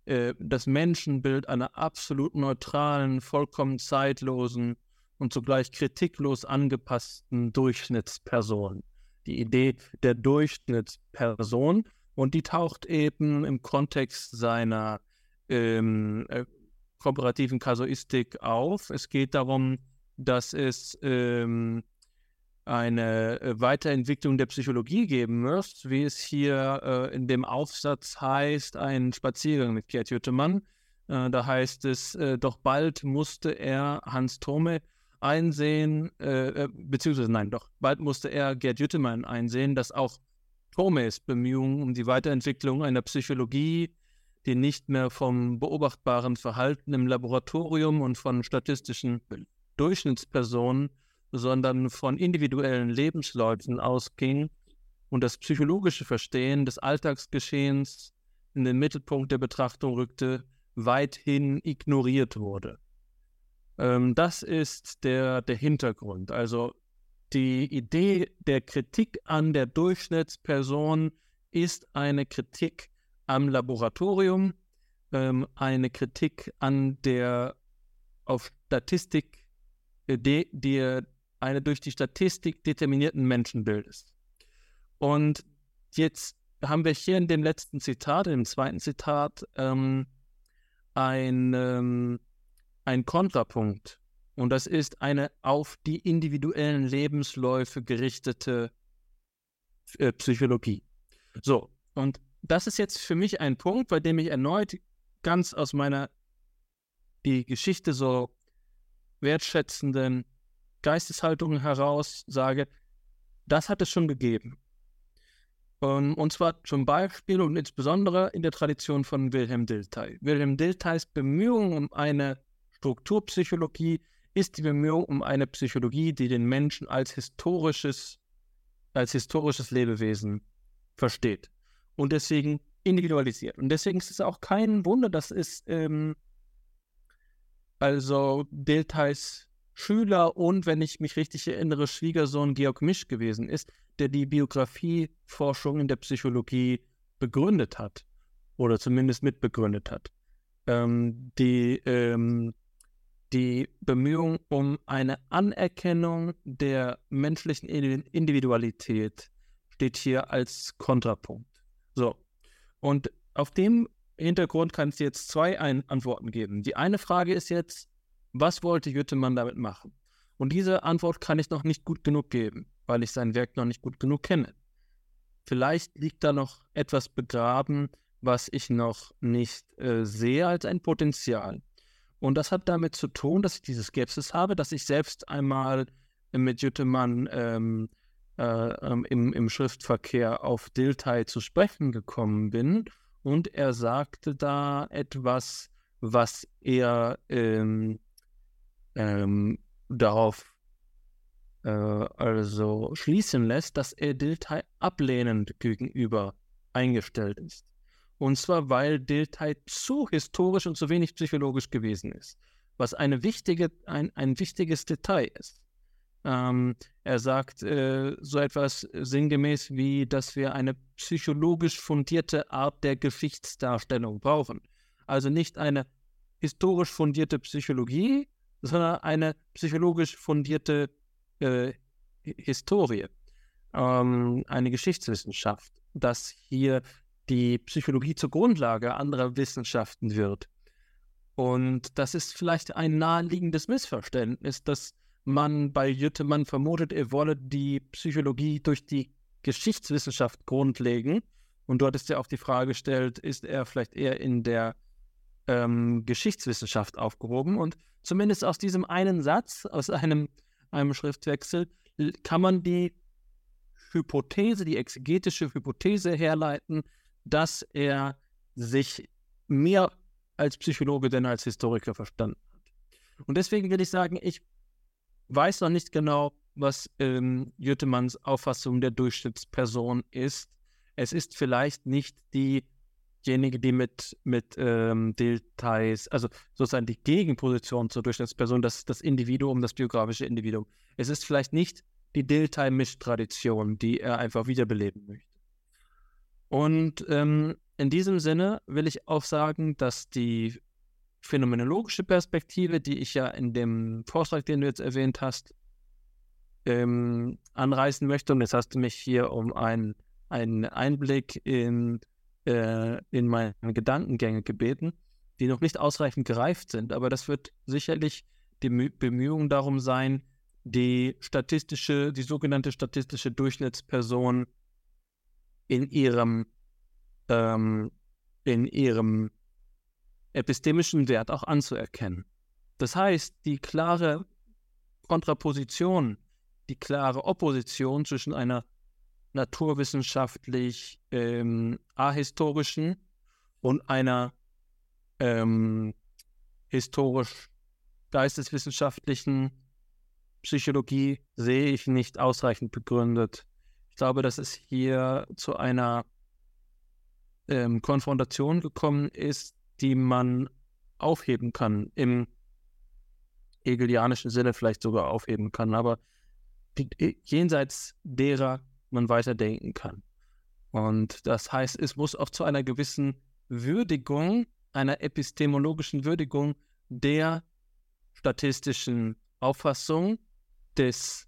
äh, das Menschenbild einer absolut neutralen, vollkommen zeitlosen und zugleich kritiklos angepassten Durchschnittsperson. Die Idee der Durchschnittsperson und die taucht eben im Kontext seiner ähm, äh, kooperativen Kasuistik auf. Es geht darum, dass es ähm, eine äh, Weiterentwicklung der Psychologie geben muss, wie es hier äh, in dem Aufsatz heißt, ein Spaziergang mit Gerd Jüttemann. Äh, da heißt es, äh, doch bald musste er Hans Thome einsehen, äh, äh, beziehungsweise nein, doch bald musste er Gerd Jüttemann einsehen, dass auch Thomes Bemühungen um die Weiterentwicklung einer Psychologie, die nicht mehr vom beobachtbaren Verhalten im Laboratorium und von statistischen Durchschnittspersonen sondern von individuellen Lebensläufen ausging und das psychologische Verstehen des Alltagsgeschehens in den Mittelpunkt der Betrachtung rückte, weithin ignoriert wurde. Ähm, das ist der, der Hintergrund. Also die Idee der Kritik an der Durchschnittsperson ist eine Kritik am Laboratorium, ähm, eine Kritik an der auf Statistik, äh, die, der, eine durch die Statistik determinierten Menschenbildes. Und jetzt haben wir hier in dem letzten Zitat, im zweiten Zitat, ähm, ein, ähm, ein Kontrapunkt. Und das ist eine auf die individuellen Lebensläufe gerichtete äh, Psychologie. So, und das ist jetzt für mich ein Punkt, bei dem ich erneut ganz aus meiner die Geschichte so wertschätzenden Geisteshaltung heraus sage, das hat es schon gegeben. Ähm, und zwar zum Beispiel und insbesondere in der Tradition von Wilhelm Dilthey. Wilhelm Diltheys Bemühung um eine Strukturpsychologie ist die Bemühung um eine Psychologie, die den Menschen als historisches, als historisches Lebewesen versteht und deswegen individualisiert. Und deswegen ist es auch kein Wunder, dass es ähm, also Diltheys Schüler und, wenn ich mich richtig erinnere, Schwiegersohn Georg Misch gewesen ist, der die Biografieforschung in der Psychologie begründet hat oder zumindest mitbegründet hat. Ähm, die, ähm, die Bemühung um eine Anerkennung der menschlichen Individualität steht hier als Kontrapunkt. So, und auf dem Hintergrund kann es jetzt zwei Ein Antworten geben. Die eine Frage ist jetzt, was wollte Jüttemann damit machen? Und diese Antwort kann ich noch nicht gut genug geben, weil ich sein Werk noch nicht gut genug kenne. Vielleicht liegt da noch etwas begraben, was ich noch nicht äh, sehe als ein Potenzial. Und das hat damit zu tun, dass ich diese Skepsis habe, dass ich selbst einmal mit Jüttemann ähm, äh, ähm, im, im, Schriftverkehr auf Dilthey zu sprechen gekommen bin. Und er sagte da etwas, was er ähm, ähm, darauf äh, also schließen lässt, dass er Dilthey ablehnend gegenüber eingestellt ist. Und zwar, weil Dilthey zu historisch und zu wenig psychologisch gewesen ist. Was eine wichtige, ein, ein wichtiges Detail ist. Ähm, er sagt äh, so etwas sinngemäß wie, dass wir eine psychologisch fundierte Art der Geschichtsdarstellung brauchen. Also nicht eine historisch fundierte Psychologie, sondern eine psychologisch fundierte äh, Historie, ähm, eine Geschichtswissenschaft, dass hier die Psychologie zur Grundlage anderer Wissenschaften wird. Und das ist vielleicht ein naheliegendes Missverständnis, dass man bei Jüttemann vermutet, er wolle die Psychologie durch die Geschichtswissenschaft grundlegen. Und dort ist ja auch die Frage gestellt, ist er vielleicht eher in der ähm, Geschichtswissenschaft aufgehoben? Und zumindest aus diesem einen Satz, aus einem, einem Schriftwechsel, kann man die Hypothese, die exegetische Hypothese herleiten, dass er sich mehr als Psychologe denn als Historiker verstanden hat. Und deswegen will ich sagen, ich weiß noch nicht genau, was ähm, Jüttemanns Auffassung der Durchschnittsperson ist. Es ist vielleicht nicht diejenige, die mit, mit ähm, Details, also sozusagen die Gegenposition zur Durchschnittsperson, das das Individuum, das biografische Individuum. Es ist vielleicht nicht die Dilthey-Misch-Tradition, die er einfach wiederbeleben möchte. Und ähm, in diesem Sinne will ich auch sagen, dass die phänomenologische Perspektive, die ich ja in dem Vortrag, den du jetzt erwähnt hast, ähm, anreißen möchte, und jetzt hast du mich hier um einen, einen Einblick in, äh, in meine Gedankengänge gebeten, die noch nicht ausreichend gereift sind, aber das wird sicherlich die Bemühung darum sein, die statistische, die sogenannte statistische Durchschnittsperson in ihrem, ähm, in ihrem epistemischen Wert auch anzuerkennen. Das heißt, die klare Kontraposition, die klare Opposition zwischen einer naturwissenschaftlich ähm, ahistorischen und einer ähm, historisch geisteswissenschaftlichen Psychologie sehe ich nicht ausreichend begründet. Glaube, dass es hier zu einer ähm, Konfrontation gekommen ist, die man aufheben kann, im hegelianischen Sinne vielleicht sogar aufheben kann, aber jenseits derer man weiterdenken kann. Und das heißt, es muss auch zu einer gewissen Würdigung, einer epistemologischen Würdigung der statistischen Auffassung des,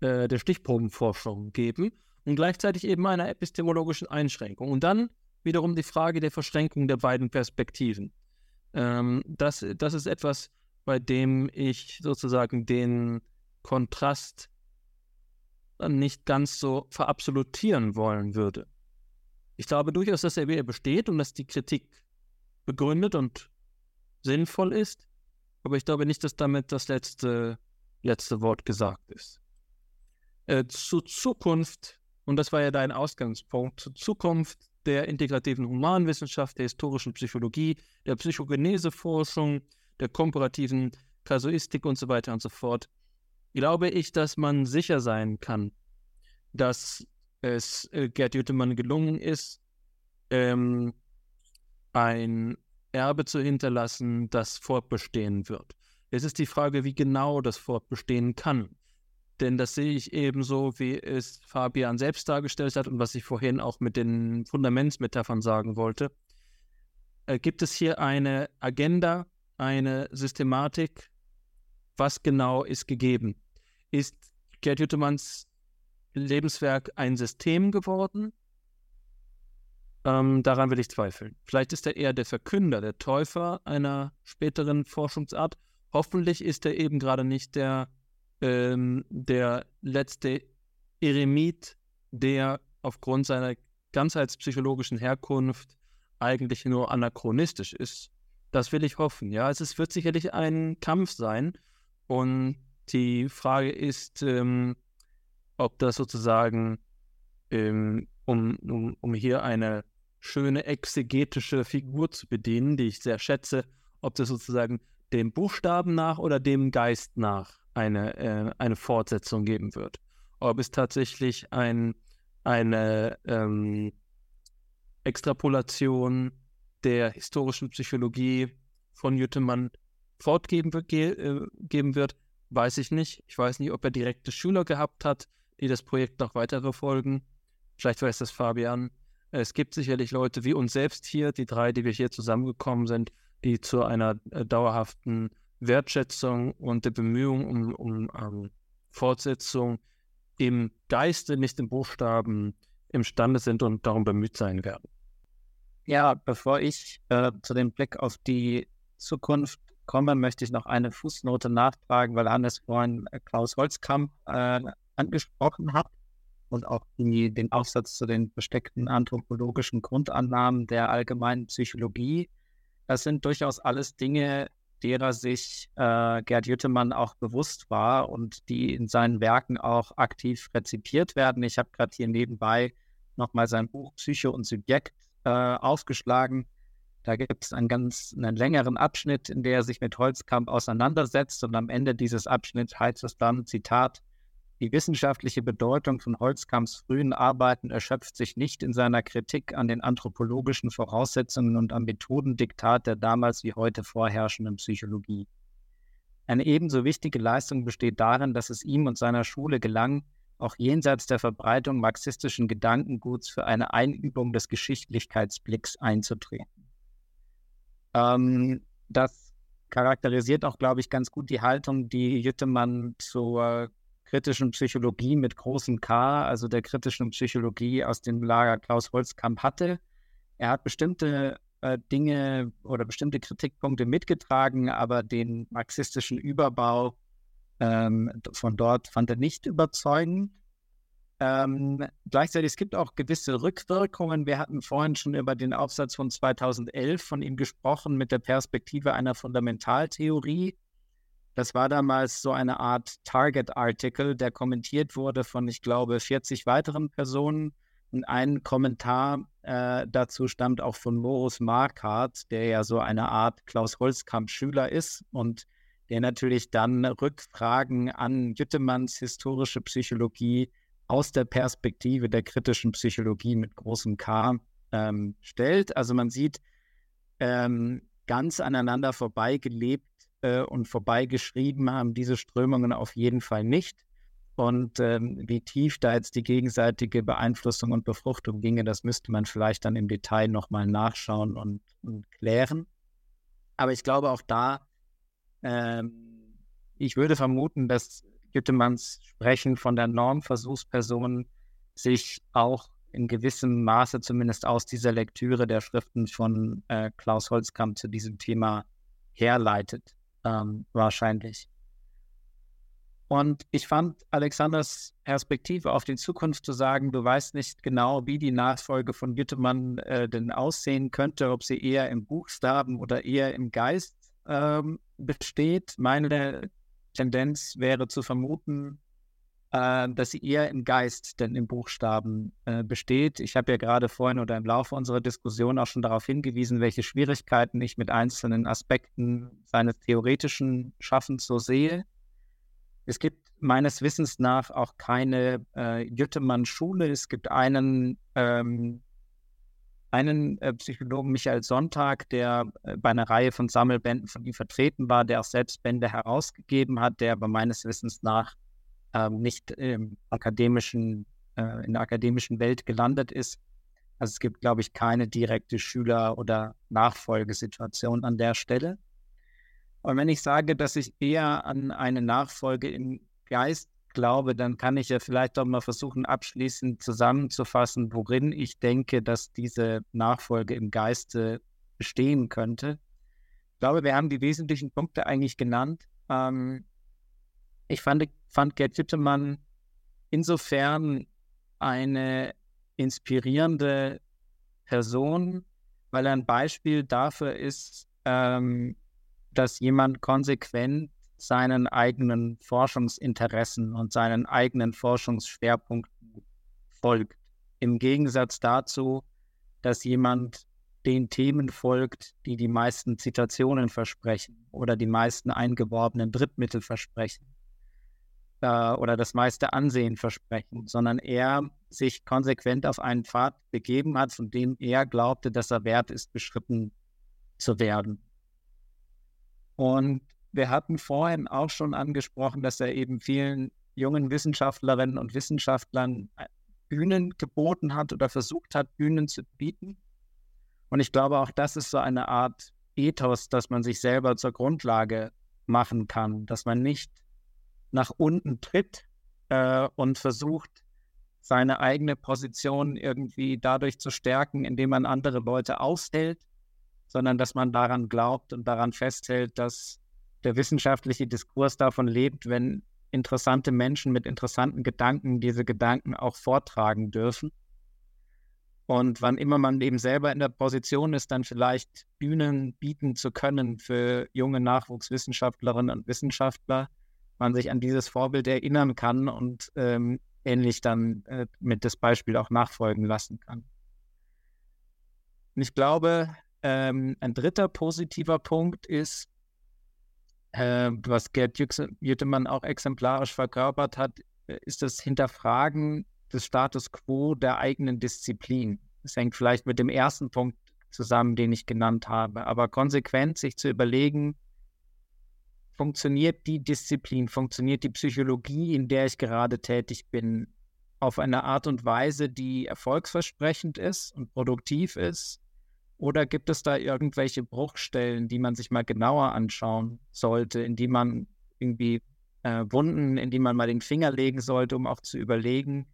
äh, der Stichprobenforschung geben und gleichzeitig eben einer epistemologischen Einschränkung. Und dann wiederum die Frage der Verschränkung der beiden Perspektiven. Ähm, das, das ist etwas, bei dem ich sozusagen den Kontrast nicht ganz so verabsolutieren wollen würde. Ich glaube durchaus, dass er wieder besteht und dass die Kritik begründet und sinnvoll ist, aber ich glaube nicht, dass damit das letzte, letzte Wort gesagt ist. Äh, zur Zukunft, und das war ja dein Ausgangspunkt, zur Zukunft der integrativen Humanwissenschaft, der historischen Psychologie, der Psychogeneseforschung, der komparativen Kasuistik und so weiter und so fort, glaube ich, dass man sicher sein kann, dass es äh, Gerd Jüttemann gelungen ist, ähm, ein Erbe zu hinterlassen, das fortbestehen wird. Es ist die Frage, wie genau das fortbestehen kann. Denn das sehe ich ebenso, wie es Fabian selbst dargestellt hat und was ich vorhin auch mit den Fundamentsmetaphern sagen wollte. Äh, gibt es hier eine Agenda, eine Systematik? Was genau ist gegeben? Ist Gerd Jüttemanns Lebenswerk ein System geworden? Ähm, daran will ich zweifeln. Vielleicht ist er eher der Verkünder, der Täufer einer späteren Forschungsart. Hoffentlich ist er eben gerade nicht der ähm, der letzte Eremit, der aufgrund seiner ganzheitspsychologischen Herkunft eigentlich nur anachronistisch ist. Das will ich hoffen. Ja, es wird sicherlich ein Kampf sein. Und die Frage ist, ähm, ob das sozusagen, ähm, um, um, um hier eine schöne exegetische Figur zu bedienen, die ich sehr schätze, ob das sozusagen dem Buchstaben nach oder dem Geist nach eine, äh, eine Fortsetzung geben wird. Ob es tatsächlich ein, eine ähm, Extrapolation der historischen Psychologie von Jüttemann fortgeben wird, ge, äh, geben wird weiß ich nicht. Ich weiß nicht, ob er direkte Schüler gehabt hat, die das Projekt noch weiter verfolgen. Vielleicht weiß das Fabian. Es gibt sicherlich Leute wie uns selbst hier, die drei, die wir hier zusammengekommen sind, die zu einer äh, dauerhaften Wertschätzung und der Bemühung um, um, um Fortsetzung im Geiste, nicht im Buchstaben imstande sind und darum bemüht sein werden. Ja, bevor ich äh, zu dem Blick auf die Zukunft komme, möchte ich noch eine Fußnote nachtragen, weil Hannes vorhin äh, Klaus Holzkamp äh, angesprochen hat und auch die, den Aufsatz zu den versteckten anthropologischen Grundannahmen der allgemeinen Psychologie. Das sind durchaus alles Dinge, derer sich äh, Gerd Jüttemann auch bewusst war und die in seinen Werken auch aktiv rezipiert werden. Ich habe gerade hier nebenbei nochmal sein Buch Psyche und Subjekt äh, aufgeschlagen. Da gibt es einen ganz einen längeren Abschnitt, in der er sich mit Holzkamp auseinandersetzt und am Ende dieses Abschnitts heißt es dann, Zitat, die wissenschaftliche Bedeutung von Holzkamps frühen Arbeiten erschöpft sich nicht in seiner Kritik an den anthropologischen Voraussetzungen und am Methodendiktat der damals wie heute vorherrschenden Psychologie. Eine ebenso wichtige Leistung besteht darin, dass es ihm und seiner Schule gelang, auch jenseits der Verbreitung marxistischen Gedankenguts für eine Einübung des Geschichtlichkeitsblicks einzutreten. Ähm, das charakterisiert auch, glaube ich, ganz gut die Haltung, die Jüttemann zur kritischen Psychologie mit großem K, also der kritischen Psychologie aus dem Lager Klaus Holzkamp hatte. Er hat bestimmte äh, Dinge oder bestimmte Kritikpunkte mitgetragen, aber den marxistischen Überbau ähm, von dort fand er nicht überzeugend. Ähm, gleichzeitig es gibt auch gewisse Rückwirkungen. Wir hatten vorhin schon über den Aufsatz von 2011 von ihm gesprochen mit der Perspektive einer Fundamentaltheorie. Das war damals so eine Art Target-Artikel, der kommentiert wurde von, ich glaube, 40 weiteren Personen. Und ein Kommentar äh, dazu stammt auch von Morus Markart, der ja so eine Art Klaus Holzkamp-Schüler ist und der natürlich dann Rückfragen an Jüttemanns historische Psychologie aus der Perspektive der kritischen Psychologie mit großem K ähm, stellt. Also man sieht ähm, ganz aneinander vorbeigelebt äh, und vorbeigeschrieben haben diese Strömungen auf jeden Fall nicht. Und ähm, wie tief da jetzt die gegenseitige Beeinflussung und Befruchtung ginge, das müsste man vielleicht dann im Detail nochmal nachschauen und, und, klären. Aber ich glaube auch da, ähm, ich würde vermuten, dass Güttemanns Sprechen von der Normversuchsperson sich auch in gewissem Maße zumindest aus dieser Lektüre der Schriften von äh, Klaus Holzkamp zu diesem Thema herleitet ähm, wahrscheinlich. Und ich fand Alexanders Perspektive auf die Zukunft zu sagen, du weißt nicht genau, wie die Nachfolge von Güttemann äh, denn aussehen könnte, ob sie eher im Buchstaben oder eher im Geist ähm, besteht. Meine Tendenz wäre zu vermuten, äh, dass sie eher im Geist denn im Buchstaben äh, besteht. Ich habe ja gerade vorhin oder im Laufe unserer Diskussion auch schon darauf hingewiesen, welche Schwierigkeiten ich mit einzelnen Aspekten seines theoretischen Schaffens so sehe. Es gibt meines Wissens nach auch keine äh, Jüttemann-Schule. Es gibt einen, ähm, einen äh, Psychologen, Michael Sonntag, der äh, bei einer Reihe von Sammelbänden von ihm vertreten war, der auch selbst Bände herausgegeben hat, der aber meines Wissens nach ähm, nicht im akademischen, äh, in der akademischen Welt gelandet ist. Also es gibt, glaube ich, keine direkte Schüler- oder Nachfolgesituation an der Stelle. Und wenn ich sage, dass ich eher an eine Nachfolge im Geist glaube, dann kann ich ja vielleicht auch mal versuchen, abschließend zusammenzufassen, worin ich denke, dass diese Nachfolge im Geiste bestehen könnte. Ich glaube, wir haben die wesentlichen Punkte eigentlich genannt. Ähm, ich fand, fand Gerd Jüttemann insofern eine inspirierende Person, weil er ein Beispiel dafür ist, ähm, dass jemand konsequent seinen eigenen Forschungsinteressen und seinen eigenen Forschungsschwerpunkten folgt. Im Gegensatz dazu, dass jemand den Themen folgt, die die meisten Zitationen versprechen oder die meisten eingeworbenen Drittmittel versprechen äh, oder das meiste Ansehen versprechen, sondern er sich konsequent auf einen Pfad begeben hat, von dem er glaubte, dass er wert ist, beschritten zu werden. Und wir hatten vorhin auch schon angesprochen, dass er eben vielen jungen Wissenschaftlerinnen und Wissenschaftlern äh, Bühnen geboten hat oder versucht hat, Bühnen zu bieten. Und ich glaube, auch das ist so eine Art Ethos, dass man sich selber zur Grundlage machen kann, dass man nicht nach unten tritt äh, und versucht, seine eigene Position irgendwie dadurch zu stärken, indem man andere Leute aushält, sondern dass man daran glaubt und daran festhält, dass der wissenschaftliche Diskurs davon lebt, wenn interessante Menschen mit interessanten Gedanken diese Gedanken auch vortragen dürfen. Und wann immer man eben selber in der Position ist, dann vielleicht Bühnen bieten zu können für junge Nachwuchswissenschaftlerinnen und Wissenschaftler, man sich an dieses Vorbild erinnern kann und ähm, ähnlich dann äh, mit das Beispiel auch nachfolgen lassen kann. Und ich glaube, ähm, ein dritter positiver Punkt ist, äh, was Gerd Jüttemann auch exemplarisch verkörpert hat, äh, ist das Hinterfragen des Status quo der eigenen Disziplin. Das hängt vielleicht mit dem ersten Punkt zusammen, den ich genannt habe, aber konsequent sich zu überlegen, funktioniert die Disziplin, funktioniert die Psychologie, in der ich gerade tätig bin, auf eine Art und Weise, die erfolgsversprechend ist und produktiv ist? Oder gibt es da irgendwelche Bruchstellen, die man sich mal genauer anschauen sollte, in die man irgendwie äh, Wunden, in die man mal den Finger legen sollte, um auch zu überlegen,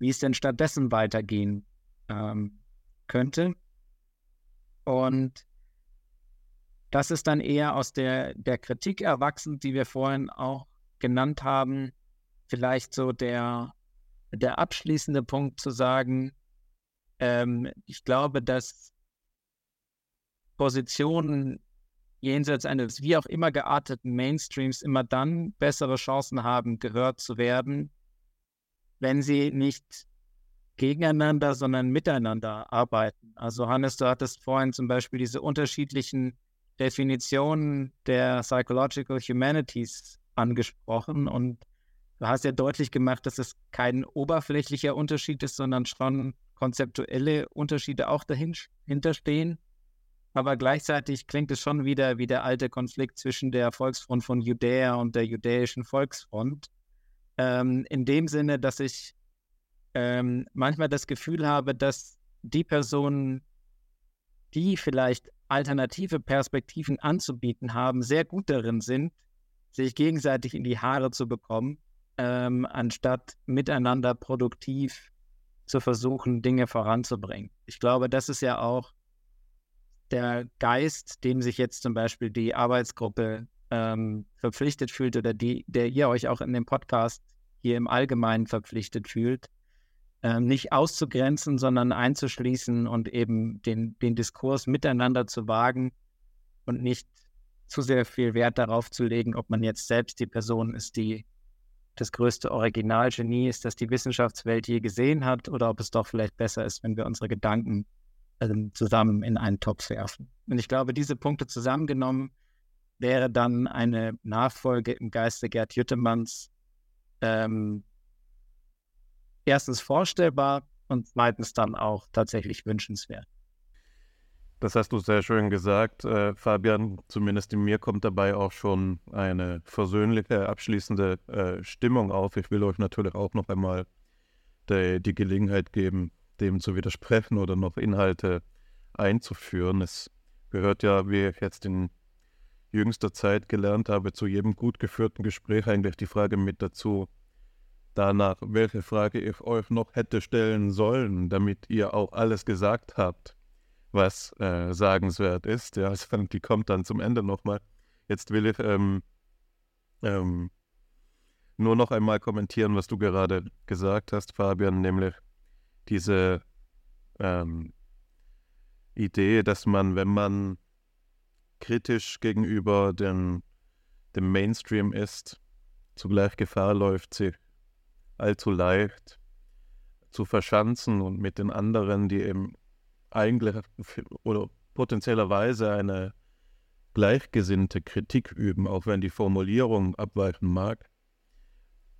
wie es denn stattdessen weitergehen ähm, könnte? Und das ist dann eher aus der, der Kritik erwachsen, die wir vorhin auch genannt haben. Vielleicht so der, der abschließende Punkt zu sagen, ähm, ich glaube, dass Positionen jenseits eines wie auch immer gearteten Mainstreams immer dann bessere Chancen haben, gehört zu werden, wenn sie nicht gegeneinander, sondern miteinander arbeiten. Also Hannes, du hattest vorhin zum Beispiel diese unterschiedlichen Definitionen der Psychological Humanities angesprochen und du hast ja deutlich gemacht, dass es kein oberflächlicher Unterschied ist, sondern schon konzeptuelle Unterschiede auch dahinter stehen. Aber gleichzeitig klingt es schon wieder wie der alte Konflikt zwischen der Volksfront von Judäa und der jüdischen Volksfront. Ähm, in dem Sinne, dass ich ähm, manchmal das Gefühl habe, dass die Personen, die vielleicht alternative Perspektiven anzubieten haben, sehr gut darin sind, sich gegenseitig in die Haare zu bekommen, ähm, anstatt miteinander produktiv zu versuchen, Dinge voranzubringen. Ich glaube, das ist ja auch der Geist, dem sich jetzt zum Beispiel die Arbeitsgruppe ähm, verpflichtet fühlt oder die, der ihr euch auch in dem Podcast hier im Allgemeinen verpflichtet fühlt, ähm, nicht auszugrenzen, sondern einzuschließen und eben den, den Diskurs miteinander zu wagen und nicht zu sehr viel Wert darauf zu legen, ob man jetzt selbst die Person ist, die das größte Originalgenie ist, das die Wissenschaftswelt je gesehen hat, oder ob es doch vielleicht besser ist, wenn wir unsere Gedanken ähm, zusammen in einen Topf werfen. Und ich glaube, diese Punkte zusammengenommen wäre dann eine Nachfolge im Geiste Gerd Jüttemanns ähm, erstens vorstellbar und zweitens dann auch tatsächlich wünschenswert. Das hast du sehr schön gesagt, äh, Fabian. Zumindest in mir kommt dabei auch schon eine versöhnliche, abschließende äh, Stimmung auf. Ich will euch natürlich auch noch einmal die, die Gelegenheit geben, dem zu widersprechen oder noch Inhalte einzuführen. Es gehört ja, wie ich jetzt in jüngster Zeit gelernt habe, zu jedem gut geführten Gespräch eigentlich die Frage mit dazu, danach, welche Frage ich euch noch hätte stellen sollen, damit ihr auch alles gesagt habt, was äh, sagenswert ist. Ja, also die kommt dann zum Ende nochmal. Jetzt will ich ähm, ähm, nur noch einmal kommentieren, was du gerade gesagt hast, Fabian, nämlich diese ähm, Idee, dass man, wenn man kritisch gegenüber den, dem Mainstream ist, zugleich Gefahr läuft, sich allzu leicht zu verschanzen und mit den anderen, die eben eigentlich oder potenziellerweise eine gleichgesinnte Kritik üben, auch wenn die Formulierung abweichen mag,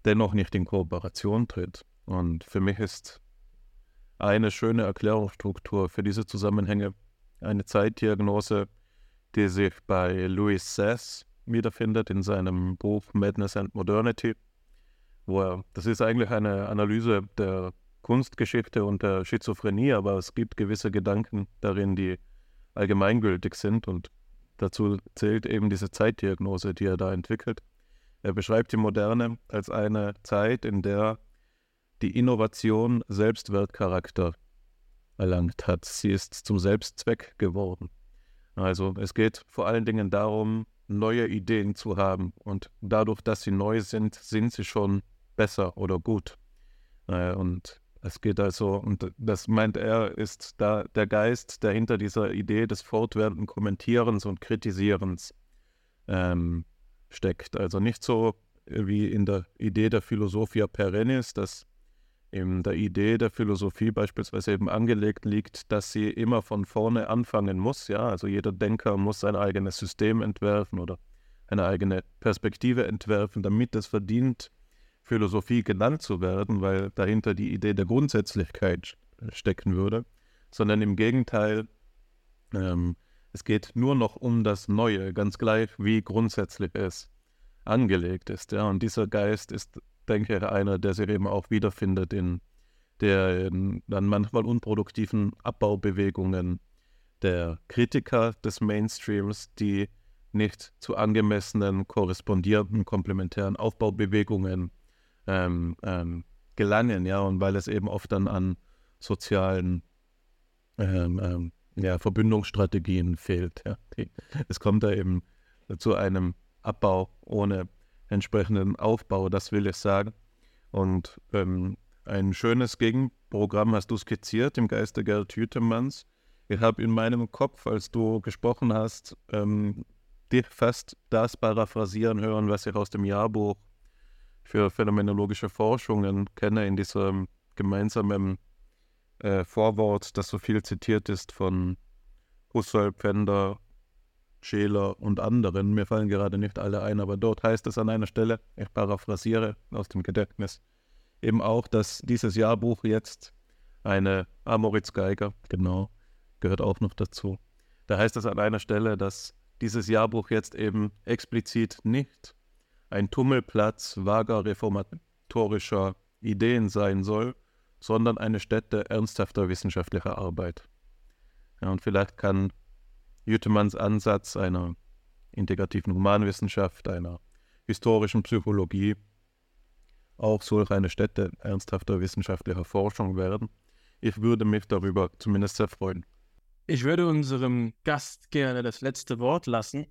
dennoch nicht in Kooperation tritt. Und für mich ist eine schöne Erklärungsstruktur für diese Zusammenhänge, eine Zeitdiagnose, die sich bei Louis Sess wiederfindet in seinem Buch Madness and Modernity, wo er, das ist eigentlich eine Analyse der Kunstgeschichte und der Schizophrenie, aber es gibt gewisse Gedanken darin, die allgemeingültig sind und dazu zählt eben diese Zeitdiagnose, die er da entwickelt. Er beschreibt die Moderne als eine Zeit, in der die Innovation Selbstwertcharakter erlangt hat. Sie ist zum Selbstzweck geworden. Also es geht vor allen Dingen darum, neue Ideen zu haben und dadurch, dass sie neu sind, sind sie schon besser oder gut. Und es geht also, und das meint er, ist da der Geist, der hinter dieser Idee des fortwährenden Kommentierens und Kritisierens ähm, steckt. Also nicht so wie in der Idee der Philosophia perennis, dass in der Idee der Philosophie beispielsweise eben angelegt liegt, dass sie immer von vorne anfangen muss. Ja, also jeder Denker muss sein eigenes System entwerfen oder eine eigene Perspektive entwerfen, damit es verdient, Philosophie genannt zu werden, weil dahinter die Idee der Grundsätzlichkeit stecken würde, sondern im Gegenteil, ähm, es geht nur noch um das Neue, ganz gleich wie grundsätzlich es angelegt ist. Ja? Und dieser Geist ist, denke ich, einer, der sich eben auch wiederfindet in der in dann manchmal unproduktiven Abbaubewegungen der Kritiker des Mainstreams, die nicht zu angemessenen, korrespondierenden, komplementären Aufbaubewegungen ähm, ähm, gelangen, ja, und weil es eben oft dann an sozialen ähm, ähm, ja, Verbündungsstrategien fehlt. Ja. Die, es kommt da eben zu einem Abbau ohne entsprechenden Aufbau, das will ich sagen. Und ähm, ein schönes Gegenprogramm hast du skizziert im Geiste Gerd Hütemanns. Ich habe in meinem Kopf, als du gesprochen hast, ähm, dich fast das paraphrasieren hören, was ich aus dem Jahrbuch für phänomenologische Forschungen kenne, in diesem gemeinsamen äh, Vorwort, das so viel zitiert ist von Husserl, Pfänder, Scheler und anderen. Mir fallen gerade nicht alle ein, aber dort heißt es an einer Stelle, ich paraphrasiere aus dem Gedächtnis, eben auch, dass dieses Jahrbuch jetzt eine, ah, Moritz Geiger, genau, gehört auch noch dazu. Da heißt es an einer Stelle, dass dieses Jahrbuch jetzt eben explizit nicht ein Tummelplatz vager reformatorischer Ideen sein soll, sondern eine Stätte ernsthafter wissenschaftlicher Arbeit. Ja, und vielleicht kann Jütemanns Ansatz einer integrativen Humanwissenschaft, einer historischen Psychologie auch solch eine Stätte ernsthafter wissenschaftlicher Forschung werden. Ich würde mich darüber zumindest sehr freuen. Ich würde unserem Gast gerne das letzte Wort lassen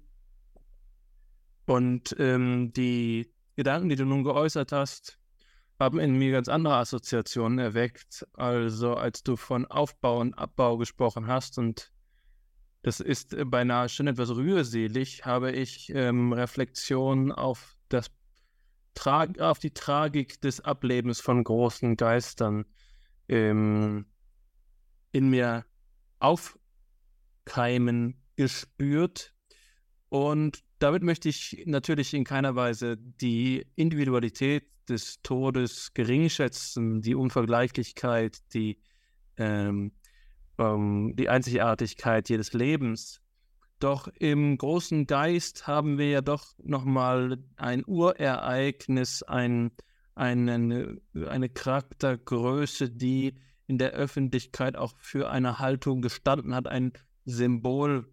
und ähm, die Gedanken, die du nun geäußert hast, haben in mir ganz andere Assoziationen erweckt, also als du von Aufbau und Abbau gesprochen hast. Und das ist beinahe schon etwas rührselig, habe ich ähm, Reflexionen auf, das Tra auf die Tragik des Ablebens von großen Geistern ähm, in mir aufkeimen gespürt. Und damit möchte ich natürlich in keiner Weise die Individualität des Todes geringschätzen, die Unvergleichlichkeit, die, ähm, ähm, die Einzigartigkeit jedes Lebens. Doch im großen Geist haben wir ja doch nochmal ein Urereignis, ein, eine, eine Charaktergröße, die in der Öffentlichkeit auch für eine Haltung gestanden hat, ein Symbol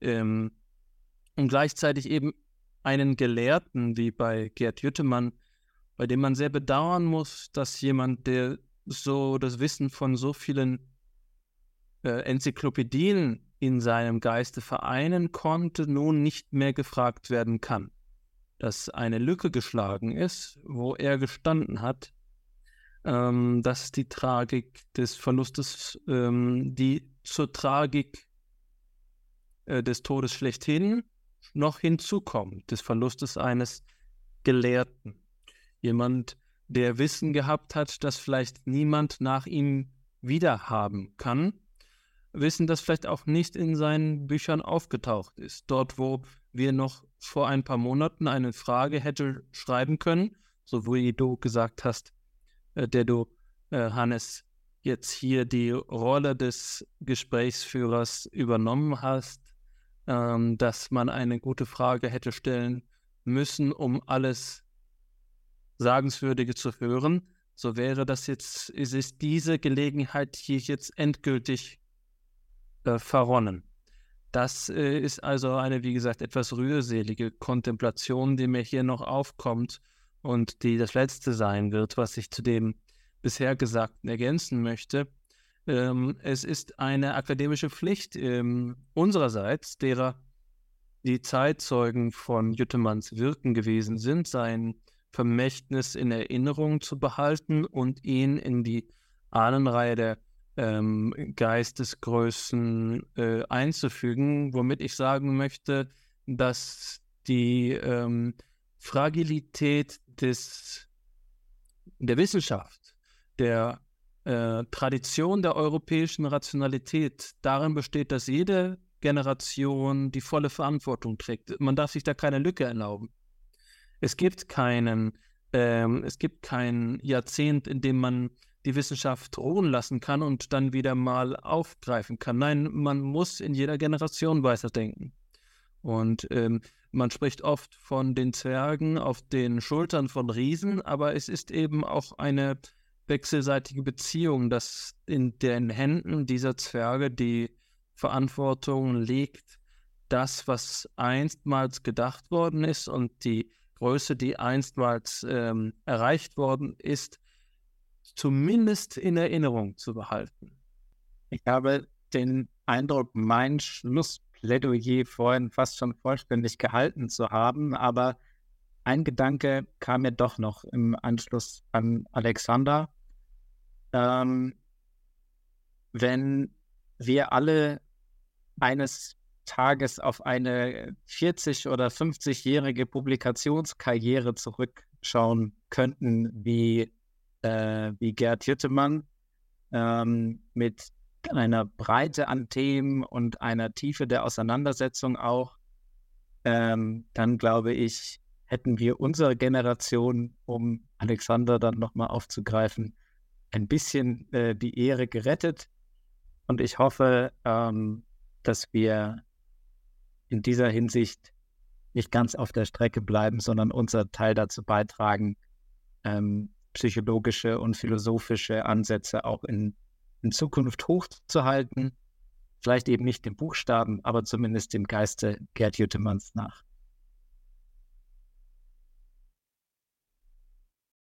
ähm, und gleichzeitig eben einen Gelehrten wie bei Gerd Jüttemann, bei dem man sehr bedauern muss, dass jemand, der so das Wissen von so vielen äh, Enzyklopädien in seinem Geiste vereinen konnte, nun nicht mehr gefragt werden kann. Dass eine Lücke geschlagen ist, wo er gestanden hat, ähm, das ist die Tragik des Verlustes, ähm, die zur Tragik äh, des Todes schlechthin noch hinzukommt, des Verlustes eines Gelehrten. Jemand, der Wissen gehabt hat, das vielleicht niemand nach ihm wiederhaben kann. Wissen, das vielleicht auch nicht in seinen Büchern aufgetaucht ist. Dort, wo wir noch vor ein paar Monaten eine Frage hätte schreiben können, so wie du gesagt hast, äh, der du, äh, Hannes, jetzt hier die Rolle des Gesprächsführers übernommen hast, ähm, dass man eine gute Frage hätte stellen müssen, um alles Sagenswürdige zu hören. So wäre das jetzt, ist, diese Gelegenheit hier jetzt endgültig äh, verronnen. Das äh, ist also eine, wie gesagt, etwas rührselige Kontemplation, die mir hier noch aufkommt und die das letzte sein wird, was ich zu dem bisher Gesagten ergänzen möchte. Ähm, es ist eine akademische Pflicht ähm, unsererseits, derer die Zeitzeugen von Jüttemanns Wirken gewesen sind, sein Vermächtnis in Erinnerung zu behalten und ihn in die Ahnenreihe der ähm, Geistesgrößen äh, einzufügen, womit ich sagen möchte, dass die ähm, Fragilität des, der Wissenschaft, der äh, Tradition der europäischen Rationalität darin besteht, dass jede Generation die volle Verantwortung trägt. Man darf sich da keine Lücke erlauben. Es gibt keinen, ähm, es gibt kein Jahrzehnt, in dem man die Wissenschaft ruhen lassen kann und dann wieder mal aufgreifen kann. Nein, man muss in jeder Generation weiterdenken. Und ähm, man spricht oft von den Zwergen auf den Schultern von Riesen, aber es ist eben auch eine wechselseitige Beziehung, dass in den Händen dieser Zwerge die Verantwortung liegt, das, was einstmals gedacht worden ist und die Größe, die einstmals ähm, erreicht worden ist, zumindest in Erinnerung zu behalten. Ich habe den Eindruck, mein Schlussplädoyer vorhin fast schon vollständig gehalten zu haben, aber ein Gedanke kam mir doch noch im Anschluss an Alexander. Ähm, wenn wir alle eines Tages auf eine 40- oder 50-jährige Publikationskarriere zurückschauen könnten, wie äh, wie Gerd Jüttemann ähm, mit einer Breite an Themen und einer Tiefe der Auseinandersetzung auch, ähm, dann glaube ich, hätten wir unsere Generation, um Alexander dann nochmal aufzugreifen, ein bisschen äh, die Ehre gerettet. Und ich hoffe, ähm, dass wir in dieser Hinsicht nicht ganz auf der Strecke bleiben, sondern unser Teil dazu beitragen, ähm, psychologische und philosophische Ansätze auch in, in Zukunft hochzuhalten. Vielleicht eben nicht dem Buchstaben, aber zumindest dem Geiste Gerd Jüttemanns nach.